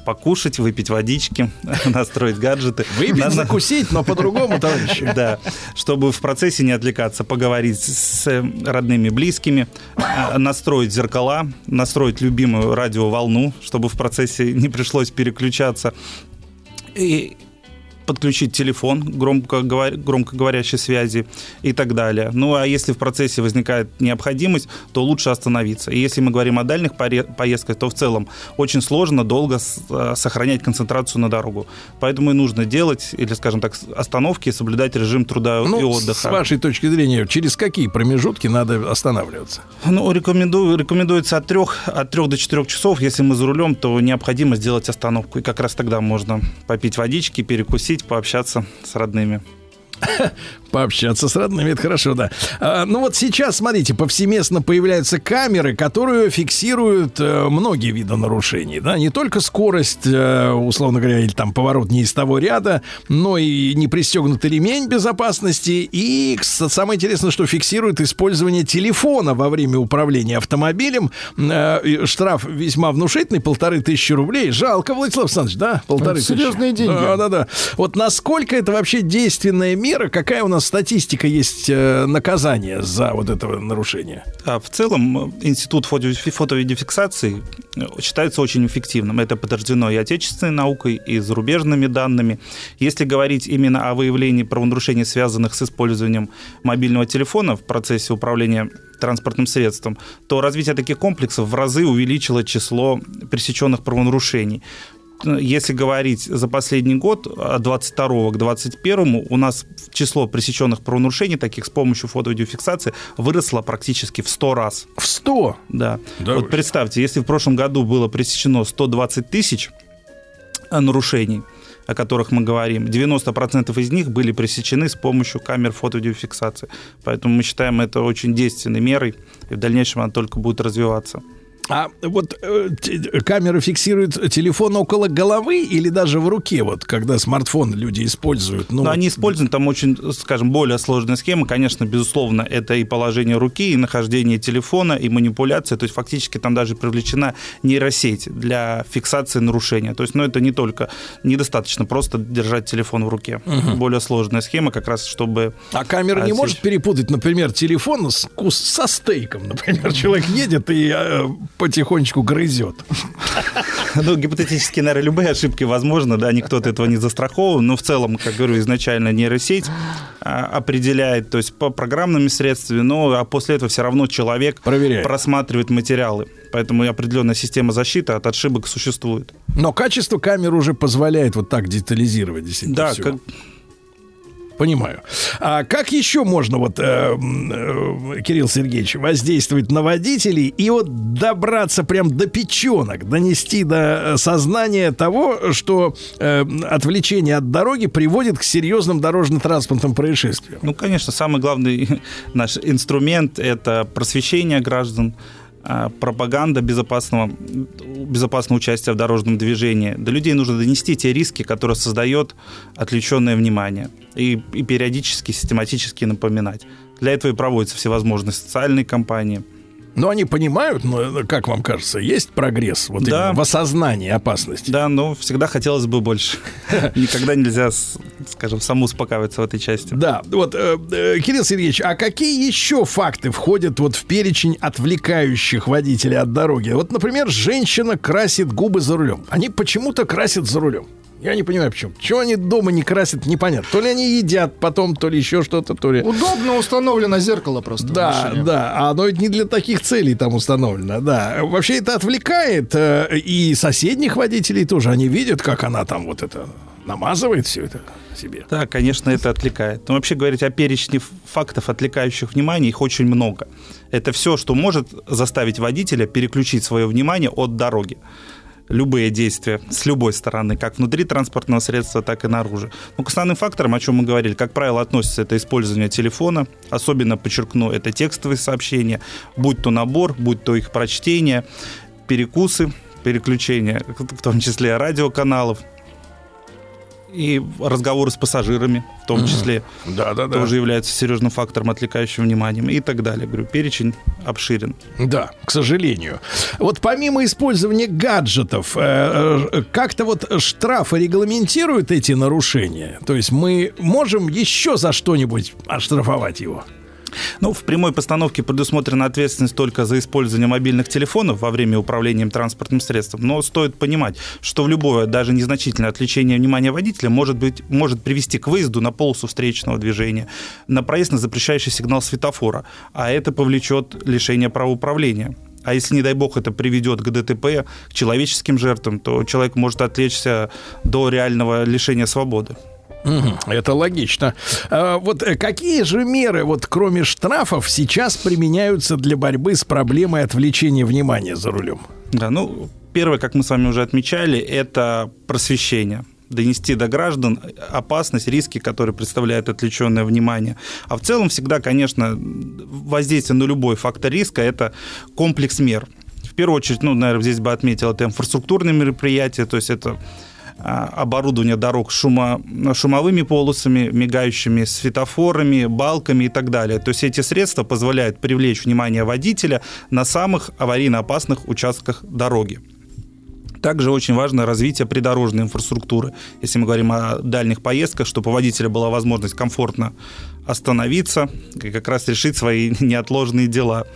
Speaker 15: Покушать, выпить водички, настроить гаджеты.
Speaker 2: Выпить,
Speaker 15: Надо-
Speaker 2: закусить, но по-другому, товарищи.
Speaker 15: Да, чтобы в процессе не отвлекаться, поговорить с э, родными, близкими, а, настроить зеркала, настроить любимую радиоволну, чтобы в процессе не пришлось переключаться. И подключить телефон громко, говор- громкоговорящей связи и так далее. Ну а если в процессе возникает необходимость, то лучше остановиться. И если мы говорим о дальних поездках, то в целом очень сложно долго э, сохранять концентрацию на дорогу. Поэтому и нужно делать, или, скажем так, остановки, и соблюдать режим труда и
Speaker 2: Ну,
Speaker 15: отдыха.
Speaker 2: с вашей точки зрения, через какие промежутки надо останавливаться?
Speaker 15: Ну, рекомендую, рекомендуется от трех, от трех до четырех часов. Если мы за рулем, то необходимо сделать остановку. И как раз тогда можно попить водички, перекусить, пообщаться с родными.
Speaker 2: Пообщаться с родными, это хорошо, да. А, ну вот сейчас, смотрите, повсеместно появляются камеры, которые фиксируют э, многие виды нарушений, да, не только скорость, э, условно говоря, или там поворот не из того ряда, но и не пристегнутый ремень безопасности, и самое интересное, что фиксирует использование телефона во время управления автомобилем. Э, штраф весьма внушительный, полторы тысячи рублей. Жалко, Владислав Александрович, да? Полторы
Speaker 3: Это
Speaker 2: тысячи.
Speaker 3: серьезные деньги.
Speaker 2: Да, да, да. Вот насколько это вообще действенная мера, какая у нас статистика есть э, наказания за вот это нарушение?
Speaker 15: А в целом э, институт фото- фотовидеофиксации э, считается очень эффективным. Это подтверждено и отечественной наукой, и зарубежными данными. Если говорить именно о выявлении правонарушений, связанных с использованием мобильного телефона в процессе управления транспортным средством, то развитие таких комплексов в разы увеличило число пресеченных правонарушений. Если говорить за последний год, от 22 к 21, у нас число пресеченных правонарушений, таких с помощью фото-видеофиксации, выросло практически в 100 раз.
Speaker 2: В 100?
Speaker 15: Да.
Speaker 2: Да
Speaker 15: вот представьте, если в прошлом году было пресечено 120 тысяч э, нарушений, о которых мы говорим, 90% из них были пресечены с помощью камер фото-видеофиксации. Поэтому мы считаем это очень действенной мерой, и в дальнейшем она только будет развиваться.
Speaker 2: А вот э, те- камера фиксирует телефон около головы или даже в руке, вот когда смартфон люди используют? Ну,
Speaker 15: Но они используют там очень, скажем, более сложные схемы. Конечно, безусловно, это и положение руки, и нахождение телефона, и манипуляция. То есть фактически там даже привлечена нейросеть для фиксации нарушения. То есть, ну, это не только недостаточно просто держать телефон в руке.
Speaker 2: Мгм.
Speaker 15: Более сложная схема, как раз чтобы.
Speaker 2: А камера не
Speaker 15: отсечь.
Speaker 2: может перепутать, например, телефон с со стейком. Например, человек едет и э, потихонечку грызет.
Speaker 15: Ну, гипотетически, наверное, любые ошибки возможны, да, никто от этого не застрахован, но в целом, как говорю, изначально нейросеть а, определяет, то есть по программными средствами, но а после этого все равно человек просматривает материалы. Поэтому определенная система защиты от ошибок существует.
Speaker 2: Но качество камеры уже позволяет вот так детализировать действительно
Speaker 15: Да,
Speaker 2: всё.
Speaker 15: как-
Speaker 2: Понимаю. А как еще можно, вот, э, э, Кирилл Сергеевич, воздействовать на водителей и вот добраться прям до печенок, донести до э, сознания того, что э, отвлечение от дороги приводит к серьезным дорожно-транспортным происшествиям?
Speaker 15: Ну, конечно, самый главный наш инструмент – это просвещение граждан, пропаганда безопасного, безопасного участия в дорожном движении. До людей нужно донести те риски, которые создает отвлеченное внимание, и, и периодически, систематически напоминать. Для этого и проводятся всевозможные социальные кампании.
Speaker 2: Но они понимают, но, как вам кажется, есть прогресс вот
Speaker 15: Да.
Speaker 2: в осознании опасности?
Speaker 15: Да, но всегда хотелось бы больше. Никогда нельзя, скажем, самоуспокаиваться в этой части.
Speaker 2: Да, вот, э, э, Кирилл Сергеевич, а какие еще факты входят вот в перечень отвлекающих водителей от дороги? Вот, например, женщина красит губы за рулем. Они почему-то красят за рулем. Я не понимаю, почему. Чего они дома не красят, непонятно. То ли они едят потом, то ли еще что-то, то ли...
Speaker 3: Удобно установлено зеркало просто.
Speaker 2: Да, да, а оно ведь не для таких целей там установлено, да. Вообще это отвлекает э, и соседних водителей тоже. Они видят, как она там вот это намазывает все это себе.
Speaker 15: Да, конечно, это отвлекает. Но вообще говорить о перечне фактов, отвлекающих внимание, их очень много. Это все, что может заставить водителя переключить свое внимание от дороги. Любые действия с любой стороны, как внутри транспортного средства, так и наружу. Ну, к основным факторам, о чем мы говорили, как правило, относится это использование телефона. Особенно, подчеркну, это текстовые сообщения, будь то набор, будь то их прочтение, перекусы, переключение, в том числе радиоканалов, и разговоры с пассажирами, в том числе,
Speaker 2: да, да, да.
Speaker 15: тоже являются серьезным фактором, отвлекающим вниманием и так далее. Говорю, перечень обширен.
Speaker 2: Да, к сожалению. Вот помимо использования гаджетов, э, э, как-то вот штрафы регламентируют эти нарушения? То есть мы можем еще за что-нибудь оштрафовать его?
Speaker 15: Ну, в прямой постановке предусмотрена ответственность только за использование мобильных телефонов во время управления транспортным средством. Но стоит понимать, что в любое, даже незначительное отвлечение внимания водителя может, быть, может привести к выезду на полосу встречного движения, на проезд на запрещающий сигнал светофора, а это повлечет лишение права управления. А если, не дай бог, это приведет к ДТП, к человеческим жертвам, то человек может отвлечься до реального лишения свободы.
Speaker 2: Это логично. А, вот э, какие же меры, вот кроме штрафов, сейчас применяются для борьбы с проблемой отвлечения внимания за рулем?
Speaker 15: Да, ну, первое, как мы с вами уже отмечали, это просвещение. донести до граждан опасность, риски, которые представляет отвлеченное внимание. А в целом всегда, конечно, воздействие на любой фактор риска – это комплекс мер. В первую очередь, ну, наверное, здесь бы отметил, это инфраструктурные мероприятия, то есть это оборудование дорог шумо, шумовыми полосами, мигающими светофорами, балками и так далее. То есть эти средства позволяют привлечь внимание водителя на самых аварийно опасных участках дороги. Также очень важно развитие придорожной инфраструктуры. Если мы говорим о дальних поездках, чтобы у водителя была возможность комфортно остановиться и как раз решить свои неотложные дела.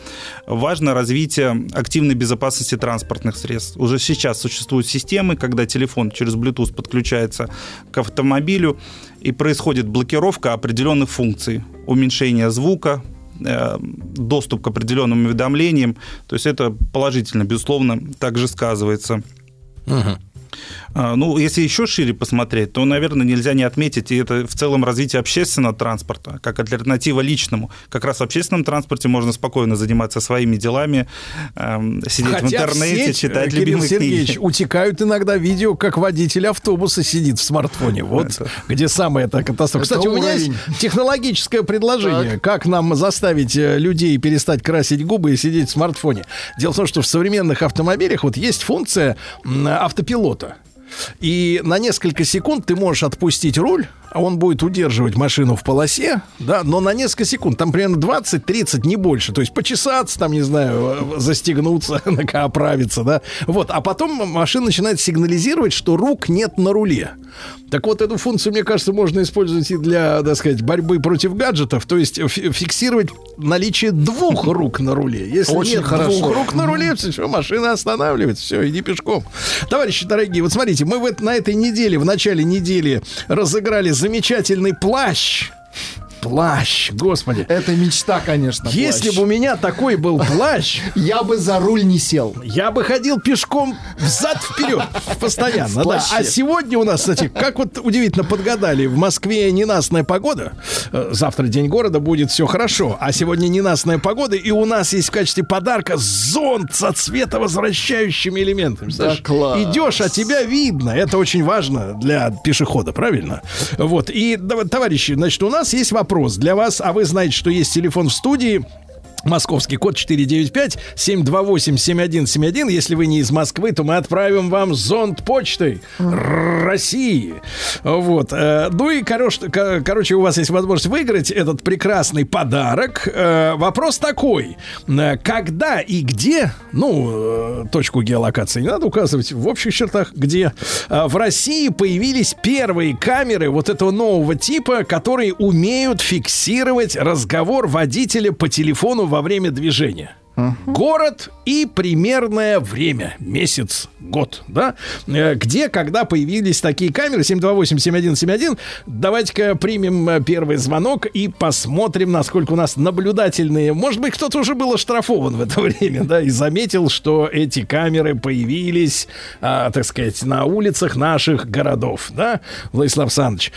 Speaker 15: Важно развитие активной безопасности транспортных средств. Уже сейчас существуют системы, когда телефон через Bluetooth подключается к автомобилю и происходит блокировка определенных функций. Уменьшение звука, э, доступ к определенным уведомлениям. То есть это положительно, безусловно, также сказывается. А, Ну, если еще шире посмотреть, то, наверное, нельзя не отметить, и это в целом развитие общественного транспорта, как альтернатива личному. Как раз в общественном транспорте можно спокойно заниматься своими делами, эм, сидеть
Speaker 2: Хотя
Speaker 15: в интернете,
Speaker 2: в сеть,
Speaker 15: читать
Speaker 2: э, Кирилл
Speaker 15: любимые
Speaker 2: Сергеевич,
Speaker 15: книги.
Speaker 2: утекают иногда видео, как водитель автобуса сидит в смартфоне. Вот где самая эта катастрофа.
Speaker 3: Это
Speaker 2: Кстати, у меня есть технологическое предложение. Как нам заставить э, людей перестать красить губы и сидеть в смартфоне? Дело в том, что в современных автомобилях вот есть функция автопилота. И на несколько секунд ты можешь отпустить руль, он будет удерживать машину в полосе, да, но на несколько секунд, там примерно 20-30, не больше. То есть почесаться, там, не знаю, застегнуться, оправиться, да. Вот, а потом машина начинает сигнализировать, что рук нет на руле. Так вот, эту функцию, мне кажется, можно использовать и для, так сказать, борьбы против гаджетов, то есть фи- фиксировать наличие двух рук на руле. Если
Speaker 3: Очень
Speaker 2: нет
Speaker 3: хорошо.
Speaker 2: двух рук на руле, все, машина останавливается, все, иди пешком. Товарищи дорогие, вот смотрите, мы в эт- на этой неделе, в начале недели разыграли замечательный плащ. Плащ, господи.
Speaker 3: Это мечта, конечно.
Speaker 2: Если бы у меня такой был плащ,
Speaker 3: Я бы за руль не сел.
Speaker 2: я бы ходил пешком взад-вперед постоянно. Да. А сегодня у нас, кстати, как вот удивительно подгадали, в Москве ненастная погода. Э, Завтра день города, будет все хорошо. А сегодня ненастная погода, и у нас есть в качестве подарка зонт со цветовозвращающими элементами. Представляешь?
Speaker 3: класс.
Speaker 2: Идешь, а тебя видно. Это очень важно для пешехода, правильно? Вот. И, да, товарищи, значит, у нас есть вопрос для вас, а вы знаете, что есть телефон в студии. Московский код 495-728-7171. Если вы не из Москвы, то мы отправим вам зонд почтой Р- России. Вот. Э, Ну и, короче, у вас есть возможность выиграть этот прекрасный подарок. Э, Вопрос такой. Э, Когда и где, ну, точку геолокации не надо указывать, в общих чертах, где в России появились первые камеры вот этого нового типа, которые умеют фиксировать разговор водителя по телефону во время движения. Город и примерное время, месяц, год, да? Э, Где, когда появились такие камеры, 728-7171, давайте-ка примем э, первый звонок и посмотрим, насколько у нас наблюдательные. Может быть, кто-то уже был оштрафован в это время, да, и заметил, что эти камеры появились, а, так сказать, на улицах наших городов, да, Владислав Александрович?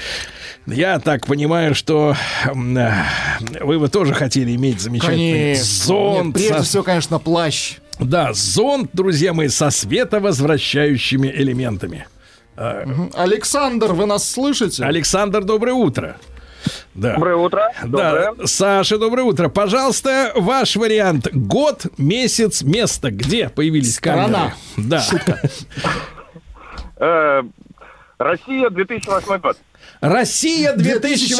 Speaker 2: Я так понимаю, что э, вы бы тоже хотели иметь замечательный
Speaker 3: Конечно.
Speaker 2: зонт.
Speaker 3: Нет, прежде всего, конечно, плащ.
Speaker 2: Да, зонт, друзья мои, со световозвращающими элементами. Э,
Speaker 3: Александр, вы нас слышите?
Speaker 2: Александр, доброе утро. Да.
Speaker 16: Доброе утро.
Speaker 2: Да, Саша, доброе утро. Пожалуйста, ваш вариант. Год, месяц, место. Где появились
Speaker 3: Страна.
Speaker 2: камеры? Да.
Speaker 16: Э, Россия, 2008 год.
Speaker 2: Россия 2008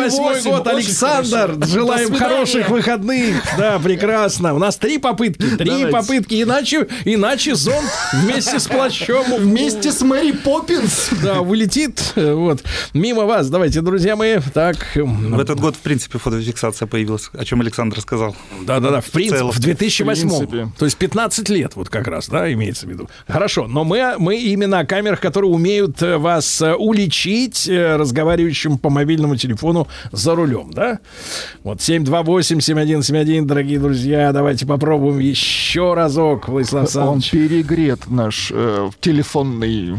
Speaker 3: 2008
Speaker 2: год, Александр. Желаем хороших выходных. Да, прекрасно. У нас три попытки. Три
Speaker 3: Давайте.
Speaker 2: попытки. Иначе, иначе зонт вместе с плащом.
Speaker 3: Вместе с Мэри Поппинс.
Speaker 2: Да, улетит. э, Вот. Мимо вас. Давайте, друзья мои. Так.
Speaker 15: В этот год, в принципе, фотофиксация появилась, о чем Александр сказал.
Speaker 2: Да-да-да, в принципе, в 2008
Speaker 3: В принципе.
Speaker 2: То есть 15 лет вот как раз, да, имеется в виду. Хорошо, но мы, мы именно о камерах, которые умеют э, вас э, уличить э, разговаривающим по мобильному телефону за рулем, да? Вот 728-7171, дорогие друзья, давайте попробуем еще разок, Владислав
Speaker 3: Он
Speaker 2: Александрович.
Speaker 3: перегрет наш э, телефонный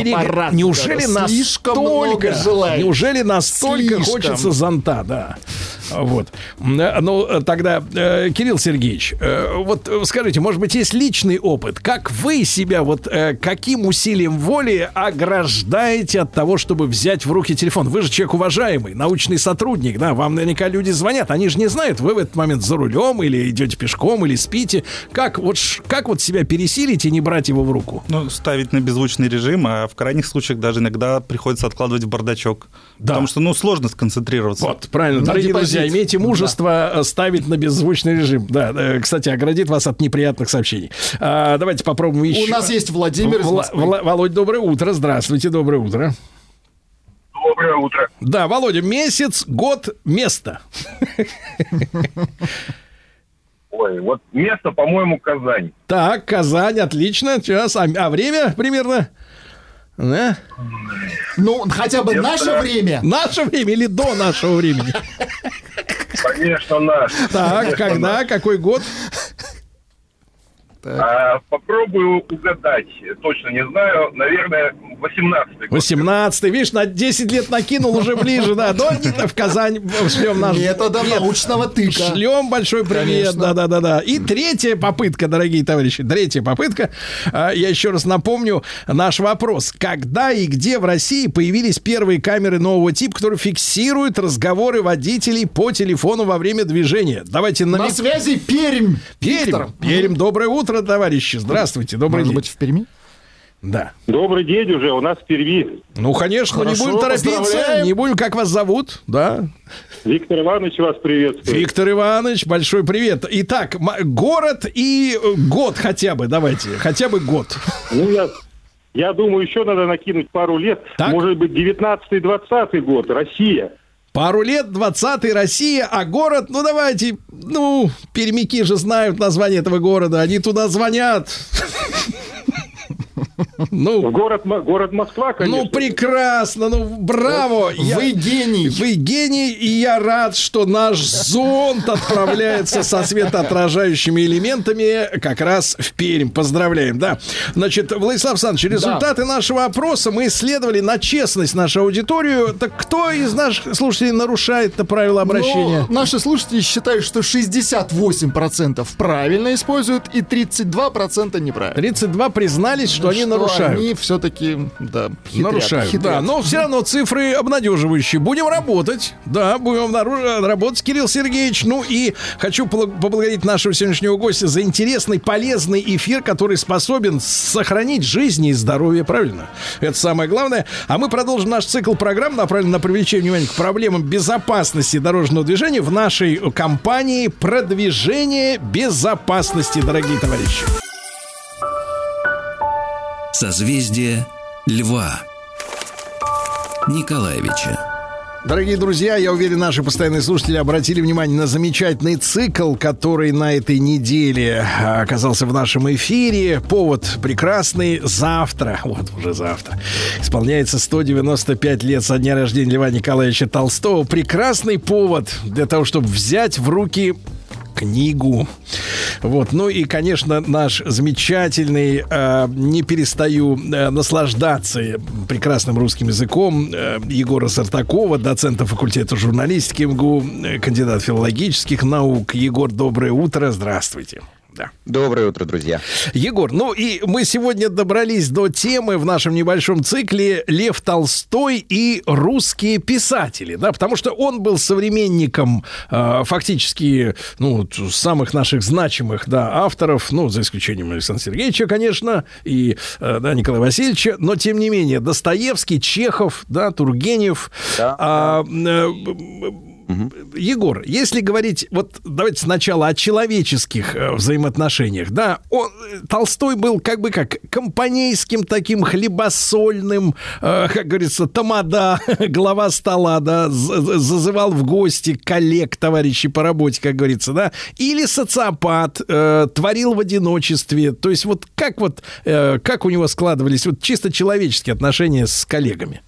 Speaker 2: Перег-
Speaker 3: аппарат.
Speaker 2: Неужели
Speaker 3: Да, Слишком много
Speaker 2: настолько,
Speaker 3: желаний.
Speaker 2: неужели настолько
Speaker 3: Слишком.
Speaker 2: хочется зонта, да? Вот. Ну, тогда, э, Кирилл Сергеевич, э, вот скажите, может быть, есть личный опыт? Как вы себя, вот э, каким усилием воли ограждаете от того, чтобы взять в руки телефон? Вы же человек уважаемый, научный сотрудник, да, вам наверняка люди звонят, они же не знают, вы в этот момент за рулем или идете пешком, или спите. Как вот, как вот себя пересилить и не брать его в руку?
Speaker 15: Ну, ставить на беззвучный режим, а в крайних случаях даже иногда приходится откладывать в бардачок. Потому что, ну, сложно сконцентрироваться.
Speaker 2: Вот, правильно. Дорогие друзья, имейте мужество э, ставить на беззвучный режим. Да, э, кстати, оградит вас от неприятных сообщений. А, давайте попробуем еще.
Speaker 3: У нас есть Владимир
Speaker 2: Вла-. Вла- Володь, доброе утро. Здравствуйте, доброе утро.
Speaker 16: Доброе утро.
Speaker 2: Да, Володя, месяц, год, место.
Speaker 16: Ой, вот место, по-моему, Казань.
Speaker 2: Так, Казань, отлично. Сейчас, а, а время примерно? Да?
Speaker 3: Ну, хотя бы наше время.
Speaker 2: Наше время или до нашего времени?
Speaker 16: Конечно, наш.
Speaker 2: Так,
Speaker 16: Конечно,
Speaker 2: когда,
Speaker 16: наш.
Speaker 2: какой год?
Speaker 16: А, попробую угадать. Точно не знаю. Наверное, 18 год.
Speaker 2: 18 видишь, на 10 лет накинул уже ближе, да. До Анита в Казань шлем наш...
Speaker 3: Методом
Speaker 2: Нет,
Speaker 3: научного тыка.
Speaker 2: Шлем большой привет, да-да-да-да. И третья попытка, дорогие товарищи, третья попытка. А, Я еще раз напомню наш вопрос. Когда и где в России появились первые камеры нового типа, которые фиксируют разговоры водителей по телефону во время движения? Давайте на,
Speaker 3: На связи Пермь.
Speaker 2: Пермь. Пермь. Доброе утро, товарищи. Здравствуйте. Добрый
Speaker 3: Может
Speaker 2: день.
Speaker 3: быть, в Перми?
Speaker 2: Да.
Speaker 17: Добрый день уже, у нас в Перми.
Speaker 2: Ну, конечно, не
Speaker 3: Хорошо,
Speaker 2: будем торопиться, не будем, как вас зовут, да?
Speaker 17: Виктор Иванович вас приветствует.
Speaker 2: Виктор Иванович, большой привет. Итак, город и э, год хотя бы, давайте, хотя бы год.
Speaker 17: Ну, я, я думаю, еще надо накинуть пару лет. Может быть, 19-20 год, Россия.
Speaker 2: Пару лет, 20-й Россия, а город, ну давайте, ну, пермяки же знают название этого города, они туда звонят. Ну,
Speaker 17: город, город Москва, конечно.
Speaker 2: Ну, прекрасно, ну, браво.
Speaker 3: Вы гений.
Speaker 2: Вы гений, и я рад, что наш зонд отправляется со светоотражающими элементами как раз в Пермь. Поздравляем, да. Значит, Владислав Александрович, результаты нашего опроса мы исследовали на честность нашу аудиторию. Так кто из наших слушателей нарушает это правило обращения?
Speaker 3: Ну, наши слушатели считают, что 68% правильно используют и 32% неправильно.
Speaker 2: 32 признались, что они нарушают.
Speaker 3: Они все-таки, да, хитрят,
Speaker 2: Нарушают,
Speaker 3: хитрят.
Speaker 2: да. Но все равно цифры обнадеживающие. Будем работать. Да, будем работать, Кирилл Сергеевич. Ну и хочу поблагодарить нашего сегодняшнего гостя за интересный, полезный эфир, который способен сохранить жизнь и здоровье, правильно? Это самое главное. А мы продолжим наш цикл программ, направленный на привлечение внимания к проблемам безопасности дорожного движения в нашей компании «Продвижение безопасности», дорогие товарищи.
Speaker 4: Созвездие Льва. Николаевича.
Speaker 2: Дорогие друзья, я уверен, наши постоянные слушатели обратили внимание на замечательный цикл, который на этой неделе а, оказался в нашем эфире. Повод прекрасный. Завтра, вот уже завтра, исполняется 195 лет со дня рождения Льва Николаевича Толстого. Прекрасный повод для того, чтобы взять в руки книгу. Вот. Ну и, конечно, наш замечательный, э, не перестаю э, наслаждаться прекрасным русским языком э, Егора Сартакова, доцента факультета журналистики МГУ, э, кандидат филологических наук. Егор, доброе утро, здравствуйте. Да.
Speaker 18: Доброе утро, друзья.
Speaker 2: Егор, ну и мы сегодня добрались до темы в нашем небольшом цикле Лев Толстой и русские писатели, да, потому что он был современником э, фактически, ну, самых наших значимых, да, авторов, ну, за исключением Александра Сергеевича, конечно, и, э, да, Николая Васильевича, но, тем не менее, Достоевский, Чехов, да, Тургенев, а, э, Егор, если говорить, вот давайте сначала о человеческих э, взаимоотношениях, да, он, э, Толстой был как бы как компанейским таким хлебосольным, э, как говорится, тамада, глава стола, да, зазывал в гости коллег, товарищей по работе, как говорится, да, или социопат, э, творил в одиночестве, то есть вот как вот, э, как у него складывались вот чисто человеческие отношения с коллегами?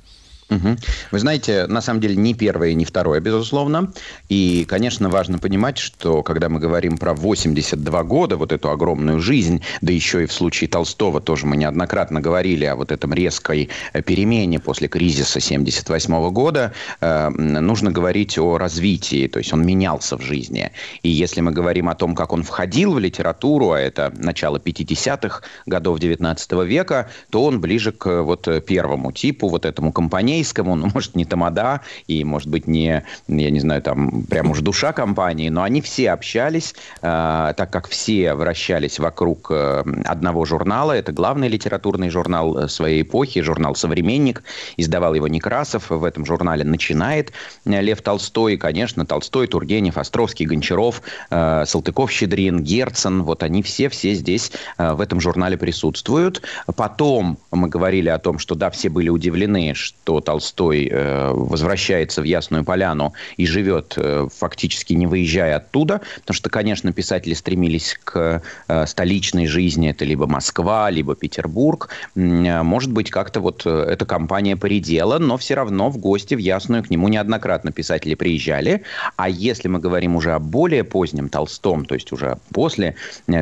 Speaker 18: Мгм. Вы знаете, на самом деле ни первое, ни второе, безусловно. И, конечно, важно понимать, что когда мы говорим про 82 года, вот эту огромную жизнь, да еще и в случае Толстого тоже мы неоднократно говорили о вот этом резкой э, перемене после кризиса 78 года, э, нужно говорить о развитии, то есть он менялся в жизни. И если мы говорим о том, как он входил в литературу, а это начало 50-х годов 19 века, то он ближе к э, вот э, первому типу, вот этому компанейскому, ну, может, не тамада, и, может быть, не, я не знаю, там, прям уж душа компании, но они все общались, э, так как все вращались вокруг э, одного журнала, это главный литературный журнал э, своей эпохи, журнал «Современник», издавал его Некрасов, в этом журнале начинает э, Лев Толстой, и, конечно, Толстой, Тургенев, Островский, Гончаров, э, Салтыков, Щедрин, Герцен, вот они все-все здесь э, в этом журнале присутствуют. Потом мы говорили о том, что да, все были удивлены, что Толстой э, возвращается в Ясную Поляну и живет э, фактически не выезжая оттуда, потому что, конечно, писатели стремились к э, столичной жизни, это либо Москва, либо Петербург. Может быть, как-то вот эта компания поредела, но все равно в гости в Ясную к нему неоднократно писатели приезжали. А если мы говорим уже о более позднем Толстом, то есть уже после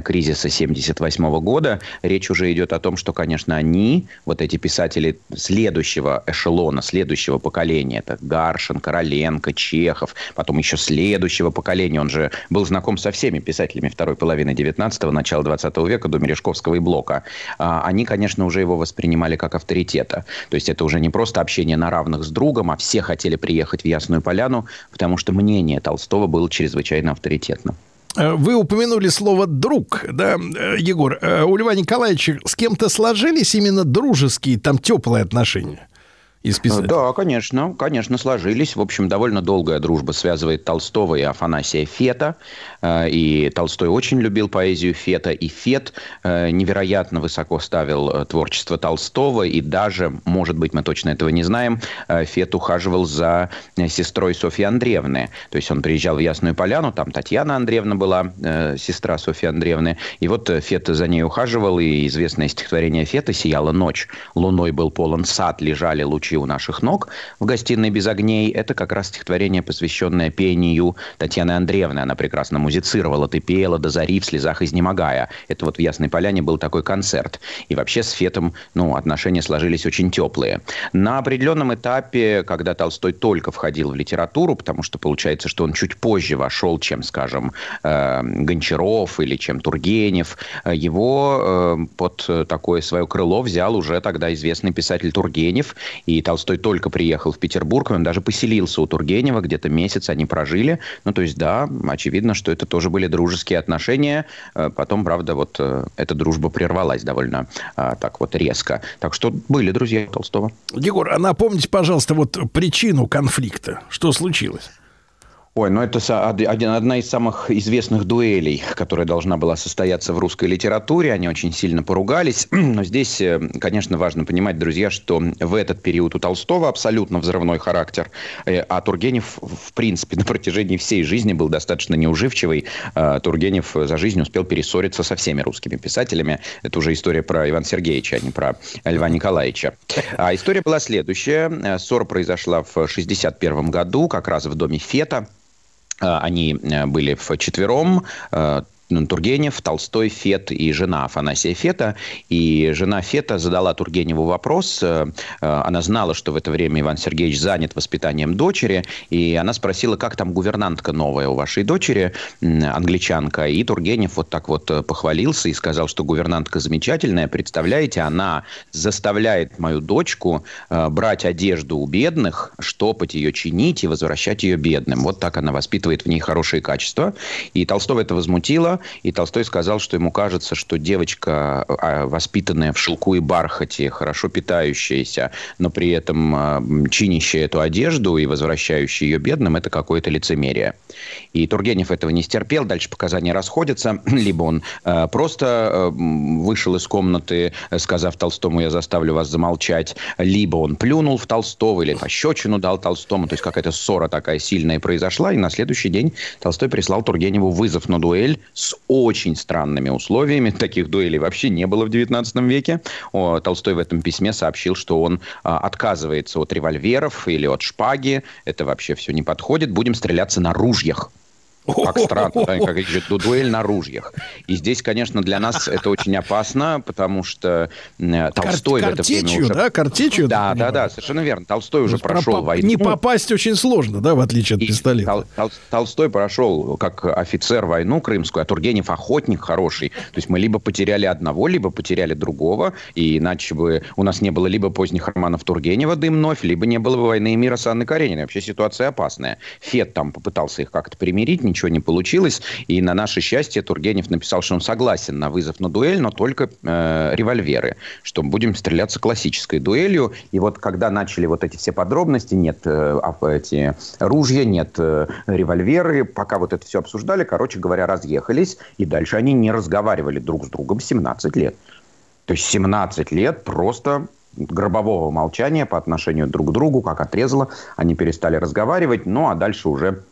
Speaker 18: кризиса 78 года, речь уже идет о том, что, конечно, они, вот эти писатели следующего эшелона, следующего поколения, это Гаршин, Короленко, Чехов, потом еще следующего поколения, он же был знаком со всеми писателями второй половины 19-го, начала 20 века, до Мережковского и Блока. А, Они, конечно, уже его воспринимали как авторитета. То есть это уже не просто общение на равных с другом, а все хотели приехать в Ясную Поляну, потому что мнение Толстого было чрезвычайно авторитетным.
Speaker 2: Э, Вы упомянули слово «друг», да, э, Егор? Э, У Льва Николаевича с кем-то сложились именно дружеские, там, теплые отношения? Из писателей?
Speaker 18: Да, конечно, конечно, сложились. В общем, довольно долгая дружба связывает Толстого и Афанасия Фета. Э, И Толстой очень любил поэзию Фета. И Фет э, невероятно высоко ставил э, творчество Толстого. И даже, может быть, мы точно этого не знаем, э, Фет ухаживал за э, сестрой Софьи Андреевны. То есть он приезжал в Ясную Поляну, там Татьяна Андреевна была, э, сестра Софьи Андреевны. И вот э, Фет за ней ухаживал, и известное стихотворение Фета «Сияла ночь». Луной был полон сад, лежали лучи у наших ног в гостиной без огней. Это как раз стихотворение, посвященное пению Татьяны Андреевны. Она прекрасно музицировала. «Ты пела до зари в слезах изнемогая». Это вот в Ясной Поляне был такой концерт. И вообще с Фетом ну, отношения сложились очень теплые. На определенном этапе, когда Толстой только входил в литературу, потому что получается, что он чуть позже вошел, чем, скажем, э, Гончаров или чем Тургенев, э, его э, под такое свое крыло взял уже тогда известный писатель Тургенев. И Толстой только приехал в Петербург, он даже поселился у Тургенева, где-то месяц они прожили. Ну, то есть, да, очевидно, что это тоже были дружеские отношения. Э, Потом, правда, вот э, эта дружба прервалась довольно а, так вот резко. Так что были друзья Толстого.
Speaker 2: Егор, а напомните, пожалуйста, вот причину конфликта. Что случилось?
Speaker 18: Ой, ну это одна из самых известных дуэлей, которая должна была состояться в русской литературе. Они очень сильно поругались. Но здесь, э, конечно, важно понимать, друзья, что в этот период у Толстого абсолютно взрывной характер, э, а Тургенев, в принципе, на протяжении всей жизни был достаточно неуживчивый. Э, Тургенев за жизнь успел перессориться со всеми русскими писателями. Это уже история про Ивана Сергеевича, а не про Льва Николаевича. А история была следующая. Ссора произошла в 61 году, как раз в доме Фета. Э, Они э, были в четвером. Тургенев, Толстой, Фет и жена Афанасия Фета. И жена Фета задала Тургеневу вопрос. э, э, Она знала, что в это время Иван Сергеевич занят воспитанием дочери. И она спросила, как там гувернантка новая у вашей дочери, англичанка. И Тургенев вот так вот э, похвалился и сказал, что гувернантка замечательная. Представляете, она заставляет мою дочку брать одежду у бедных, штопать ее, чинить и возвращать ее бедным. Вот так она воспитывает в ней хорошие качества. И Толстого это возмутило. И Толстой сказал, что ему кажется, что девочка, а, воспитанная в шелку и бархате, хорошо питающаяся, но при этом а, чинящая эту одежду и возвращающая ее бедным, это какое-то лицемерие. И Тургенев этого не стерпел. Дальше показания расходятся. Либо он э, просто вышел из комнаты, сказав Толстому, я заставлю вас замолчать. Либо он плюнул в Толстого или пощечину дал Толстому. То есть какая-то ссора такая сильная произошла. И на следующий день Толстой прислал Тургеневу вызов на дуэль с очень странными условиями. Таких дуэлей вообще не было в 19 веке. Толстой в этом письме сообщил, что он а, отказывается от револьверов или от шпаги. Это вообще все не подходит. Будем стреляться на ружьях. Как странно, да, как дуэль на ружьях. И здесь, конечно, для нас это очень опасно, потому что э, Толстой
Speaker 2: Кар-
Speaker 18: в это время уже...
Speaker 2: да, картечью,
Speaker 18: Да, да, да, совершенно верно. Толстой уже прошел войну.
Speaker 2: Не попасть очень сложно, да, в отличие от пистолета.
Speaker 18: Тол- Тол- Толстой прошел как офицер войну крымскую, а Тургенев охотник хороший. То есть мы либо потеряли одного, либо потеряли другого, и иначе бы у нас не было либо поздних романов Тургенева «Дым вновь», либо не было бы «Войны и мира» с Анной Карениной. Вообще ситуация опасная. Фет там попытался их как-то примирить, ничего не получилось, и на наше счастье Тургенев написал, что он согласен на вызов на дуэль, но только э, револьверы, что будем стреляться классической дуэлью. И вот когда начали вот эти все подробности, нет э, а, эти ружья, нет э, револьверы, пока вот это все обсуждали, короче говоря, разъехались, и дальше они не разговаривали друг с другом 17 лет. То есть 17 лет просто гробового молчания по отношению друг к другу, как отрезало, они перестали разговаривать, ну а дальше уже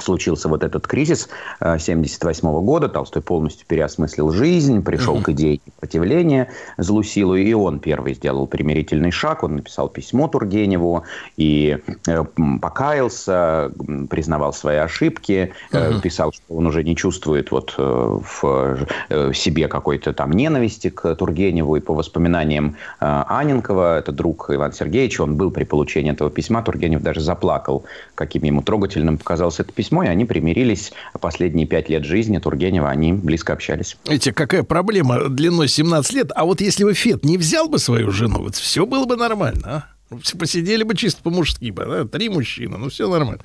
Speaker 18: случился вот этот кризис 1978 года, Толстой полностью переосмыслил жизнь, пришел к идее непротивления злу силу, и он первый сделал примирительный шаг, он написал письмо Тургеневу и э, покаялся, признавал свои ошибки, э,
Speaker 19: Мгм.
Speaker 18: писал, что он уже не чувствует вот э, в э, себе какой-то там ненависти к Тургеневу, и по воспоминаниям э, Аненкова, это друг Ивана Сергеевича, он был при получении этого письма, Тургенев даже заплакал, каким ему трогательным показалось это письмо, и они примирились последние пять лет жизни Тургенева, они близко общались.
Speaker 2: Видите, какая проблема длиной 17 лет. А вот если бы Фет не взял бы свою жену, вот все было бы нормально, а? Посидели бы чисто по-мужски бы, да? Три мужчины, ну все нормально.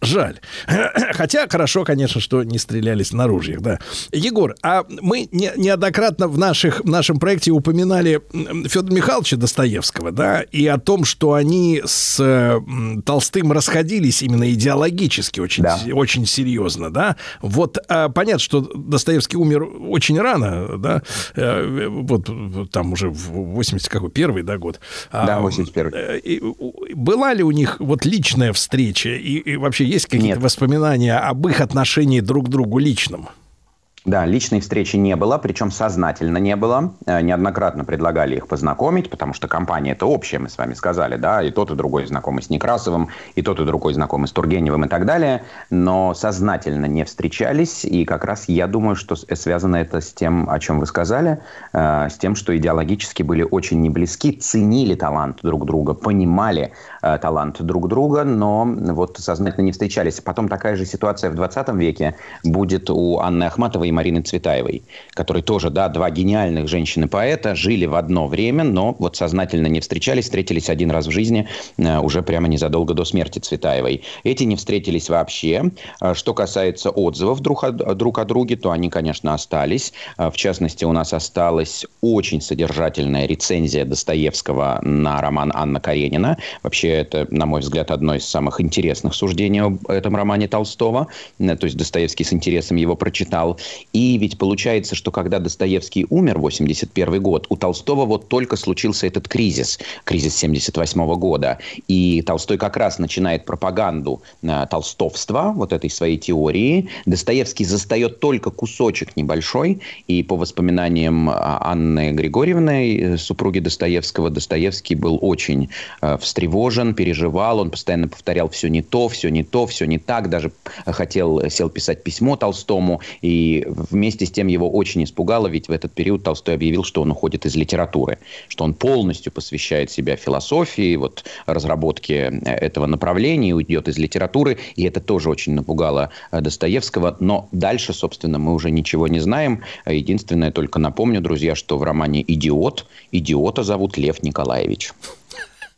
Speaker 2: Жаль. Хотя хорошо, конечно, что не стрелялись на ружьях, да. Егор, а мы не- неоднократно в, наших, в нашем проекте упоминали Федора Михайловича Достоевского, да, и о том, что они с э, Толстым расходились именно идеологически очень, се- очень серьезно, да. Вот а, понятно, что Достоевский умер очень рано, да, э, вот там уже в 80 какой первый, да, год. А,
Speaker 18: Да, 81
Speaker 2: э, и у- Была ли у них вот личная встреча и, и вообще есть какие-то воспоминания об их отношении друг к другу личном?
Speaker 18: Да, личной встречи не было, причем сознательно не было. Э, Неоднократно предлагали их познакомить, потому что компания это общая, мы с вами сказали, да, и тот, и другой знакомый с Некрасовым, и тот, и другой знакомый с Тургеневым и так далее, но сознательно не встречались, и как раз я думаю, что связано это с тем, о чем вы сказали, э, с тем, что идеологически были очень не близки, ценили талант друг друга, понимали э, талант друг друга, но вот сознательно не встречались. Потом такая же ситуация в 20 веке будет у Анны Ахматовой и Марины Цветаевой, которые тоже, да, два гениальных женщины-поэта, жили в одно время, но вот сознательно не встречались, встретились один раз в жизни, э, уже прямо незадолго до смерти Цветаевой. Эти не встретились вообще. Э, Что касается отзывов друг о, друг о друге, то они, конечно, остались. Э, В частности, у нас осталась очень содержательная рецензия Достоевского на роман Анна Каренина. Вообще, это, на мой взгляд, одно из самых интересных суждений об этом романе Толстого. Э, То есть Достоевский с интересом его прочитал. И ведь получается, что когда Достоевский умер, 81 год, у Толстого вот только случился этот кризис, кризис 78 года. И Толстой как раз начинает пропаганду э, толстовства, вот этой своей теории. Достоевский застает только кусочек небольшой, и по воспоминаниям а, Анны Григорьевны, э, супруги Достоевского, Достоевский был очень э, встревожен, переживал, он постоянно повторял все не то, все не то, все не так, даже хотел, э, сел писать письмо Толстому, и вместе с тем его очень испугало, ведь в этот период Толстой объявил, что он уходит из литературы, что он полностью посвящает себя философии, вот разработке э, этого направления, уйдет из литературы, и это тоже очень напугало э, Достоевского, но дальше, собственно, мы уже ничего не знаем. Единственное, только напомню, друзья, что в романе «Идиот» идиота зовут Лев Николаевич.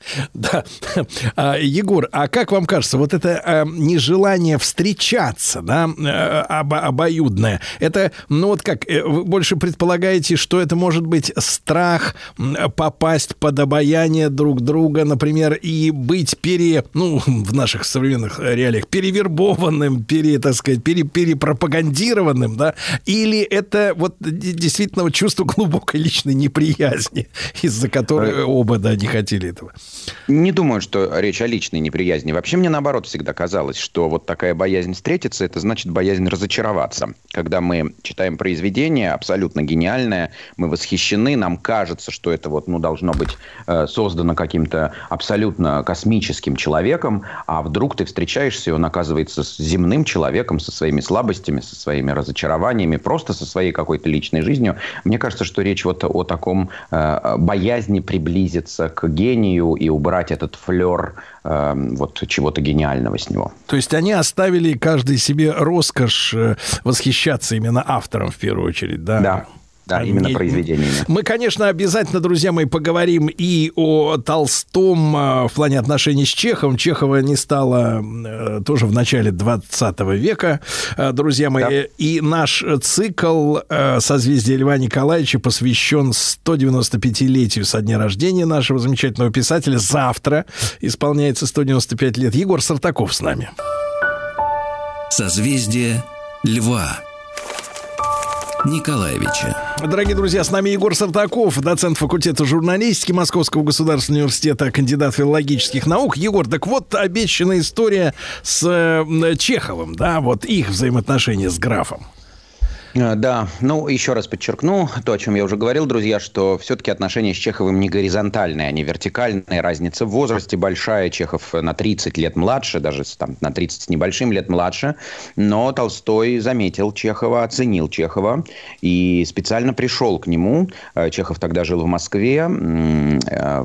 Speaker 2: Да. А, Егор, а как вам кажется, вот это э, нежелание встречаться, да, э, обо- обоюдное, это, ну вот как, э, вы больше предполагаете, что это может быть страх попасть под обаяние друг друга, например, и быть пере, ну, в наших современных реалиях, перевербованным, пере, так сказать, пере, перепропагандированным, да, или это вот действительно вот чувство глубокой личной неприязни, из-за которой оба, да, не хотели этого?
Speaker 18: Не думаю, что речь о личной неприязни. Вообще мне наоборот всегда казалось, что вот такая боязнь встретиться, это значит боязнь разочароваться. Когда мы читаем произведение абсолютно гениальное, мы восхищены, нам кажется, что это вот, ну, должно быть э, создано каким-то абсолютно космическим человеком, а вдруг ты встречаешься, и он оказывается с земным человеком, со своими слабостями, со своими разочарованиями, просто со своей какой-то личной жизнью. Мне кажется, что речь вот о таком э, боязни приблизиться к гению и убрать этот флер э, вот чего-то гениального с него.
Speaker 2: То есть они оставили каждый себе роскошь э, восхищаться именно автором в первую очередь, да?
Speaker 18: Да. Да, именно
Speaker 2: Не-
Speaker 18: произведениями.
Speaker 2: Мы, конечно, обязательно, друзья мои, поговорим и о Толстом э, в плане отношений с Чеховым. Чехова не стало э, тоже в начале 20 века, э, друзья мои. И наш цикл «Созвездие Льва Николаевича» посвящен 195-летию со дня рождения нашего замечательного писателя. Завтра исполняется 195 лет. Егор Сартаков с нами.
Speaker 4: Созвездие Льва Николаевича.
Speaker 2: Дорогие друзья, с нами Егор Сартаков, доцент факультета журналистики Московского государственного университета, кандидат филологических наук. Егор, так вот обещанная история с э, Чеховым, да, вот их взаимоотношения с графом.
Speaker 18: А, Да, ну, еще раз подчеркну то, о чем я уже говорил, друзья, что все-таки отношения с Чеховым не горизонтальные, они вертикальные. Разница в возрасте большая. Чехов на 30 лет младше, даже там, на 30 с небольшим лет младше. Но Толстой заметил Чехова, оценил Чехова и специально пришел к нему. Э, Чехов тогда жил в Москве, э,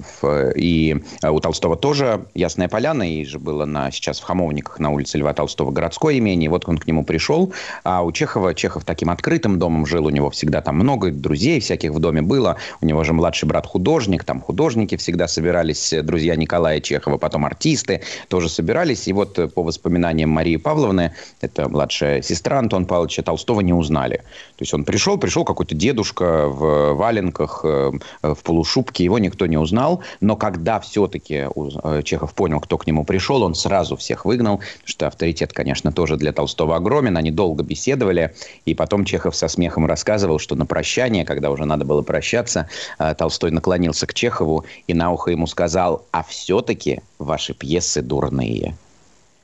Speaker 18: и э, у Толстого тоже Ясная Поляна, и же было на, сейчас в Хамовниках на улице Льва Толстого городское имение. Вот он к нему пришел, а у Чехова, Чехов таким открытым домом жил, у него всегда там много друзей всяких в доме было. У него же младший брат художник, там художники всегда собирались, э, друзья Николая Чехова, потом артисты тоже собирались. И вот э, по воспоминаниям Марии Павловны, это младшая сестра Антона Павловича, Толстого не узнали. То есть он пришел, пришел какой-то дедушка в валенках, э, в полушубке, его никто не узнал. Но когда все-таки Чехов понял, кто к нему пришел, он сразу всех выгнал, что авторитет, конечно, тоже для Толстого огромен. Они долго беседовали, и потом Чехов со смехом рассказывал, что на прощание, когда уже надо было прощаться, э, Толстой наклонился к Чехову и на ухо ему сказал, а все-таки ваши пьесы дурные.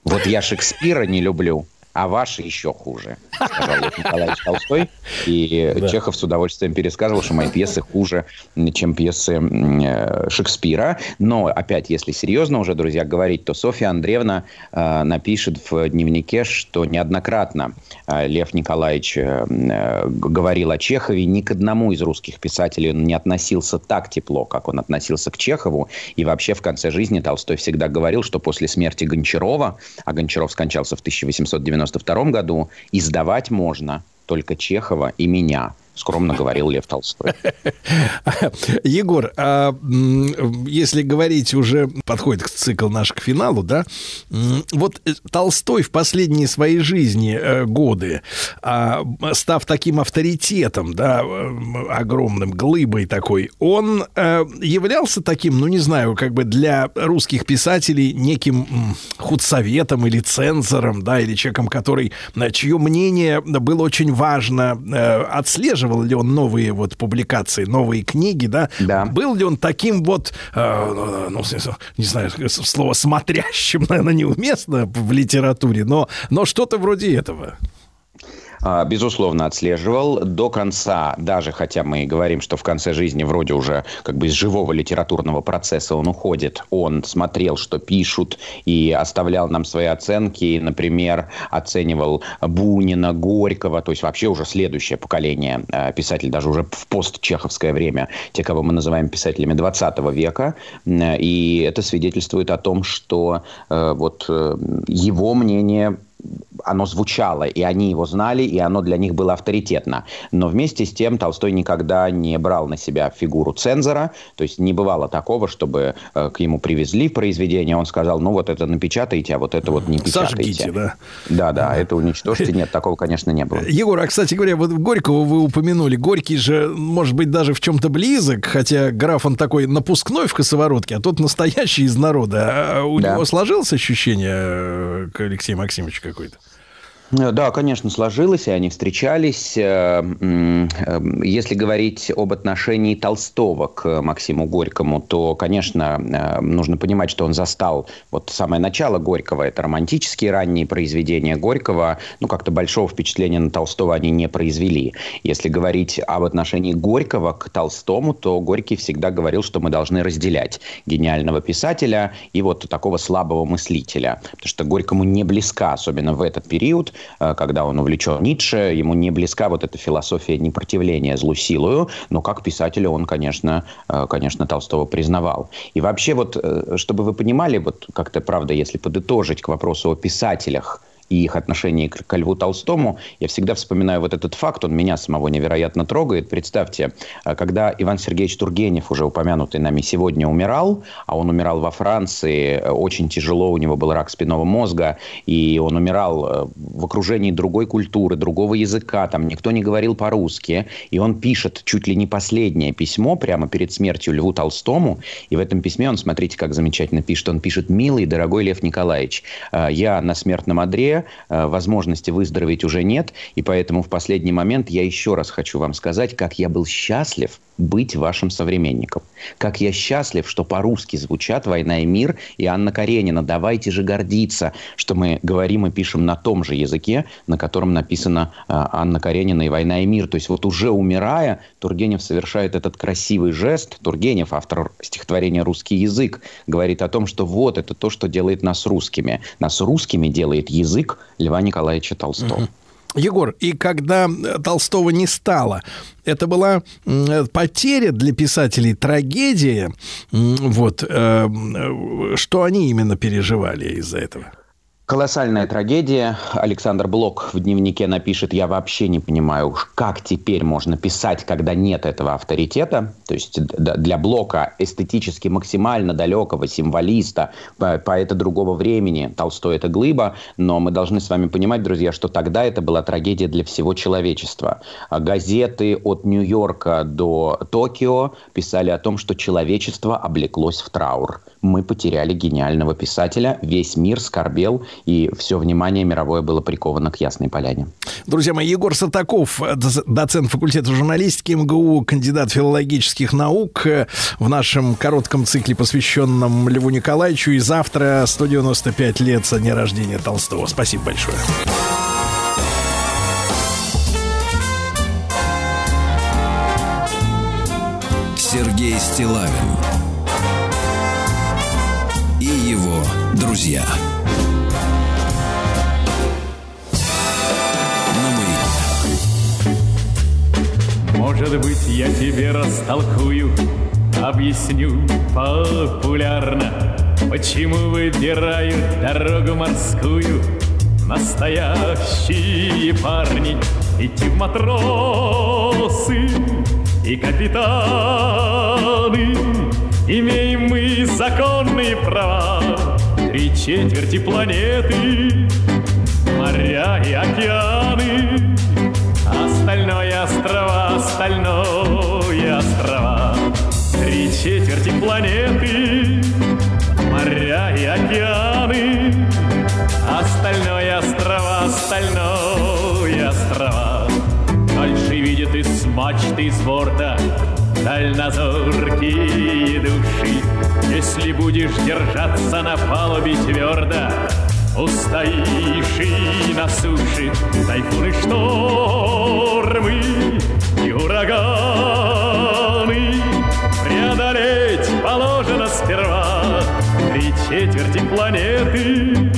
Speaker 18: Вот я Шекспира не люблю, а ваши еще хуже, сказал Николаевич Толстой. И
Speaker 2: Да.
Speaker 18: Чехов с удовольствием пересказывал, что мои пьесы хуже, чем пьесы э, Шекспира. Но, опять, если серьезно уже, друзья, говорить, то Софья Андреевна э, напишет в дневнике, что неоднократно э, Лев Николаевич э, э, говорил о Чехове. Ни к одному из русских писателей он не относился так тепло, как он относился к Чехову. И вообще в конце жизни Толстой всегда говорил, что после смерти Гончарова, а Гончаров скончался в 1892 году, издавать можно только Чехова и меня, скромно говорил Лев Толстой.
Speaker 2: Егор, а, если говорить уже, подходит цикл наш к финалу, да, вот э, Толстой в последние свои жизни э, годы, а, став таким авторитетом, да, огромным глыбой такой, он э, являлся таким, ну, не знаю, как бы для русских писателей неким худсоветом или цензором, да, или человеком, который, чье мнение было очень важно, э, отслеживал ли он новые вот публикации, новые книги, да? Был ли он таким вот, э, ну, не знаю, слово смотрящим, наверное, неуместно в литературе, но, но что-то вроде этого.
Speaker 18: А, Безусловно, отслеживал до конца, даже хотя мы и говорим, что в конце жизни вроде уже как бы из живого литературного процесса он уходит, он смотрел, что пишут, и оставлял нам свои оценки, и, например, оценивал Бунина, Горького, то есть вообще уже следующее поколение э, писателей, даже уже в постчеховское время, те, кого мы называем писателями 20 века, и это свидетельствует о том, что э, вот э, его мнение оно звучало, и они его знали, и оно для них было авторитетно. Но вместе с тем Толстой никогда не брал на себя фигуру цензора, то есть не бывало такого, чтобы э, к ему привезли произведение, он сказал, ну вот это напечатайте, а вот это вот не печатайте.
Speaker 2: Сожгите, да.
Speaker 18: Да, да, это уничтожьте. Нет, такого, конечно, не было.
Speaker 2: Егор, а, кстати говоря, вот Горького вы упомянули. Горький же, может быть, даже в чем-то близок, хотя граф он такой напускной в косоворотке, а тот настоящий из народа. А у
Speaker 18: Да.
Speaker 2: него сложилось ощущение э, к Алексею Максимовичу какое-то?
Speaker 18: Да, конечно, сложилось, и они встречались. Э, э, Если говорить об отношении Толстого к Максиму Горькому, то, конечно, э, нужно понимать, что он застал вот самое начало Горького. Это романтические ранние произведения Горького. Ну, как-то большого впечатления на Толстого они не произвели. Если говорить об отношении Горького к Толстому, то Горький всегда говорил, что мы должны разделять гениального писателя и вот такого слабого мыслителя. Потому что Горькому не близка, особенно в этот период, когда он увлечен Ницше, ему не близка вот эта философия непротивления злу силою, но как писателя он, конечно, э, конечно, Толстого признавал. И вообще вот, э, чтобы вы понимали, вот как-то, правда, если подытожить к вопросу о писателях, и их отношении к, ко Льву Толстому, я всегда вспоминаю вот этот факт, он меня самого невероятно трогает. Представьте, э, когда Иван Сергеевич Тургенев, уже упомянутый нами сегодня, умирал, а он умирал во Франции, э, очень тяжело, у него был рак спинного мозга, и он умирал э, в окружении другой культуры, другого языка, там никто не говорил по-русски, и он пишет чуть ли не последнее письмо прямо перед смертью Льву Толстому, и в этом письме он, смотрите, как замечательно пишет, он пишет «Милый, дорогой Лев Николаевич, я на смертном одре, э, возможности выздороветь уже нет, и поэтому в последний момент я еще раз хочу вам сказать, как я был счастлив быть вашим современником. Как я счастлив, что по-русски звучат «Война и мир» и Анна Каренина. Давайте же гордиться, что мы говорим и пишем на том же языке, на котором написана э, Анна Каренина и «Война и мир». То есть вот уже умирая, Тургенев совершает этот красивый жест. Тургенев, автор стихотворения «Русский язык», говорит о том, что вот это то, что делает нас русскими. Нас русскими делает язык Льва Николаевича Толстого.
Speaker 2: Егор, и когда э, Толстого не стало, это была э, потеря для писателей, трагедия. Вот э, что они именно переживали из-за этого?
Speaker 18: Колоссальная трагедия. Александр Блок в дневнике напишет, я вообще не понимаю, как теперь можно писать, когда нет этого авторитета. То есть для Блока эстетически максимально далекого символиста, по- поэта другого времени. Толстой это глыба, но мы должны с вами понимать, друзья, что тогда это была трагедия для всего человечества. А Газеты от Нью-Йорка до Токио писали о том, что человечество облеклось в траур. Мы потеряли гениального писателя, весь мир скорбел, и все внимание мировое было приковано к Ясной Поляне.
Speaker 2: Друзья мои, Егор Сатаков, доц- доцент факультета журналистики МГУ, кандидат филологических наук э, в нашем коротком цикле, посвященном Льву Николаевичу. И завтра 195 лет со дня рождения Толстого. Спасибо большое.
Speaker 4: Сергей Стилавин и его друзья.
Speaker 19: Может быть, я тебе растолкую, объясню популярно, почему выбирают дорогу морскую настоящие парни, идти в матросы и капитаны. Имеем мы законные права, три четверти планеты, моря и океаны. Острова, остальное острова. Три четверти планеты Моря и океаны. Остальное острова, остальное острова. Дальше видят из мачты, из борта Дальнозоркие души. Если будешь держаться на палубе твердо Устоишь и на суше Тайфуны, штормы и ураганы. Преодолеть положено сперва Три четверти планеты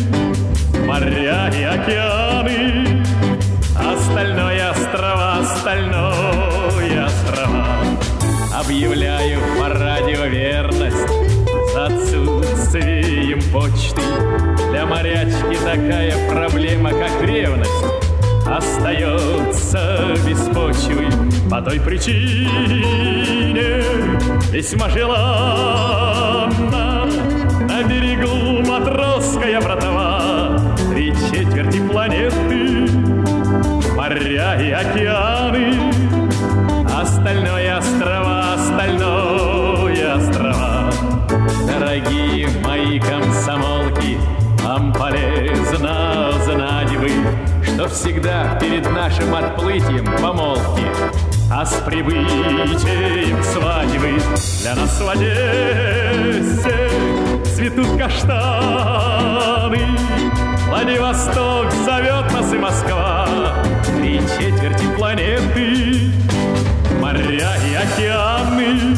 Speaker 19: Моря и океаны. Остальное острова, остальное острова. Объявляю по радио верность За отсутствием почты Для морячки такая проблема, как ревность Остается без По той причине Весьма желанна На берегу матросская братва Три четверти планеты Моря и океаны Остальное всегда перед нашим отплытием помолвки. А с прибытием свадьбы для нас в Одессе цветут каштаны. Владивосток зовет нас и Москва, три четверти планеты, моря и океаны,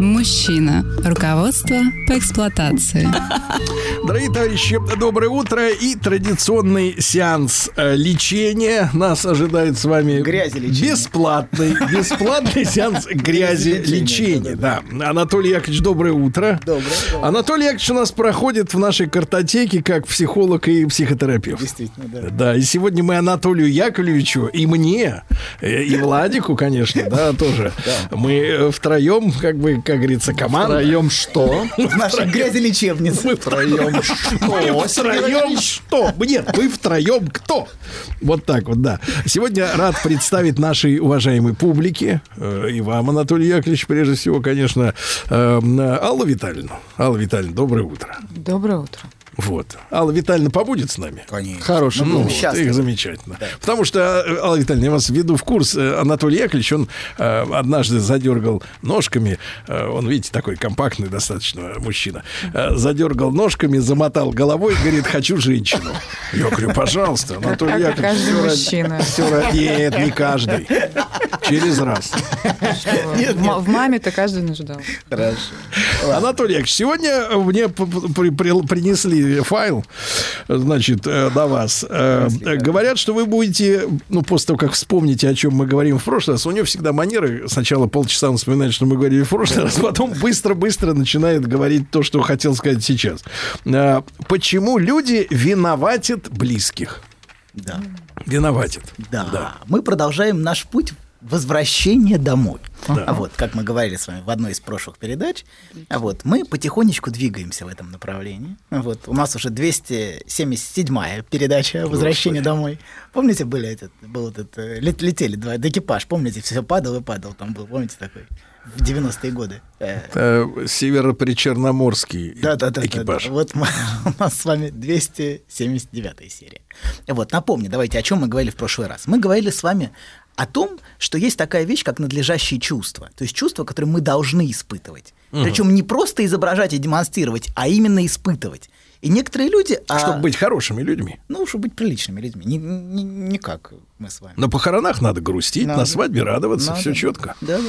Speaker 20: Мужчина. Руководство по эксплуатации.
Speaker 2: Дорогие товарищи, доброе утро и традиционный сеанс э, лечения нас ожидает с вами.
Speaker 21: Грязи лечения.
Speaker 2: Бесплатный, бесплатный сеанс грязи лечения. Да. Анатолий Яковлевич, доброе утро.
Speaker 21: Доброе.
Speaker 2: Анатолий Яковлевич у нас проходит в нашей картотеке как психолог и психотерапевт.
Speaker 21: Действительно, да.
Speaker 2: Да, и сегодня мы Анатолию Яковлевичу и мне, э, и Владику, конечно, да, тоже. Мы э, втроем, как бы, как говорится, команда.
Speaker 3: Втроем что?
Speaker 21: В нашей грязи лечебнице.
Speaker 2: Мы втроем что? Втроем что? Нет, мы втроем кто? Вот так вот, да. Сегодня рад представить нашей уважаемой публике, э, и вам, Анатолий Яковлевич, прежде всего, конечно, э, Аллу Витальевну. Алла Витальевна, доброе утро.
Speaker 9: Доброе утро.
Speaker 2: Вот. Алла Витальевна побудет с нами?
Speaker 21: Конечно.
Speaker 2: Хорошо.
Speaker 21: Мы
Speaker 2: Ну, вот,
Speaker 21: счастливы.
Speaker 2: их замечательно. Потому что, э, Алла Витальевна, я вас введу в курс. Э, Анатолий Яковлевич, он э, однажды задергал ножками. э, он, видите, такой компактный достаточно мужчина. Э, задергал ножками, замотал головой, говорит, хочу женщину. Я говорю, пожалуйста, Анатолий
Speaker 9: Как и
Speaker 2: Яковлевич.
Speaker 9: каждый
Speaker 2: ради-
Speaker 9: мужчина.
Speaker 2: всё ради- Нет, не каждый. Через раз.
Speaker 9: В ма- В маме-то каждый нуждал.
Speaker 21: Хорошо.
Speaker 2: Анатолий Яковлевич, сегодня мне принесли файл, значит, э, до вас. Э, Говорят, что вы будете, ну, после того, как вспомните, о чем мы говорим в прошлый раз, у него всегда манеры, сначала полчаса он вспоминает, что мы говорили в прошлый раз, потом быстро-быстро начинает говорить то, что хотел сказать сейчас. Э, Почему люди виноватят близких?
Speaker 21: Да.
Speaker 2: Виноватят.
Speaker 21: Да. Мы продолжаем наш путь возвращения домой.
Speaker 2: Да.
Speaker 21: А вот, как мы говорили с вами в одной из прошлых передач, а вот мы потихонечку двигаемся в этом направлении. А Вот у нас уже 277-я передача «Возвращение домой». Помните, были этот, был этот, э, лет- летели два экипаж, помните, все падал и падал, там был, помните такой, в 90-е годы. Э,
Speaker 2: Северо-Причерноморский
Speaker 21: да, да, да,
Speaker 2: экипаж.
Speaker 21: Да, да. Вот мы- у нас с вами 279 серия. Вот, напомню, давайте, о чем мы говорили в прошлый раз. Мы говорили с вами о том, что есть такая вещь, как надлежащие чувства. То есть чувства, которые мы должны испытывать.
Speaker 2: Мгм.
Speaker 21: Причем не просто изображать и демонстрировать, а именно испытывать. И некоторые люди... а-
Speaker 2: Чтобы быть хорошими людьми.
Speaker 21: Ну, чтобы быть приличными людьми. Не, не- не как мы с вами.
Speaker 2: На похоронах надо грустить,
Speaker 21: Надо.
Speaker 2: на свадьбе радоваться,
Speaker 21: Надо.
Speaker 2: все четко.
Speaker 21: Да, да,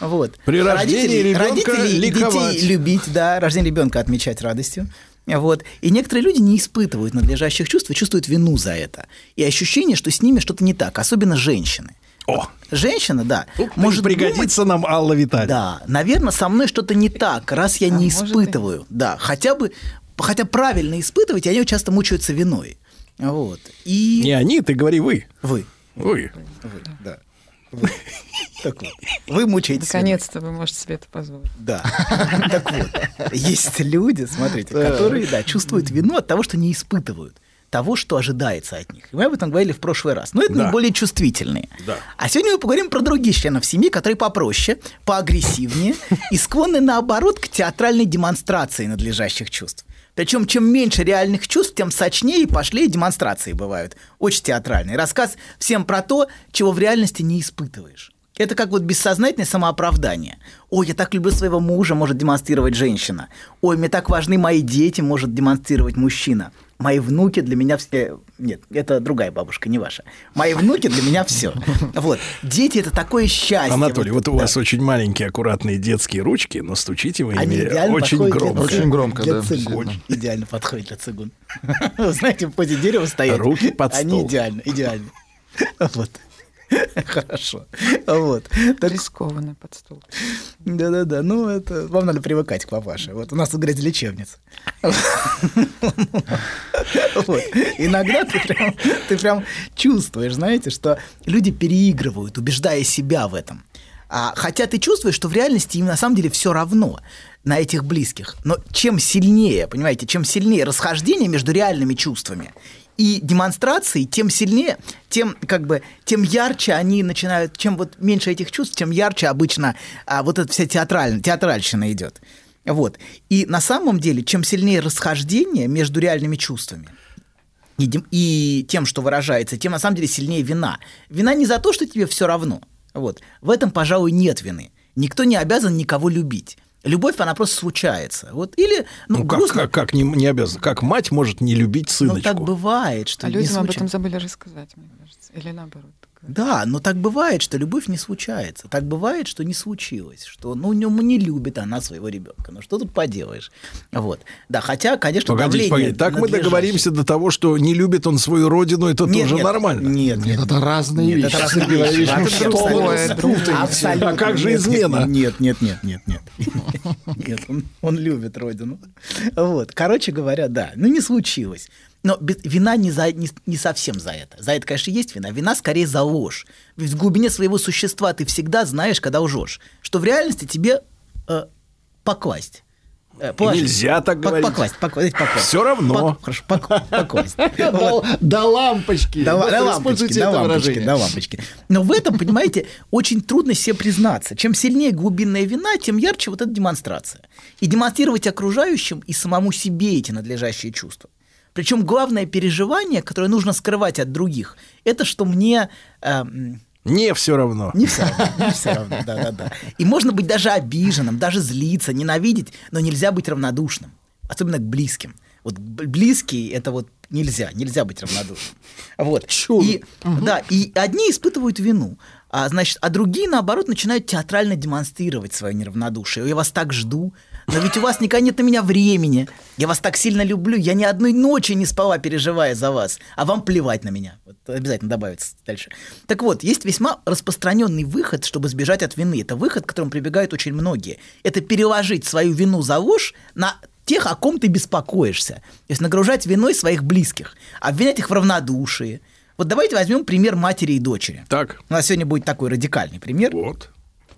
Speaker 21: да. Вот.
Speaker 2: При рождении ребенка
Speaker 21: родителей
Speaker 2: ликовать.
Speaker 21: детей любить, да, рождение ребенка отмечать радостью. Вот. И некоторые люди не испытывают надлежащих чувств и чувствуют вину за это. И ощущение, что с ними что-то не так, особенно женщины.
Speaker 2: О!
Speaker 21: Женщина, да,
Speaker 2: может пригодится нам Алла Витальевна.
Speaker 21: Да, наверное, со мной что-то не так, раз я не испытываю. Да, хотя бы, хотя правильно испытывать, и они часто мучаются виной. Вот. И...
Speaker 2: Не они, ты говори вы.
Speaker 21: Вы.
Speaker 2: Вы.
Speaker 21: Вы, да. Вы. Так вот. Вы мучаетесь.
Speaker 9: Наконец-то вы можете себе это позволить.
Speaker 21: Да. Так вот, есть люди, смотрите, которые, да, чувствуют вину от того, что не испытывают того, что ожидается от них. И мы об этом говорили в прошлый раз. Но это
Speaker 2: Да.
Speaker 21: наиболее чувствительные.
Speaker 2: Да.
Speaker 21: А сегодня мы поговорим про других членов семьи, которые попроще, поагрессивнее и склонны, наоборот, к театральной демонстрации надлежащих чувств. Причем, чем меньше реальных чувств, тем сочнее и пошлее демонстрации бывают. Очень театральные. Рассказ всем про то, чего в реальности не испытываешь. Это как вот бессознательное самооправдание. Ой, я так люблю своего мужа, может демонстрировать женщина. Ой, мне так важны мои дети, может демонстрировать мужчина. Мои внуки для меня все... Нет, это другая бабушка, не ваша. Мои внуки для меня все. Вот. Дети – это такое счастье.
Speaker 2: Анатолий, вот, у
Speaker 21: да.
Speaker 2: вас очень маленькие, аккуратные детские ручки, но стучите вы
Speaker 21: Они
Speaker 2: ими очень громко.
Speaker 21: для-
Speaker 3: Очень громко,
Speaker 21: для
Speaker 3: да,
Speaker 21: цигун. Идеально подходит для цигун. Вы знаете, в позе дерева стоят.
Speaker 2: Руки под
Speaker 21: Они
Speaker 2: стол.
Speaker 21: идеально, идеально. Вот. Хорошо. Вот. Так-
Speaker 22: Рискованно под стол.
Speaker 21: Да-да-да, ну это вам надо привыкать к папаше. Вот у нас тут говорят лечебница. Вот. Иногда ты прям, ты прям чувствуешь, знаете, что люди переигрывают, убеждая себя в этом. А, хотя ты чувствуешь, что в реальности им на самом деле все равно на этих близких. Но чем сильнее, понимаете, чем сильнее расхождение между реальными чувствами и демонстрацией, тем сильнее, тем как бы, тем ярче они начинают, чем вот меньше этих чувств, тем ярче обычно а, вот эта вся театраль, театральщина идет. Вот. И на самом деле, чем сильнее расхождение между реальными чувствами, и, и тем, что выражается, тем на самом деле сильнее вина. Вина не за то, что тебе все равно. Вот. В этом, пожалуй, нет вины. Никто не обязан никого любить. Любовь, она просто случается. Вот. Или, ну,
Speaker 2: Ну, как,
Speaker 21: грустно,
Speaker 2: как, как не, не обязан? Как мать может не любить
Speaker 21: ну,
Speaker 2: сыночку?
Speaker 21: так бывает, что
Speaker 22: А людям об
Speaker 21: случается.
Speaker 22: этом забыли рассказать, мне кажется. Или наоборот.
Speaker 21: Да, но так бывает, что любовь не случается. Так бывает, что не случилось, что ну не, не любит она своего ребенка. Ну что тут поделаешь? Вот. Да, хотя, конечно,
Speaker 2: Погодите,
Speaker 21: давление
Speaker 2: погодите. Так мы договоримся до того, что не любит он свою родину, это
Speaker 21: Нет,
Speaker 2: тоже
Speaker 21: нет,
Speaker 2: нормально.
Speaker 21: Нет, нет.
Speaker 3: Это разные
Speaker 21: Нет,
Speaker 3: вещи.
Speaker 21: это разные вещи.
Speaker 3: Вы
Speaker 21: абсолютно.
Speaker 3: путаете?
Speaker 21: Абсолютно.
Speaker 2: А как же измена?
Speaker 21: Нет, нет, нет, нет, нет. Нет, он, он любит родину. Вот. Короче говоря, да, ну не случилось. Но без- вина не, за, не, не совсем за это. За это, конечно, есть вина. Вина скорее за ложь. Ведь в глубине своего существа ты всегда знаешь, когда лжешь, что в реальности тебе э, покласть. Э, положить.
Speaker 2: Нельзя так
Speaker 21: Пок-
Speaker 2: говорить.
Speaker 21: Поквасть, поквасть, поквасть.
Speaker 2: Всё равно.
Speaker 21: Пок- хорошо, пок- поквасть.
Speaker 3: До лампочки.
Speaker 21: До, лампочки, до лампочки, до лампочки. Но в этом, понимаете, очень трудно себе признаться. Чем сильнее глубинная вина, тем ярче вот эта демонстрация. И демонстрировать окружающим и самому себе эти надлежащие чувства. Причем главное переживание, которое нужно скрывать от других, это что мне... эм,
Speaker 2: Не все равно.
Speaker 21: не все равно, не все равно, да-да-да. И можно быть даже обиженным, даже злиться, ненавидеть, но нельзя быть равнодушным, особенно к близким. Вот близкие это вот нельзя, нельзя быть равнодушным. Вот. И, да, и одни испытывают вину, а, значит, а другие, наоборот, начинают театрально демонстрировать свое неравнодушие. Я вас так жду, но ведь у вас никогда нет на меня времени. Я вас так сильно люблю, я ни одной ночи не спала, переживая за вас, а вам плевать на меня. Вот обязательно добавится дальше. Так вот, есть весьма распространенный выход, чтобы сбежать от вины. Это выход, к которому прибегают очень многие. Это переложить свою вину за ложь на тех, о ком ты беспокоишься. То есть нагружать виной своих близких, обвинять их в равнодушии. Вот давайте возьмем пример матери и дочери.
Speaker 2: Так.
Speaker 21: У нас сегодня будет такой радикальный пример.
Speaker 2: Вот.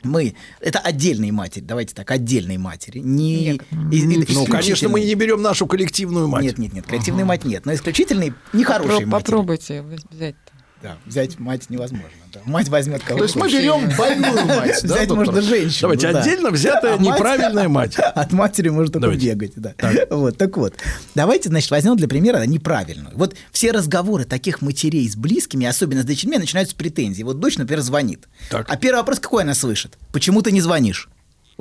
Speaker 21: Мы, это отдельные матери, давайте так, отдельные матери. Не, и- и-
Speaker 2: Ну, конечно, мы не берем нашу коллективную мать.
Speaker 21: Нет, нет, нет, коллективная мать нет, но исключительные нехорошие
Speaker 22: Попро-
Speaker 21: матери.
Speaker 22: Попробуйте взять.
Speaker 21: Да, взять мать невозможно. да. Мать возьмет кого
Speaker 3: То есть мы берем больную мать,
Speaker 21: Взять можно женщину.
Speaker 2: Давайте,
Speaker 21: да.
Speaker 2: отдельно взятая
Speaker 21: А
Speaker 2: неправильная мать.
Speaker 21: От матери может только
Speaker 2: Давайте.
Speaker 21: бегать. Да. Вот, так вот. Давайте, значит, возьмем для примера неправильную. Вот все разговоры таких матерей с близкими, особенно с дочерьми, начинаются с претензий. Вот дочь, например, звонит.
Speaker 2: Так.
Speaker 21: А первый вопрос какой она слышит? Почему ты не звонишь?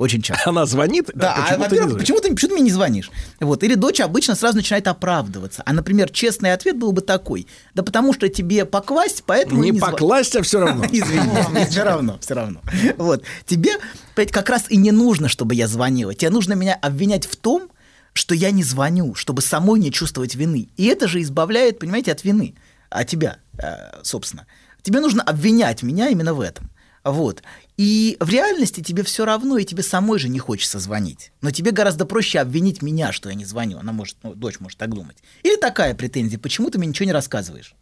Speaker 21: Очень часто.
Speaker 2: Она звонит,
Speaker 21: Да,
Speaker 2: а
Speaker 21: а,
Speaker 2: почему ты не звонишь?
Speaker 21: почему ты, почему ты мне не звонишь? Вот. Или дочь обычно сразу начинает оправдываться. А, например, честный ответ был бы такой. Да потому что тебе покласть, поэтому...
Speaker 2: Не
Speaker 21: зва-
Speaker 2: покласть, а все равно.
Speaker 21: Извини, все равно, все равно. Вот. Тебе как раз и не нужно, чтобы я звонила. Тебе нужно меня обвинять в том, что я не звоню, чтобы самой не чувствовать вины. И это же избавляет, понимаете, от вины. От тебя, э, собственно. Тебе нужно обвинять меня именно в этом. Вот. И в реальности тебе все равно, и тебе самой же не хочется звонить. Но тебе гораздо проще обвинить меня, что я не звоню. Она может, ну, дочь может так думать. Или такая претензия, почему ты мне ничего не рассказываешь?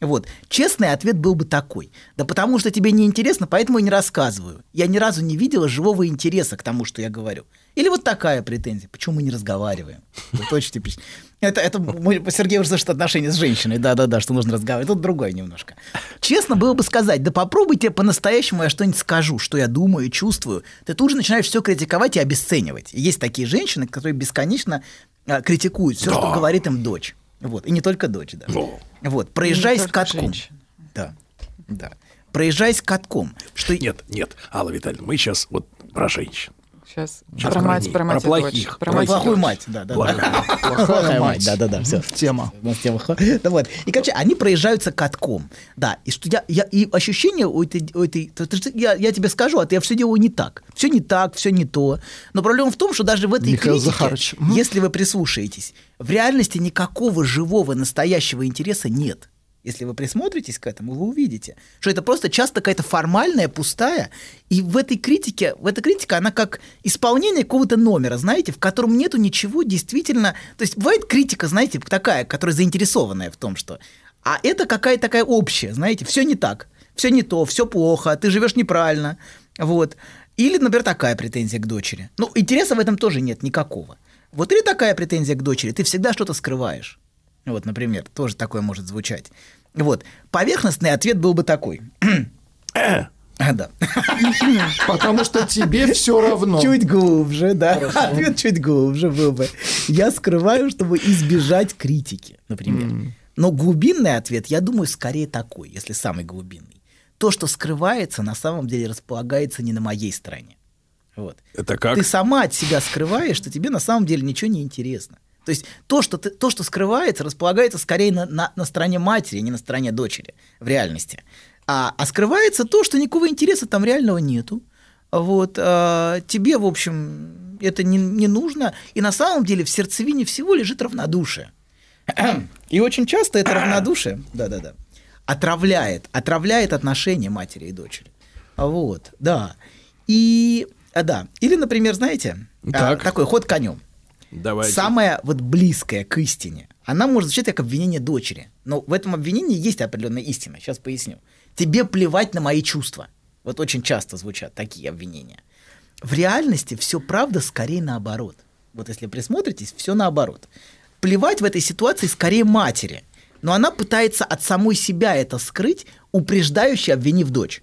Speaker 21: Вот. Честный ответ был бы такой. Да потому что тебе не интересно, поэтому и не рассказываю. Я ни разу не видела живого интереса к тому, что я говорю. Или вот такая претензия. Почему мы не разговариваем? Вот очень типично. Это, это мой- Сергей уже слышит отношения с женщиной. Да-да-да, что нужно разговаривать. Тут другое немножко. Честно было бы сказать, да попробуйте по-настоящему я что-нибудь скажу, что я думаю, чувствую. Ты тут же начинаешь все критиковать и обесценивать. И есть такие женщины, которые бесконечно а, критикуют все, что говорит им дочь. Вот. И не только дочь, да. Вот. Проезжай с
Speaker 22: только
Speaker 21: катком.
Speaker 22: женщины.
Speaker 21: Да. Да. проезжаясь катком. Что...
Speaker 2: Нет, нет, Алла Витальевна, мы сейчас вот про женщин.
Speaker 22: Сейчас,
Speaker 2: Сейчас
Speaker 22: про
Speaker 2: про
Speaker 22: мать, про мать
Speaker 2: про
Speaker 22: и
Speaker 2: плохих,
Speaker 22: дочь.
Speaker 2: про
Speaker 22: мать и
Speaker 21: плохую мать, да, да,
Speaker 2: Плохая.
Speaker 3: мать.
Speaker 21: да, да, да, все.
Speaker 3: Тема.
Speaker 21: У нас тема. Да вот. И, короче, они проезжаются катком. Да, и что я, я и ощущение у этой, у этой то- то- я, я тебе скажу, а ты все делаю не так. Все не так, все не то. Но проблема в том, что даже в этой
Speaker 3: Михаил
Speaker 21: критике,
Speaker 3: Захарович.
Speaker 21: если вы прислушаетесь, в реальности никакого живого, настоящего интереса нет. Если вы присмотритесь к этому, вы увидите, что это просто часто какая-то формальная, пустая, и в этой критике, в этой критике, она как исполнение какого-то номера, знаете, в котором нету ничего действительно... То есть бывает критика, знаете, такая, которая заинтересованная в том, что... А это какая-то такая общая, знаете, все не так, все не то, все плохо, ты живешь неправильно, вот. Или, например, такая претензия к дочери. Ну, интереса в этом тоже нет никакого. Вот или такая претензия к дочери, ты всегда что-то скрываешь. Вот, например, тоже такое может звучать. Вот. Поверхностный ответ был бы такой. А, да.
Speaker 3: Потому что тебе все равно.
Speaker 21: Чуть глубже, да. Ответ чуть глубже был бы. Я скрываю, чтобы избежать критики, например. Но глубинный ответ, я думаю, скорее такой, если самый глубинный. То, что скрывается, на самом деле располагается не на моей стороне. Вот.
Speaker 2: Это как?
Speaker 21: Ты сама от себя скрываешь, что тебе на самом деле ничего не интересно. То есть то, что, ты, то, что скрывается, располагается скорее на, на, на стороне матери, а не на стороне дочери в реальности. А, а скрывается то, что никакого интереса там реального нету. Вот, а, тебе, в общем, это не, не нужно. И на самом деле в сердцевине всего лежит равнодушие. И очень часто это равнодушие, да-да-да, отравляет, отравляет отношения матери и дочери. Вот, да. И, а, да, или, например, знаете, а,
Speaker 2: Так.
Speaker 21: такой ход конем.
Speaker 2: Давайте.
Speaker 21: Самая вот близкая к истине, она может звучать как обвинение дочери. Но в этом обвинении есть определенная истина. Сейчас поясню. Тебе плевать на мои чувства. Вот очень часто звучат такие обвинения. В реальности все правда скорее наоборот. Вот если присмотритесь, все наоборот. Плевать в этой ситуации скорее матери. Но она пытается от самой себя это скрыть, упреждающе обвинив дочь.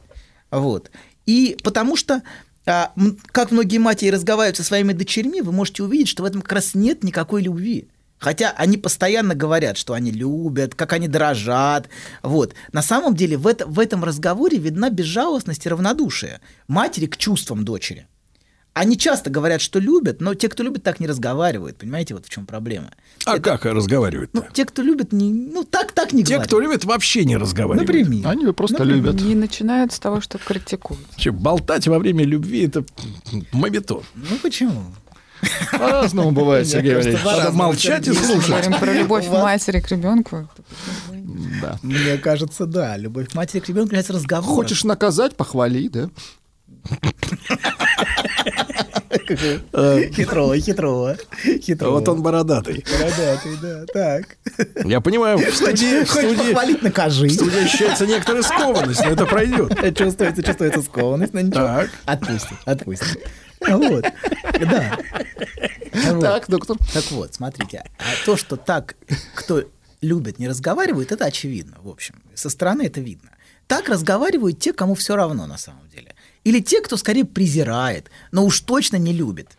Speaker 21: Вот. И потому что, как многие матери разговаривают со своими дочерьми, вы можете увидеть, что в этом как раз нет никакой любви. Хотя они постоянно говорят, что они любят, как они дрожат. Вот. На самом деле в, это, в этом разговоре видна безжалостность и равнодушие матери к чувствам дочери. Они часто говорят, что любят, но те, кто любит, так не разговаривают. Понимаете, вот в чем проблема.
Speaker 2: А как разговаривать-то?
Speaker 21: Ну, те, кто любит, не, ну так, так не
Speaker 2: Те,
Speaker 21: говорят.
Speaker 2: кто любит, вообще не разговаривают.
Speaker 21: Например.
Speaker 3: Они просто
Speaker 21: Например.
Speaker 3: любят.
Speaker 22: Не начинают с того, что критикуют.
Speaker 2: Че, болтать во время любви это мобитон.
Speaker 21: Ну почему?
Speaker 3: По-разному бывает, Сергей Валерьевич.
Speaker 2: Надо молчать и слушать.
Speaker 22: Говорим про любовь матери к ребенку.
Speaker 3: Да.
Speaker 21: Мне кажется, да. Любовь матери к ребенку является разговором.
Speaker 3: Хочешь наказать, похвали, да?
Speaker 21: Хитрого, хитрого. Хитрого.
Speaker 2: Вот он бородатый.
Speaker 21: Бородатый, да. Так.
Speaker 2: Я понимаю, в студии,
Speaker 21: Хочешь похвалить, накажи.
Speaker 2: в студии ощущается некоторая скованность, но это пройдет.
Speaker 21: Чувствуется, чувствуется скованность, но ничего.
Speaker 2: Так.
Speaker 21: Отпустит, отпустит. Вот. Да. Вот.
Speaker 3: Так, доктор.
Speaker 21: Так вот, смотрите, а то, что так, кто любит, не разговаривает, это очевидно, в общем. Со стороны это видно. Так разговаривают те, кому все равно на самом деле. Или те, кто скорее презирает, но уж точно не любит.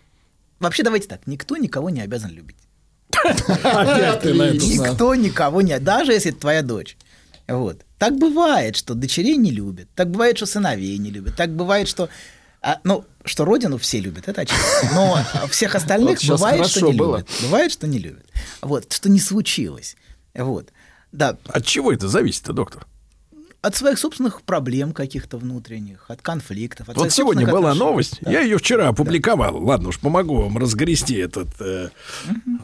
Speaker 21: Вообще, давайте так, никто никого не обязан любить. Никто никого не... Даже если это твоя дочь. Вот. Так бывает, что дочерей не любят. Так бывает, что сыновей не любят. Так бывает, что... а, ну, что родину все любят, это очевидно. Но всех остальных
Speaker 3: Вот
Speaker 21: бывает, что не
Speaker 3: было.
Speaker 21: любят. Бывает, что не любят. Вот, что не случилось. Вот. Да,
Speaker 2: От чего это зависит, доктор?
Speaker 21: От своих собственных проблем каких-то внутренних, от конфликтов. От
Speaker 2: Вот сегодня была
Speaker 21: отношений.
Speaker 2: новость,
Speaker 21: Да.
Speaker 2: я ее вчера опубликовал. Ладно уж, помогу вам разгрести этот, э,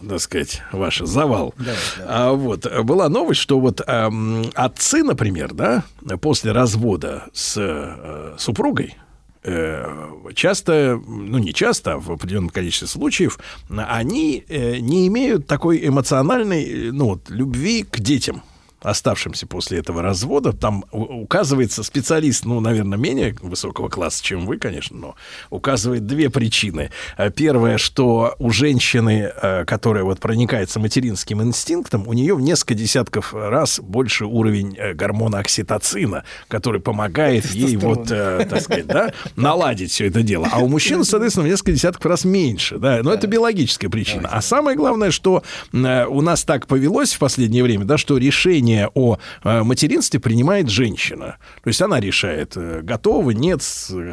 Speaker 2: так сказать, ваш завал.
Speaker 21: Давай, давай.
Speaker 2: А вот э, была новость, что вот эм, отцы, например, да, после развода с э, супругой э, часто, ну не часто, а в определенном количестве случаев, они э, не имеют такой эмоциональной, э, ну вот, любви к детям оставшимся после этого развода. Там указывается специалист, ну, наверное, менее высокого класса, чем вы, конечно, но указывает две причины. Э, Первое, что у женщины, э, которая вот проникается материнским инстинктом, у нее в несколько десятков раз больше уровень э, гормона окситоцина, который помогает ей вот, так сказать, да, наладить все это дело. А у мужчин, соответственно, в несколько десятков раз меньше, да, но это биологическая причина. А самое главное, что у нас так повелось в последнее время, да, что решение решение о э, материнстве принимает женщина. То есть она решает, э, готова, нет,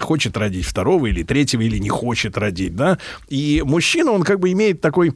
Speaker 2: хочет родить второго или третьего, или не хочет родить, да. И мужчина, он как бы имеет такой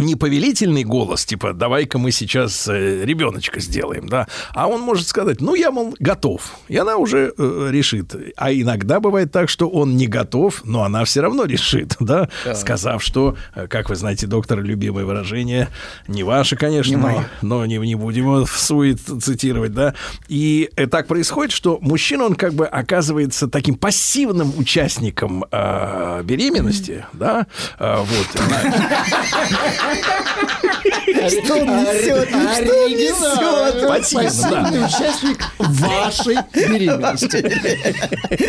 Speaker 2: неповелительный голос, типа, давай-ка мы сейчас э, ребеночка сделаем, да, а он может сказать, ну, я, мол, готов, и она уже э, решит. А иногда бывает так, что он не готов, но она все равно решит, да,
Speaker 21: Да.
Speaker 2: сказав, что, э, как вы знаете, доктор, любимое выражение, не ваше, конечно,
Speaker 21: Не
Speaker 2: но, но не, не будем его в сует цитировать, да, и э, так происходит, что мужчина, он как бы оказывается таким пассивным участником э, беременности, да, э, вот,
Speaker 21: Что он несет? Что он несет?
Speaker 3: Пассивный участник вашей беременности.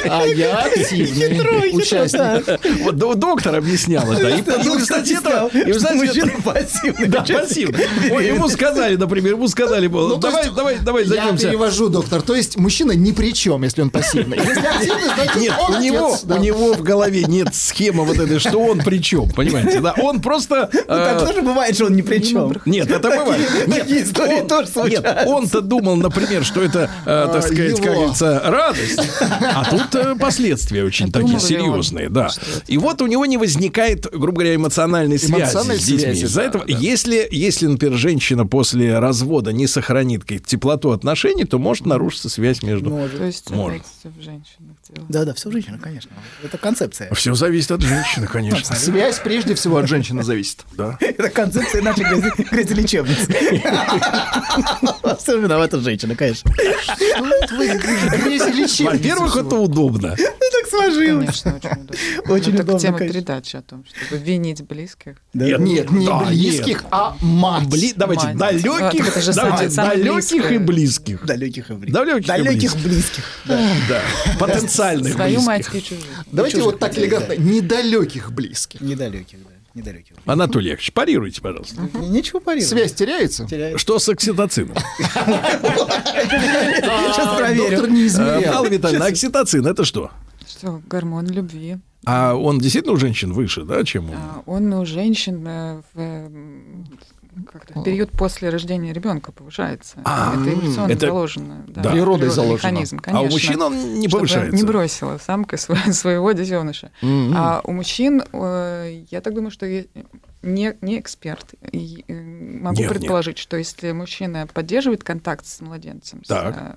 Speaker 3: А я активный участник.
Speaker 2: Вот до- доктор объяснял это. И, кстати, это- и, кстати,
Speaker 21: Мужчина пассивный
Speaker 2: Да, пассивный. Ему сказали, например, ему сказали,
Speaker 3: Ну,
Speaker 2: давай, давай, давай
Speaker 3: Я
Speaker 2: займемся.
Speaker 3: перевожу, доктор. То есть мужчина ни при чем, если он пассивный. Если активный, значит
Speaker 2: Нет,
Speaker 3: он
Speaker 2: у него, у него в голове нет схемы вот этой, что он при чем, понимаете, да? Он просто...
Speaker 21: Ну, тоже бывает, что он ни при чем.
Speaker 2: Нет, это бывает. Нет,
Speaker 21: Такие истории
Speaker 2: он-
Speaker 21: тоже
Speaker 2: Нет,
Speaker 21: случаются.
Speaker 2: он-то думал, например, что это, э, так
Speaker 3: А,
Speaker 2: сказать, как
Speaker 3: его.
Speaker 2: говорится, радость. А тут э, последствия очень такие
Speaker 22: ли он,
Speaker 2: серьезные, да. И вот у него не возникает, грубо говоря, эмоциональной связи с детьми. Из-за
Speaker 3: да,
Speaker 2: этого,
Speaker 3: да.
Speaker 2: если, если, например, женщина после развода не сохранит теплоту отношений, то может нарушиться связь между...
Speaker 22: То есть
Speaker 2: Может.
Speaker 22: в женщинах дело.
Speaker 21: Да, да, все женщина, конечно. Это концепция.
Speaker 2: Все зависит от женщины, конечно.
Speaker 3: Связь прежде всего от женщины зависит.
Speaker 2: Да.
Speaker 21: Это концепция нашей грязи- грязелечебницы. Все виновата женщина, конечно.
Speaker 2: Во-первых, это удобно.
Speaker 21: Сложилось.
Speaker 22: Конечно, очень удобно.
Speaker 21: Очень
Speaker 22: Ну,
Speaker 21: удобно,
Speaker 22: тема передачи о том, чтобы винить близких.
Speaker 2: Нет,
Speaker 3: Нет, не близких, а мать.
Speaker 2: Бли- Давайте.
Speaker 22: А,
Speaker 2: далеких, далеких и близких.
Speaker 21: Далеких и близких.
Speaker 2: Далеких близких.
Speaker 21: Да.
Speaker 2: Потенциальных
Speaker 22: Свою мать и чужую.
Speaker 3: Давайте
Speaker 21: Чужих
Speaker 3: вот так элегантно. Недалеких близких.
Speaker 21: Недалеких, да. Недалеких.
Speaker 2: Анатолий Яковлевич, парируйте, пожалуйста.
Speaker 21: Нечего парировать.
Speaker 3: Связь теряется?
Speaker 21: Теряет.
Speaker 2: Что с окситоцином?
Speaker 21: Сейчас проверю.
Speaker 3: Доктор не
Speaker 2: Э,
Speaker 3: измерял.
Speaker 2: Алла Витальевна, окситоцин это что?
Speaker 22: Что, гормон любви.
Speaker 2: А он действительно у женщин выше, да, чем у...
Speaker 22: А Он у женщин э, в, как-то в период после рождения ребенка повышается.
Speaker 2: А,
Speaker 22: это эволюционно
Speaker 2: это-
Speaker 22: заложено. Да,
Speaker 2: да.
Speaker 3: Природой заложено.
Speaker 22: Механизм,
Speaker 2: А у
Speaker 22: конечно.
Speaker 2: мужчин он не повышается.
Speaker 22: Не бросила самка сво- своего детеныша.
Speaker 2: Мгм.
Speaker 22: А у мужчин, я так думаю, что я не, не эксперт. И, э, могу
Speaker 2: Нет, нет.
Speaker 22: предположить, что если мужчина поддерживает контакт с младенцем с,
Speaker 2: Так.
Speaker 22: э, э,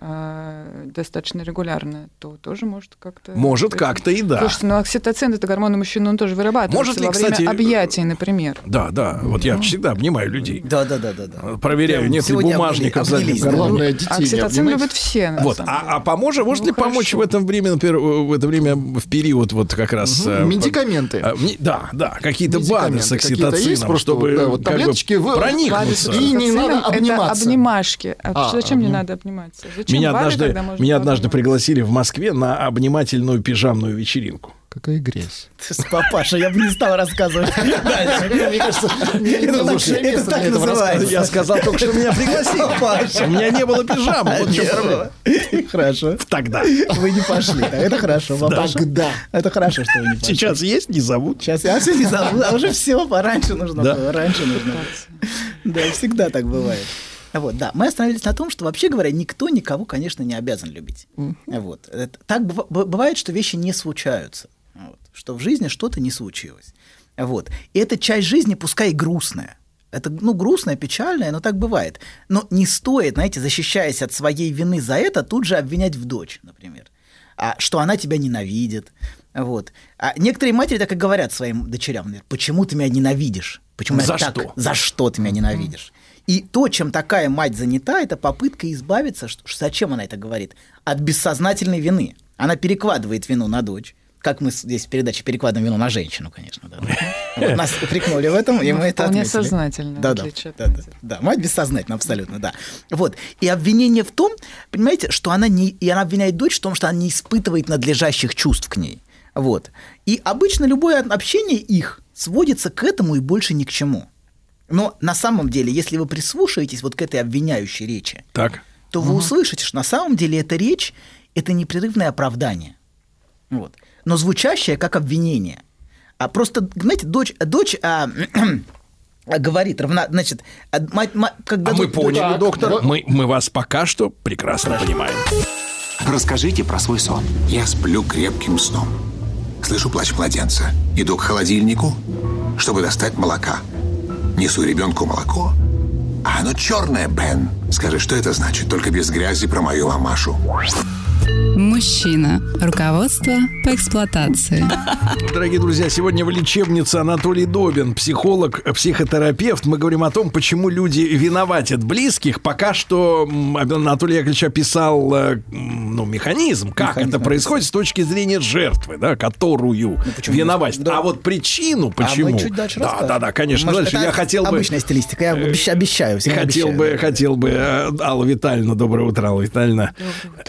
Speaker 22: достаточно регулярно, то тоже может как-то...
Speaker 2: Может, как-то и да.
Speaker 22: Слушайте, ну окситоцин, это гормон у мужчин, он тоже вырабатывается
Speaker 2: Может ли,
Speaker 22: во время
Speaker 2: кстати,
Speaker 22: объятий, например.
Speaker 2: Да, да, вот я всегда обнимаю людей.
Speaker 21: Да, да, да, да, да.
Speaker 2: Проверяю, нет ли бумажников
Speaker 21: обнялись,
Speaker 2: задних.
Speaker 3: Главное, детей
Speaker 22: Окситоцин любят все.
Speaker 2: Вот, а, а поможет, может
Speaker 22: Ну,
Speaker 2: ли помочь
Speaker 22: хорошо.
Speaker 2: в этом время, например, в это время в период вот как раз... э,
Speaker 3: Медикаменты.
Speaker 2: а, Да, да, какие-то БАДы с окситоцином,
Speaker 3: просто
Speaker 2: чтобы
Speaker 3: вот, да, вот
Speaker 2: как бы
Speaker 3: таблеточки в-
Speaker 2: проникнуться.
Speaker 3: И не надо обниматься.
Speaker 22: Это обнимашки. А,
Speaker 3: А,
Speaker 22: зачем мне надо обниматься? Зачем
Speaker 2: Меня
Speaker 22: БАДы,
Speaker 2: однажды, меня однажды
Speaker 22: пообниматься?
Speaker 2: пригласили в Москве на обнимательную пижамную вечеринку.
Speaker 3: Какая грязь.
Speaker 21: Папаша, я бы не стал рассказывать дальше.
Speaker 3: Мне кажется,
Speaker 21: Это так- называется.
Speaker 2: Я сказал только, что меня пригласили.
Speaker 21: Папаша.
Speaker 2: У меня не было пижамы. Вот чем проблема.
Speaker 21: Хорошо.
Speaker 2: Тогда.
Speaker 21: Вы не пошли. Так, Это хорошо, папаша.
Speaker 3: Тогда.
Speaker 21: Это хорошо, что вы не пошли.
Speaker 2: Сейчас есть, не зовут.
Speaker 21: Сейчас я все не забыл, а уже все, пораньше нужно
Speaker 2: Да.
Speaker 21: было, раньше нужно было. Да, всегда так бывает. Вот, да, мы остановились на том, что вообще говоря, никто никого, конечно, не обязан любить. Вот. Это- Так бывает, что вещи не случаются. Вот. Что в жизни что-то не случилось. Вот. И эта часть жизни, пускай и грустная. Это, ну, грустная, печальная, но так бывает. Но не стоит, знаете, защищаясь от своей вины за это, тут же обвинять в дочь, например. А, что она тебя ненавидит. Вот. А некоторые матери так и говорят своим дочерям, например, почему ты меня ненавидишь? Почему я
Speaker 2: За
Speaker 21: так-
Speaker 2: что?
Speaker 21: За что ты меня ненавидишь? И то, чем такая мать занята, это попытка избавиться, что, зачем она это говорит? От бессознательной вины. Она перекладывает вину на дочь. Как мы здесь в передаче перекладываем вину на женщину, конечно. Да. Вот нас упрекнули в этом, и
Speaker 22: Ну,
Speaker 21: мы это отметили.
Speaker 22: сознательно,
Speaker 21: Да, да, да, да, да. Мать бессознательно, абсолютно, да. Вот. И обвинение в том, понимаете, что она не... И она обвиняет дочь в том, что она не испытывает надлежащих чувств к ней. Вот. И обычно любое общение их сводится к этому и больше ни к чему. Но на самом деле, если вы прислушаетесь вот к этой обвиняющей речи,
Speaker 2: Так.
Speaker 21: то вы услышите, что на самом деле эта речь – это непрерывное оправдание. Вот. Но звучащее как обвинение. А просто, знаете, дочь, дочь а, говорит, равна, значит, а, мать, мать, как
Speaker 2: А мы
Speaker 21: дочь-
Speaker 2: поняли, доктор. Мы, мы вас пока что прекрасно понимаем.
Speaker 23: Расскажите про свой сон. Я сплю крепким сном. Слышу плач младенца. Иду к холодильнику, чтобы достать молока. Несу ребенку молоко. А оно черное, Бен. Скажи, что это значит? Только без грязи про мою мамашу.
Speaker 20: Мужчина. Руководство по эксплуатации.
Speaker 2: Дорогие друзья, сегодня в лечебнице Анатолий Добин, психолог, психотерапевт. Мы говорим о том, почему люди виноватят близких. Пока что Анатолий Яковлевич описал э, ну, механизм, как это происходит с точки зрения жертвы, да, которую виноватят. А вот причину,
Speaker 21: А мы
Speaker 2: почему...
Speaker 21: чуть дальше
Speaker 2: да,
Speaker 21: расскажем.
Speaker 2: да, да, конечно.
Speaker 21: Может,
Speaker 2: дальше
Speaker 21: это
Speaker 2: я хотел бы...
Speaker 21: Обычная стилистика, я обещ- обещаю. всегда
Speaker 2: Хотел
Speaker 21: обещаю.
Speaker 2: бы, хотел бы, э, Алла Витальевна, доброе утро, Алла Витальевна.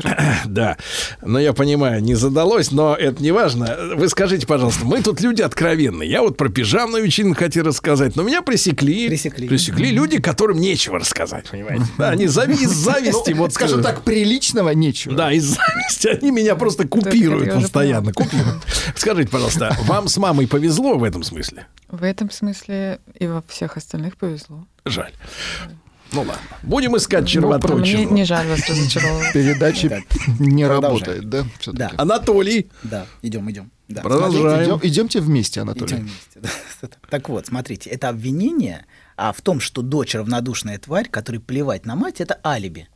Speaker 2: Да, но я понимаю, не задалось, но это не важно. Вы скажите, пожалуйста, мы тут люди откровенные. Я вот про пижамную вечеринку хотел рассказать, но меня пресекли. Пресекли. люди, которым нечего рассказать, понимаете? Да, они зави- из зависти,
Speaker 3: Ну,
Speaker 2: вот...
Speaker 3: скажем
Speaker 2: э,
Speaker 3: так, приличного нечего.
Speaker 2: Да, из зависти они меня просто купируют постоянно. Купируют. Скажите, пожалуйста, вам с мамой повезло в этом смысле?
Speaker 22: В этом смысле и во всех остальных повезло.
Speaker 2: Жаль. Ну ладно. Будем искать
Speaker 22: Ну, про- мне
Speaker 2: червоточину.
Speaker 22: не жаль вас разочаровывать.
Speaker 3: Передача не работает, да?
Speaker 21: Да.
Speaker 2: Анатолий.
Speaker 21: Да, идем, идем. Да,
Speaker 2: Продолжаем.
Speaker 3: Идем- идемте вместе, Анатолий.
Speaker 21: Идем вместе, да. Так вот, смотрите, это обвинение а в том, что дочь равнодушная тварь, которой плевать на мать, это алиби.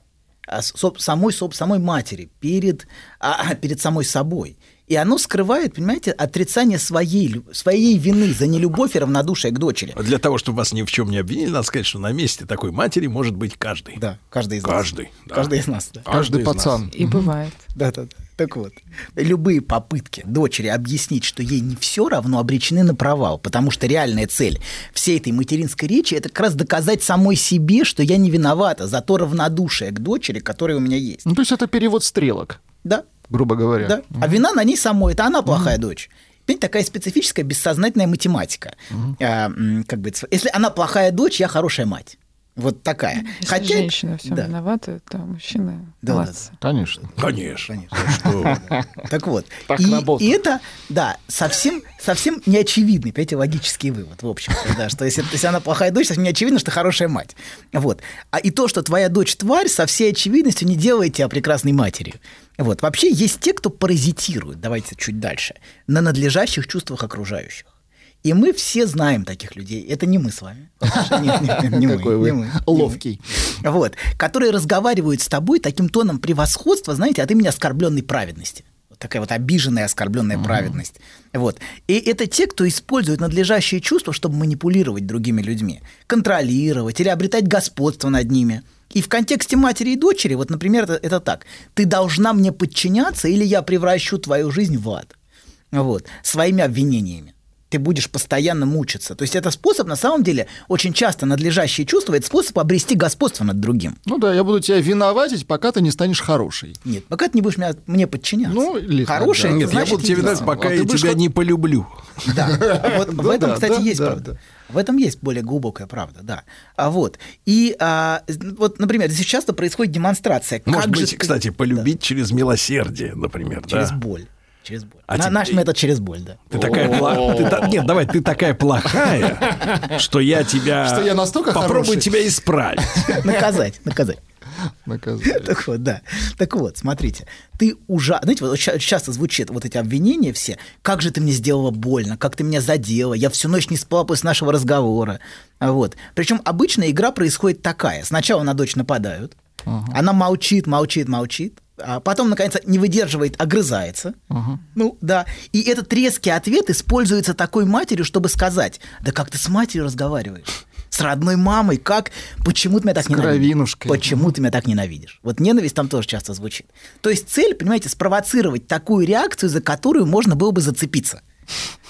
Speaker 21: А соб- самой, соб- самой матери перед, а, а, перед самой собой. И оно скрывает, понимаете, отрицание своей, своей вины за нелюбовь и равнодушие к дочери.
Speaker 2: Для того, чтобы вас ни в чем не обвинили, надо сказать, что на месте такой матери может быть каждый.
Speaker 21: Да, каждый из нас.
Speaker 2: Каждый. да.
Speaker 21: Каждый из нас. Да.
Speaker 2: Каждый из нас.
Speaker 22: И бывает.
Speaker 21: Да, да, да. Так вот, любые попытки дочери объяснить, что ей не все равно, обречены на провал, потому что реальная цель всей этой материнской речи это как раз доказать самой себе, что я не виновата за то равнодушие к дочери, которое у меня есть.
Speaker 3: Ну, то есть это перевод стрелок,
Speaker 21: Да,
Speaker 3: грубо говоря.
Speaker 21: да. А вина на ней самой, это она плохая дочь. Понимаете, такая специфическая бессознательная математика. А, м, как бы, если она плохая дочь, я хорошая мать. Вот такая.
Speaker 22: Если
Speaker 21: Хотя
Speaker 22: женщина все
Speaker 21: да.
Speaker 22: виновата, то мужчина
Speaker 21: Да,
Speaker 22: молодцы.
Speaker 3: Конечно.
Speaker 2: Конечно.
Speaker 21: Так вот.
Speaker 3: Так
Speaker 21: и, и это, да, совсем, совсем неочевидный, понимаете, логический вывод, в общем да, что если, если она плохая дочь, совсем не очевидно, что хорошая мать. Вот. А и то, что твоя дочь тварь, со всей очевидностью не делает тебя прекрасной матерью. Вот. Вообще есть те, кто паразитирует, давайте чуть дальше, на надлежащих чувствах окружающих. И мы все знаем таких людей. Это не мы с вами.
Speaker 3: Какой вы ловкий.
Speaker 21: Вот. Которые разговаривают с тобой таким тоном превосходства, знаете, от имени оскорбленной праведности. Вот такая вот обиженная, оскорбленная праведность. Вот. И это те, кто использует надлежащие чувства, чтобы манипулировать другими людьми, контролировать или обретать господство над ними. И в контексте матери и дочери, вот, например, это, это так. Ты должна мне подчиняться, или я превращу твою жизнь в ад. Вот. Своими обвинениями ты будешь постоянно мучиться. То есть это способ, на самом деле, очень часто надлежащие чувства, это способ обрести господство над другим.
Speaker 3: Ну да, я буду тебя виноватить, пока ты не станешь хорошей.
Speaker 21: Нет, пока ты не будешь меня, мне подчиняться.
Speaker 3: Ну, или
Speaker 21: Хорошее,
Speaker 3: да.
Speaker 2: Нет, я
Speaker 21: значит,
Speaker 2: буду тебе
Speaker 21: единство.
Speaker 2: виноват, пока
Speaker 3: А
Speaker 2: я
Speaker 3: будешь
Speaker 2: тебя
Speaker 3: как-
Speaker 2: не полюблю.
Speaker 21: Да, вот в
Speaker 3: Ну
Speaker 21: этом,
Speaker 3: да,
Speaker 21: кстати,
Speaker 3: да,
Speaker 21: есть
Speaker 3: да,
Speaker 21: правда.
Speaker 3: да.
Speaker 21: В этом есть более глубокая правда, да. А вот и а, вот, например, здесь часто происходит демонстрация.
Speaker 2: Может
Speaker 21: как же
Speaker 2: быть,
Speaker 21: ты-
Speaker 2: кстати, полюбить через милосердие, например,
Speaker 21: через
Speaker 2: да?
Speaker 21: боль, через боль.
Speaker 2: А
Speaker 21: На-
Speaker 2: тебе-
Speaker 21: Наш метод через боль, да.
Speaker 2: Ты такая та- Нет, давай, ты такая плохая, что я тебя...
Speaker 3: Что я настолько
Speaker 2: Попробую тебя исправить.
Speaker 21: Наказать, наказать.
Speaker 3: Наказывает.
Speaker 21: Так вот, да. Так вот, смотрите, ты ужасно... Знаете, вот ча- часто звучат вот эти обвинения все. Как же ты мне сделала больно, как ты меня задела, я всю ночь не спала после нашего разговора. Вот. Причем обычно игра происходит такая. Сначала на дочь нападают, она молчит, молчит, молчит, а потом, наконец, не выдерживает, огрызается. Ну, да. И этот резкий ответ используется такой матерью, чтобы сказать, да как ты с матерью разговариваешь? С родной мамой, как? Почему ты меня так
Speaker 3: С
Speaker 21: ненавидишь?
Speaker 3: кровинушкой.
Speaker 21: Почему ты меня так ненавидишь? Вот ненависть там тоже часто звучит. То есть цель, понимаете, спровоцировать такую реакцию, за которую можно было бы зацепиться.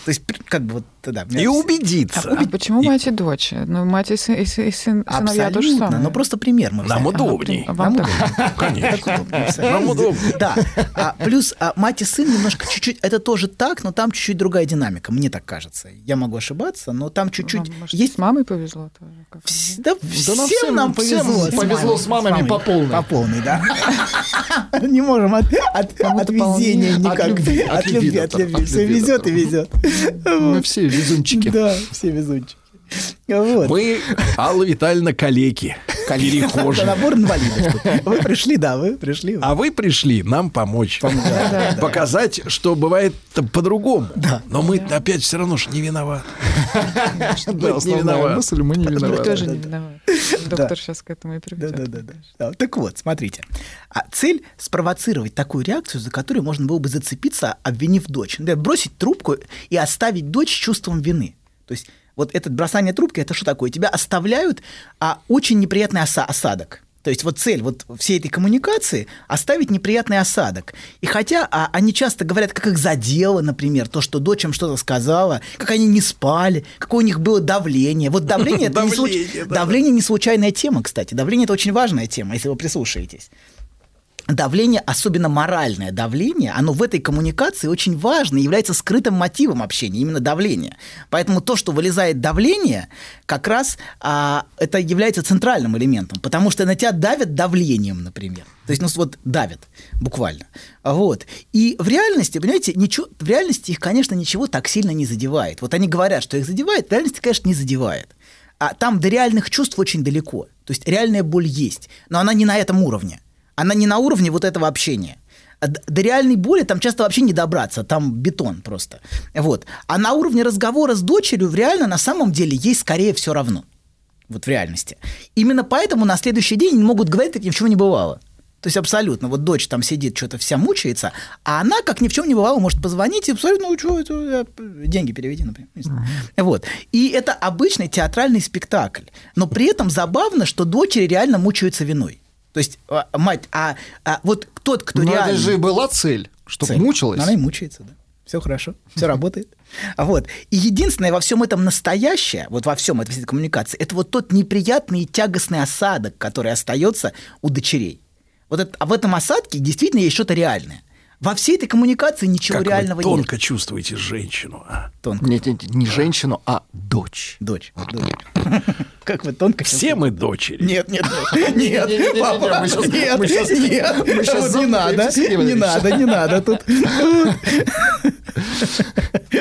Speaker 21: То есть, как бы вот, да.
Speaker 2: И убедиться.
Speaker 22: А почему мать и дочь? Ну, мать и, сын, и, сын- и сын- сыновья то же
Speaker 21: Абсолютно,
Speaker 22: самое.
Speaker 21: но просто пример мы
Speaker 2: Нам
Speaker 21: взяли.
Speaker 2: удобней.
Speaker 22: А вам
Speaker 21: Нам
Speaker 22: так?
Speaker 2: Конечно.
Speaker 21: Нам
Speaker 2: удобнее.
Speaker 21: Да. А, плюс а, мать и сын немножко чуть-чуть, это тоже так, но там чуть-чуть другая динамика, мне так кажется. Я могу ошибаться, но там чуть-чуть
Speaker 22: Вам, может,
Speaker 21: есть...
Speaker 22: с мамой повезло тоже? как?
Speaker 21: Вс- Да, всем,
Speaker 3: нам всем-
Speaker 21: нам
Speaker 3: всем
Speaker 21: повезло.
Speaker 3: повезло с мамами по полной.
Speaker 21: По полной, да. Не можем от, от, от везения никак.
Speaker 3: От любви,
Speaker 21: От любви, Все везет и везет.
Speaker 3: Мы все везунчики.
Speaker 21: Да, все везунчики. Вот.
Speaker 2: Мы, Алла Витальевна, калеки. Перехожие.
Speaker 21: Набор инвалидов. Вы пришли, да, вы пришли.
Speaker 2: А вы пришли нам помочь.
Speaker 21: да,
Speaker 2: Показать, что бывает по-другому. Но мы опять все равно ж не виноваты.
Speaker 3: Да,
Speaker 2: Мы не
Speaker 3: основная
Speaker 2: виноваты.
Speaker 3: мысль, мы не
Speaker 22: Мы
Speaker 3: виноваты.
Speaker 22: тоже не виноваты. Доктор сейчас к этому и приведет.
Speaker 21: Да, да, да. Так вот, смотрите. А цель спровоцировать такую реакцию, за которую можно было бы зацепиться, обвинив дочь. Бросить трубку и оставить дочь с чувством вины. То есть вот это бросание трубки, это что такое? Тебя оставляют а, очень неприятный оса- осадок. То есть вот цель вот всей этой коммуникации – оставить неприятный осадок. И хотя а, они часто говорят, как их задело, например, то, что дочь им что-то сказала, как они не спали, какое у них было давление. Вот давление – это не случайная тема, кстати. Давление – это очень важная тема, если вы прислушаетесь. Давление, особенно моральное давление, оно в этой коммуникации очень важно, является скрытым мотивом общения, именно давление. Поэтому то, что вылезает давление, как раз а, это является центральным элементом, потому что на тебя давят давлением, например. То есть, ну вот давят, буквально. Вот. И в реальности, понимаете, ничего, в реальности их, конечно, ничего так сильно не задевает. Вот они говорят, что их задевает, в реальности, конечно, не задевает. А там до реальных чувств очень далеко. То есть реальная боль есть, но она не на этом уровне. Она не на уровне вот этого общения. А До реальной боли там часто вообще не добраться, там бетон просто. Вот. А на уровне разговора с дочерью реально на самом деле ей скорее все равно. Вот в реальности. Именно поэтому на следующий день могут говорить, как ни в чем не бывало. То есть абсолютно. Вот дочь там сидит, что-то вся мучается, а она, как ни в чем не бывало, может позвонить и посмотреть, ну, что это, деньги переведи, например. Знаю. Вот. И это обычный театральный спектакль. Но при этом забавно, что дочери реально мучаются виной. То есть, а, мать, а, а вот тот, кто
Speaker 3: Но
Speaker 21: реально...
Speaker 3: это же была цель, чтобы
Speaker 21: Цель.
Speaker 3: мучилась.
Speaker 21: Она и мучается, да. Все хорошо, все работает. А Вот. И единственное во всем этом настоящее, вот во всем этой коммуникации, это вот тот неприятный и тягостный осадок, который остается у дочерей. Вот это- а в этом осадке действительно есть что-то реальное. Во всей этой коммуникации ничего
Speaker 2: Как
Speaker 21: реального
Speaker 2: вы
Speaker 21: нет.
Speaker 2: тонко чувствуете женщину. а?
Speaker 21: Тонко.
Speaker 3: Нет, нет, не женщину, а дочь.
Speaker 21: Дочь. дочь. Как вы тонко.
Speaker 2: Все мы дочери.
Speaker 21: Нет, нет, нет, нет, папа, нет, нет, не надо, не надо, не надо тут.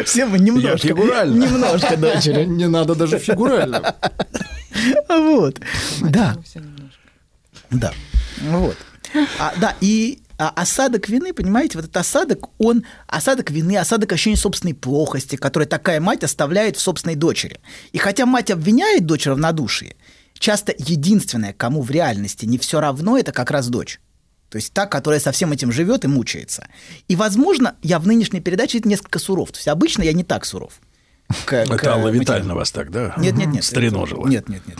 Speaker 21: Все мы немножко,
Speaker 2: фигурально.
Speaker 21: немножко дочери.
Speaker 3: Не надо даже фигурально.
Speaker 21: Вот, да, да, вот. А, да, и осадок вины, понимаете, вот этот осадок, он осадок вины, осадок ощущения собственной плохости, который такая мать оставляет в собственной дочери. И хотя мать обвиняет дочь в равнодушии, часто единственное, кому в реальности не все равно, это как раз дочь. То есть та, которая со всем этим живет и мучается. И, возможно, я в нынешней передаче несколько суров. То есть обычно я не так суров. к- к
Speaker 2: Это Алла
Speaker 21: матерям.
Speaker 2: Витальевна вас так, да?
Speaker 21: Нет, нет, нет.
Speaker 2: Стреножила.
Speaker 21: Нет, нет, нет.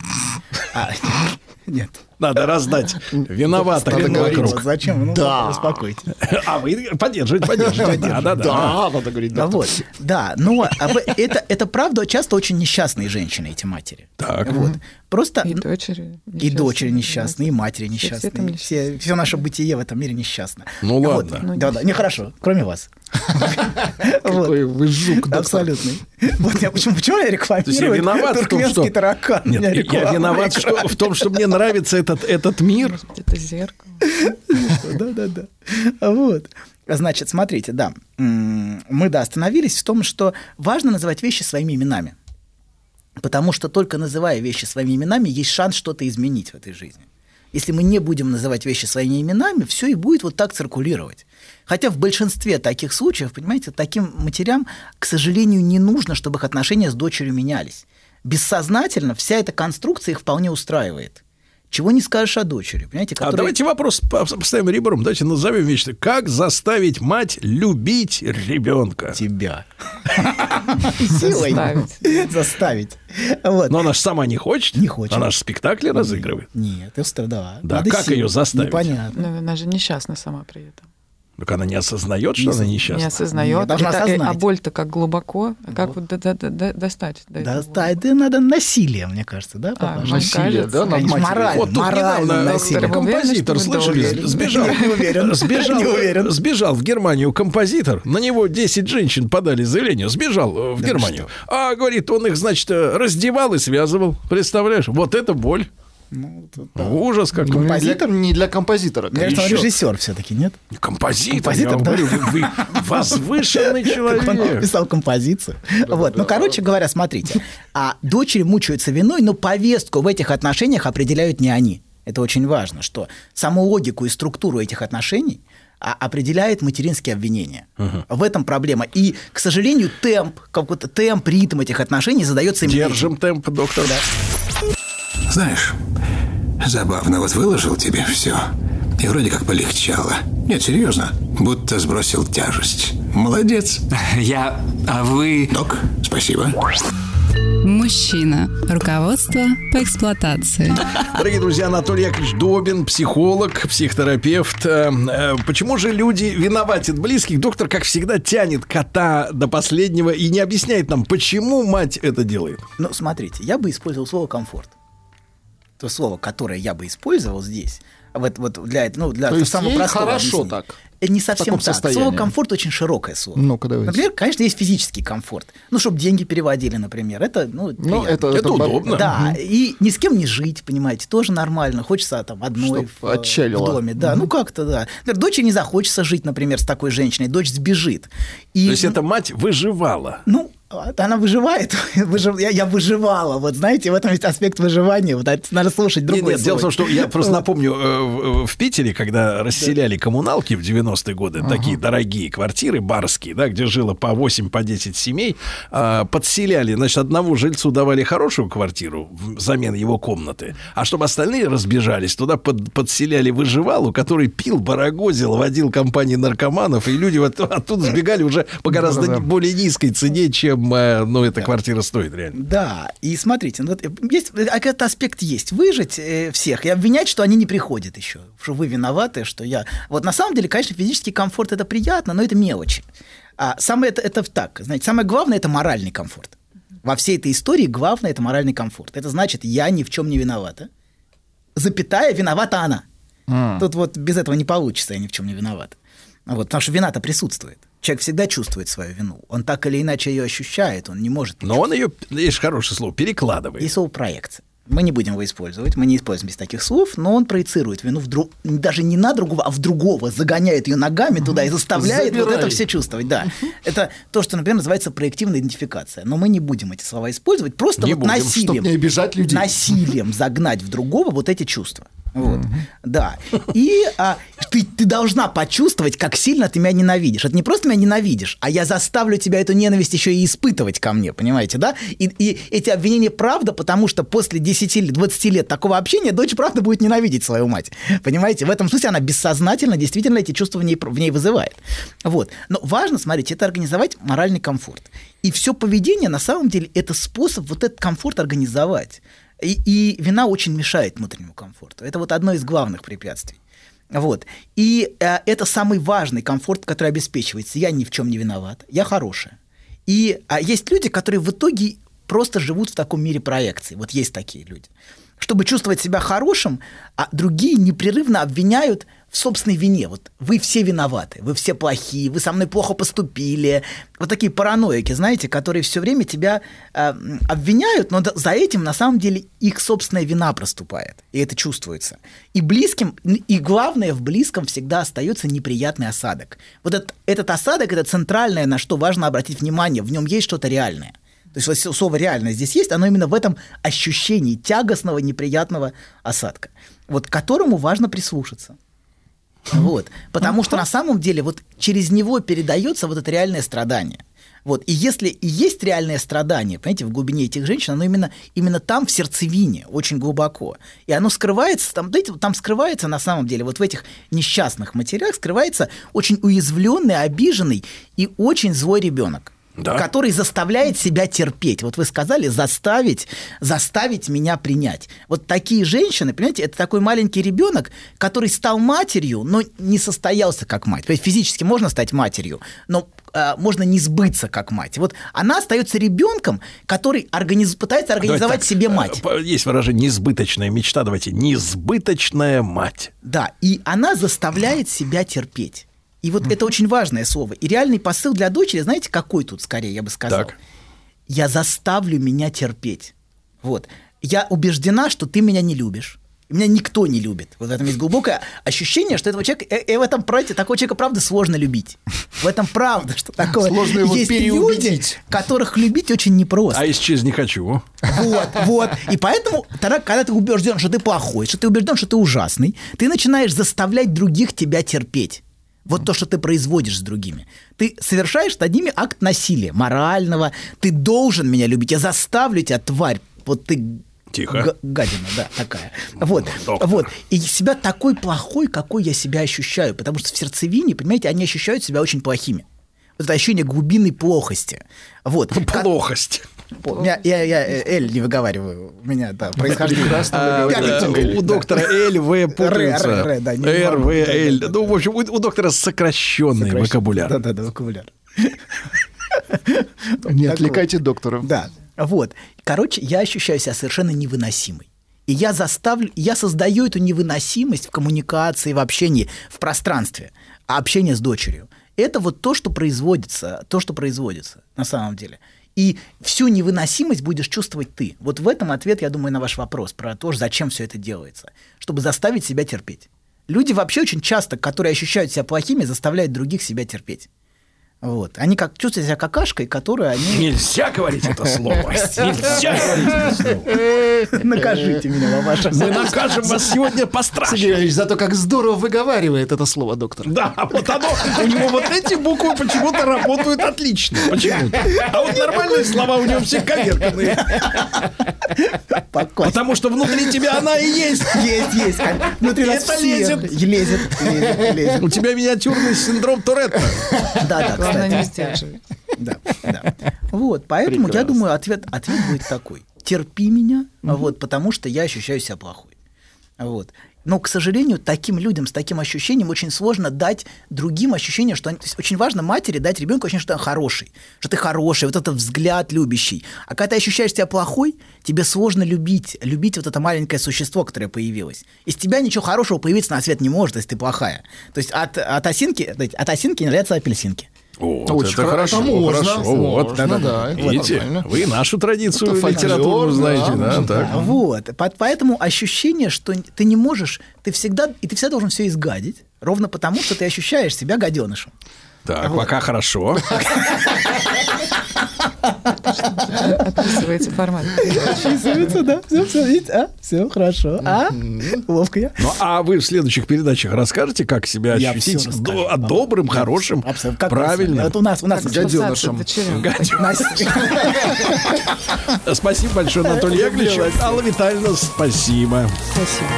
Speaker 21: А, нет.
Speaker 2: Надо раздать вокруг.
Speaker 21: вот зачем? Ну,
Speaker 3: Да.
Speaker 21: успокойтесь.
Speaker 2: А вы поддерживаете, поддерживаете. Да, да, да.
Speaker 3: Да, надо говорить.
Speaker 21: Да,
Speaker 3: да.
Speaker 21: вот, да, но а это, это правда часто очень несчастные женщины, эти матери.
Speaker 2: Так.
Speaker 21: Вот. Просто
Speaker 22: И дочери.
Speaker 21: и дочери несчастные, и матери несчастные. Все, все наше бытие в этом мире несчастно.
Speaker 2: Ну
Speaker 21: Вот.
Speaker 2: ладно.
Speaker 22: Ну,
Speaker 21: Да, да, нехорошо, кроме вас. Вот.
Speaker 3: Какой вы жук.
Speaker 21: Абсолютный. Вот я почему, почему я
Speaker 2: То есть я
Speaker 21: рекламирую
Speaker 2: виноват в том, что...
Speaker 21: туркменский таракан?
Speaker 2: Я виноват в том, что мне нравится этот, этот мир.
Speaker 22: Может это зеркало.
Speaker 21: Да-да-да. Вот. Значит, смотрите, да, мы, да, остановились в том, что важно называть вещи своими именами. Потому что только называя вещи своими именами, есть шанс что-то изменить в этой жизни. Если мы не будем называть вещи своими именами, все и будет вот так циркулировать. Хотя в большинстве таких случаев, понимаете, таким матерям, к сожалению, не нужно, чтобы их отношения с дочерью менялись. Бессознательно вся эта конструкция их вполне устраивает. Чего не скажешь о дочери, понимаете?
Speaker 2: А
Speaker 21: которая-
Speaker 2: давайте вопрос по- поставим ребром. Давайте назовем вещи. Как заставить мать любить ребенка?
Speaker 21: Тебя. Силой.
Speaker 22: Заставить.
Speaker 21: Заставить. Вот.
Speaker 2: Но она же сама не хочет.
Speaker 21: Не хочет.
Speaker 2: Она же спектакли разыгрывает.
Speaker 21: Нет, это да.
Speaker 2: Да, как ее заставить?
Speaker 21: Непонятно.
Speaker 22: Но она же несчастна сама при этом.
Speaker 2: Так она не осознает, что она
Speaker 22: Не
Speaker 2: несчастна.
Speaker 22: осознает.
Speaker 21: Нет, должна
Speaker 22: Это- э,
Speaker 21: осознать.
Speaker 22: А боль-то как глубоко. Как вот до- до- до- до- достать? до
Speaker 21: Да, да, это надо насилие, мне кажется, да,
Speaker 22: А,
Speaker 3: Насилие,
Speaker 22: кажется.
Speaker 3: да, над
Speaker 21: Конечно,
Speaker 3: матерью.
Speaker 21: морально,
Speaker 2: Вот тут
Speaker 21: морально
Speaker 2: недавно
Speaker 21: насилие.
Speaker 2: Композитор, слышали,
Speaker 22: уверены?
Speaker 2: сбежал,
Speaker 21: Не уверен.
Speaker 2: сбежал,
Speaker 21: Не уверен.
Speaker 2: сбежал в Германию композитор, на него 10 женщин подали заявление, сбежал э, в Германию. А, говорит, он их, значит, э, раздевал и связывал, представляешь? Вот это боль.
Speaker 21: Ну, тут,
Speaker 2: Ужас.
Speaker 3: Ну, не для-
Speaker 21: Композитор?
Speaker 3: Не для композитора.
Speaker 21: Он
Speaker 2: еще.
Speaker 21: режиссер все-таки, нет?
Speaker 2: Композитор,
Speaker 21: Композитор,
Speaker 2: я
Speaker 21: да.
Speaker 2: говорю, вы, вы возвышенный
Speaker 21: Как он
Speaker 2: человек.
Speaker 21: писал композицию. вот. Ну, короче говоря, смотрите. А дочери мучаются виной, но повестку в этих отношениях определяют не они. Это очень важно, что саму логику и структуру этих отношений а, определяет материнские обвинения. В этом проблема. И, к сожалению, темп, какой-то темп, ритм этих отношений задается именно
Speaker 2: Держим темп, доктор.
Speaker 23: Знаешь, забавно, вот выложил тебе все, и вроде как полегчало. Нет, серьезно, будто сбросил тяжесть. Молодец.
Speaker 24: Я... А вы...
Speaker 23: Док, спасибо.
Speaker 20: Мужчина. Руководство по эксплуатации.
Speaker 2: Дорогие друзья, Анатолий Яковлевич Добин, психолог, психотерапевт. Э, э, Почему же люди виноватят близких? Доктор, как всегда, тянет кота до последнего и не объясняет нам, почему мать это делает.
Speaker 21: Ну, смотрите, я бы использовал слово комфорт. То слово, которое я бы использовал здесь, вот, вот для, ну, для
Speaker 3: То есть
Speaker 21: самого
Speaker 3: ей
Speaker 21: простого
Speaker 3: хорошо
Speaker 21: объяснения.
Speaker 3: так,
Speaker 21: Это не совсем так.
Speaker 3: состоянии.
Speaker 21: Слово комфорт очень широкое слово.
Speaker 3: Ну-ка, давайте.
Speaker 21: Например, конечно, есть физический комфорт. Ну, чтобы деньги переводили, например. Это, ну, приятно.
Speaker 3: это- Это это удобно.
Speaker 21: Да,
Speaker 3: Мгм.
Speaker 21: и ни с кем не жить, понимаете, тоже нормально. Хочется там одной в, э,
Speaker 3: отчалила.
Speaker 21: в доме. Да, ну как-то, да. Например, Дочери не захочется жить, например, с такой женщиной. Дочь сбежит. И,
Speaker 2: То есть эта мать выживала.
Speaker 21: ну, она выживает. Выжив- Я, я выживала. Вот знаете, в этом есть аспект выживания. Вот это надо слушать
Speaker 2: Нет,
Speaker 21: другой
Speaker 2: нет, дело в том, что я просто напомню, э, в, Питере, когда расселяли коммуналки в 90-е годы, такие дорогие квартиры барские, да, где жило по 8, по 10 семей, а, подселяли, значит, одному жильцу давали хорошую квартиру взамен его комнаты, а чтобы остальные разбежались, туда под- подселяли выживалу, который пил, барагозил, водил компании наркоманов, и люди вот оттуда сбегали уже по гораздо
Speaker 21: Да-да.
Speaker 2: более низкой цене, чем, ну, эта квартира стоит реально.
Speaker 21: Да, и смотрите, ну, э, есть, э, этот аспект есть. Выжить э, всех и обвинять, что они не приходят еще, что вы виноваты, что я... Вот на самом деле, конечно, физический комфорт – это приятно, но это мелочи. А самое это, это так, знаете, самое главное – это моральный комфорт. Во всей этой истории главное – это моральный комфорт. Это значит, я ни в чем не виновата. Запятая, виновата она. Тут вот без этого не получится, я ни в чем не виноват. Вот, потому что вина-то присутствует. Человек всегда чувствует свою вину. Он так или иначе ее ощущает, он не может.
Speaker 2: Но он ее, есть хорошее слово, перекладывает.
Speaker 21: И слово проекция. Мы не будем его использовать, мы не используем без таких слов, но он проецирует вину в друг, даже не на другого, а в другого, загоняет ее ногами туда и заставляет вот
Speaker 3: Забирай.
Speaker 21: это все чувствовать. Да. Это то, что, например, называется проективная идентификация. Но мы не будем эти слова использовать, просто
Speaker 3: Не
Speaker 21: вот
Speaker 3: будем,
Speaker 21: насилием,
Speaker 3: не обижать людей.
Speaker 21: насилием загнать в другого вот эти чувства. Вот. Да. И а, ты, ты должна почувствовать, как сильно ты меня ненавидишь. Это не просто меня ненавидишь, а я заставлю тебя эту ненависть еще и испытывать ко мне, понимаете, да? И, и эти обвинения правда, потому что после 10 или 20 лет такого общения дочь правда будет ненавидеть свою мать. Понимаете? В этом смысле она бессознательно действительно эти чувства в ней, в ней вызывает. Вот. Но важно, смотрите, это организовать моральный комфорт. И все поведение, на самом деле, это способ вот этот комфорт организовать. И, и вина очень мешает внутреннему комфорту. Это вот одно из главных препятствий. Вот. И э, это самый важный комфорт, который обеспечивается. Я ни в чем не виноват, я хорошая. И а есть люди, которые в итоге просто живут в таком мире проекции. Вот есть такие люди. Чтобы чувствовать себя хорошим, а другие непрерывно обвиняют в собственной вине. Вот вы все виноваты, вы все плохие, вы со мной плохо поступили. Вот такие параноики, знаете, которые все время тебя э, обвиняют, но за этим на самом деле их собственная вина проступает. И это чувствуется. И близким, и главное, в близком всегда остается неприятный осадок. Вот этот, этот осадок это центральное, на что важно обратить внимание. В нем есть что-то реальное. То есть вот слово реальное здесь есть, оно именно в этом ощущении тягостного, неприятного осадка, вот к которому важно прислушаться. Вот. Потому что на самом деле вот через него передается вот это реальное страдание. Вот. И если и есть реальное страдание, понимаете, в глубине этих женщин, оно именно, именно там, в сердцевине, очень глубоко. И оно скрывается, там, знаете, там скрывается на самом деле, вот в этих несчастных матерях скрывается очень уязвленный, обиженный и очень злой ребенок. Который заставляет себя терпеть. Вот вы сказали, заставить, заставить меня принять. Вот такие женщины, понимаете, это такой маленький ребенок, который стал матерью, но не состоялся как мать. То есть физически можно стать матерью, но э, можно не сбыться как мать. Вот она остается ребенком, который организ... пытается организовать
Speaker 2: так,
Speaker 21: себе мать.
Speaker 2: э, Есть выражение «несбыточная мечта». Давайте «несбыточная мать».
Speaker 21: Да, и она заставляет себя терпеть. И вот это очень важное слово. И реальный посыл для дочери, знаете, какой тут скорее, я бы сказал?
Speaker 2: Так.
Speaker 21: Я заставлю меня терпеть. Вот. Я убеждена, что ты меня не любишь. Меня никто не любит. Вот в этом есть глубокое ощущение, что этого человека, и в этом правде такого человека, правда, сложно любить. В этом правда, что такое.
Speaker 3: Сложно его
Speaker 21: есть люди, которых любить очень непросто.
Speaker 2: А исчез не хочу.
Speaker 21: Вот, вот. И поэтому, тогда, когда ты убежден, что ты плохой, что ты убежден, что ты ужасный, ты начинаешь заставлять других тебя терпеть. Вот то, что ты производишь с другими. Ты совершаешь над ними акт насилия, морального. Ты должен меня любить. Я заставлю тебя, тварь. Вот ты
Speaker 2: Тихо.
Speaker 21: гадина, да, такая. Вот, вот. И себя такой плохой, какой я себя ощущаю. Потому что в сердцевине, понимаете, они ощущают себя очень плохими. Вот это ощущение глубинной плохости. Вот.
Speaker 2: Плохость.
Speaker 21: Меня, я, я э, Эль не выговариваю. У меня, да, происхождение.
Speaker 2: А, У доктора Л, В путается.
Speaker 21: Р,
Speaker 2: В, Л. Ну, в общем, у доктора сокращенный вокабуляр.
Speaker 21: Да, да, да, вокабуляр.
Speaker 3: Не отвлекайте доктора.
Speaker 21: Да. Вот. Короче, я ощущаю себя совершенно невыносимой. И я заставлю, я создаю эту невыносимость в коммуникации, в общении, в пространстве, а общение с дочерью. Это вот то, что производится, то, что производится на самом деле. И всю невыносимость будешь чувствовать ты. Вот в этом ответ, я думаю, на ваш вопрос про то, зачем все это делается. Чтобы заставить себя терпеть. Люди вообще очень часто, которые ощущают себя плохими, заставляют других себя терпеть. Вот. Они как чувствуют себя какашкой, которую они...
Speaker 2: Нельзя говорить это слово. Нельзя говорить это слово.
Speaker 21: Накажите меня, Мамаша.
Speaker 2: Мы накажем вас сегодня
Speaker 3: Сергей
Speaker 2: пострашнее.
Speaker 3: Иванович, зато как здорово выговаривает это слово доктор.
Speaker 2: Да, вот оно, у него вот эти буквы почему-то работают отлично. Почему-то. А вот нормальные слова у него все коверканные. Потому что внутри тебя она и есть.
Speaker 21: Есть, есть. Внутри нас
Speaker 2: Это лезет.
Speaker 21: Лезет, лезет, лезет.
Speaker 2: У тебя миниатюрный синдром Туретта.
Speaker 21: Да, да,
Speaker 22: Главное не сдерживать.
Speaker 21: Да, да. Вот, поэтому я
Speaker 3: Прекрасно.
Speaker 21: думаю, ответ, ответ будет такой. Терпи меня, вот, потому что я ощущаю себя плохой. Вот. Но, к сожалению, таким людям с таким ощущением очень сложно дать другим ощущение, что они, то есть очень важно матери дать ребенку ощущение, что он хороший, что ты хороший, вот этот взгляд любящий. А когда ты ощущаешь себя плохой, тебе сложно любить, любить вот это маленькое существо, которое появилось. Из тебя ничего хорошего появиться на свет не может, если ты плохая. То есть от, от осинки, от осинки не нравятся апельсинки.
Speaker 2: Вот,
Speaker 3: Очень
Speaker 2: это
Speaker 3: хоро-
Speaker 2: хорошо,
Speaker 3: это можно,
Speaker 2: хорошо. Вот.
Speaker 3: можно, да, это
Speaker 2: Видите,
Speaker 3: нормально.
Speaker 2: вы нашу традицию
Speaker 3: Это фольклор,
Speaker 2: литературную знаете,
Speaker 3: да,
Speaker 2: да, так.
Speaker 21: Вот. По- Поэтому ощущение, что ты не можешь, ты всегда, и ты всегда должен все изгадить, ровно потому, что ты ощущаешь себя гаденышем.
Speaker 2: Так, пока хорошо.
Speaker 22: Описывается формат.
Speaker 21: Описывается, да. Все, все, видите, а? Все хорошо. А? Ловко я.
Speaker 2: Ну, а вы в следующих передачах расскажете, как себя
Speaker 21: Я
Speaker 2: ощутить
Speaker 21: всё расскажу.
Speaker 2: до- добрым, хорошим, правильным?
Speaker 21: Вот у нас, у нас
Speaker 3: Гаденышем.
Speaker 2: Спасибо большое, Анатолий Яковлевич. Алла Витальевна, спасибо.
Speaker 22: Спасибо.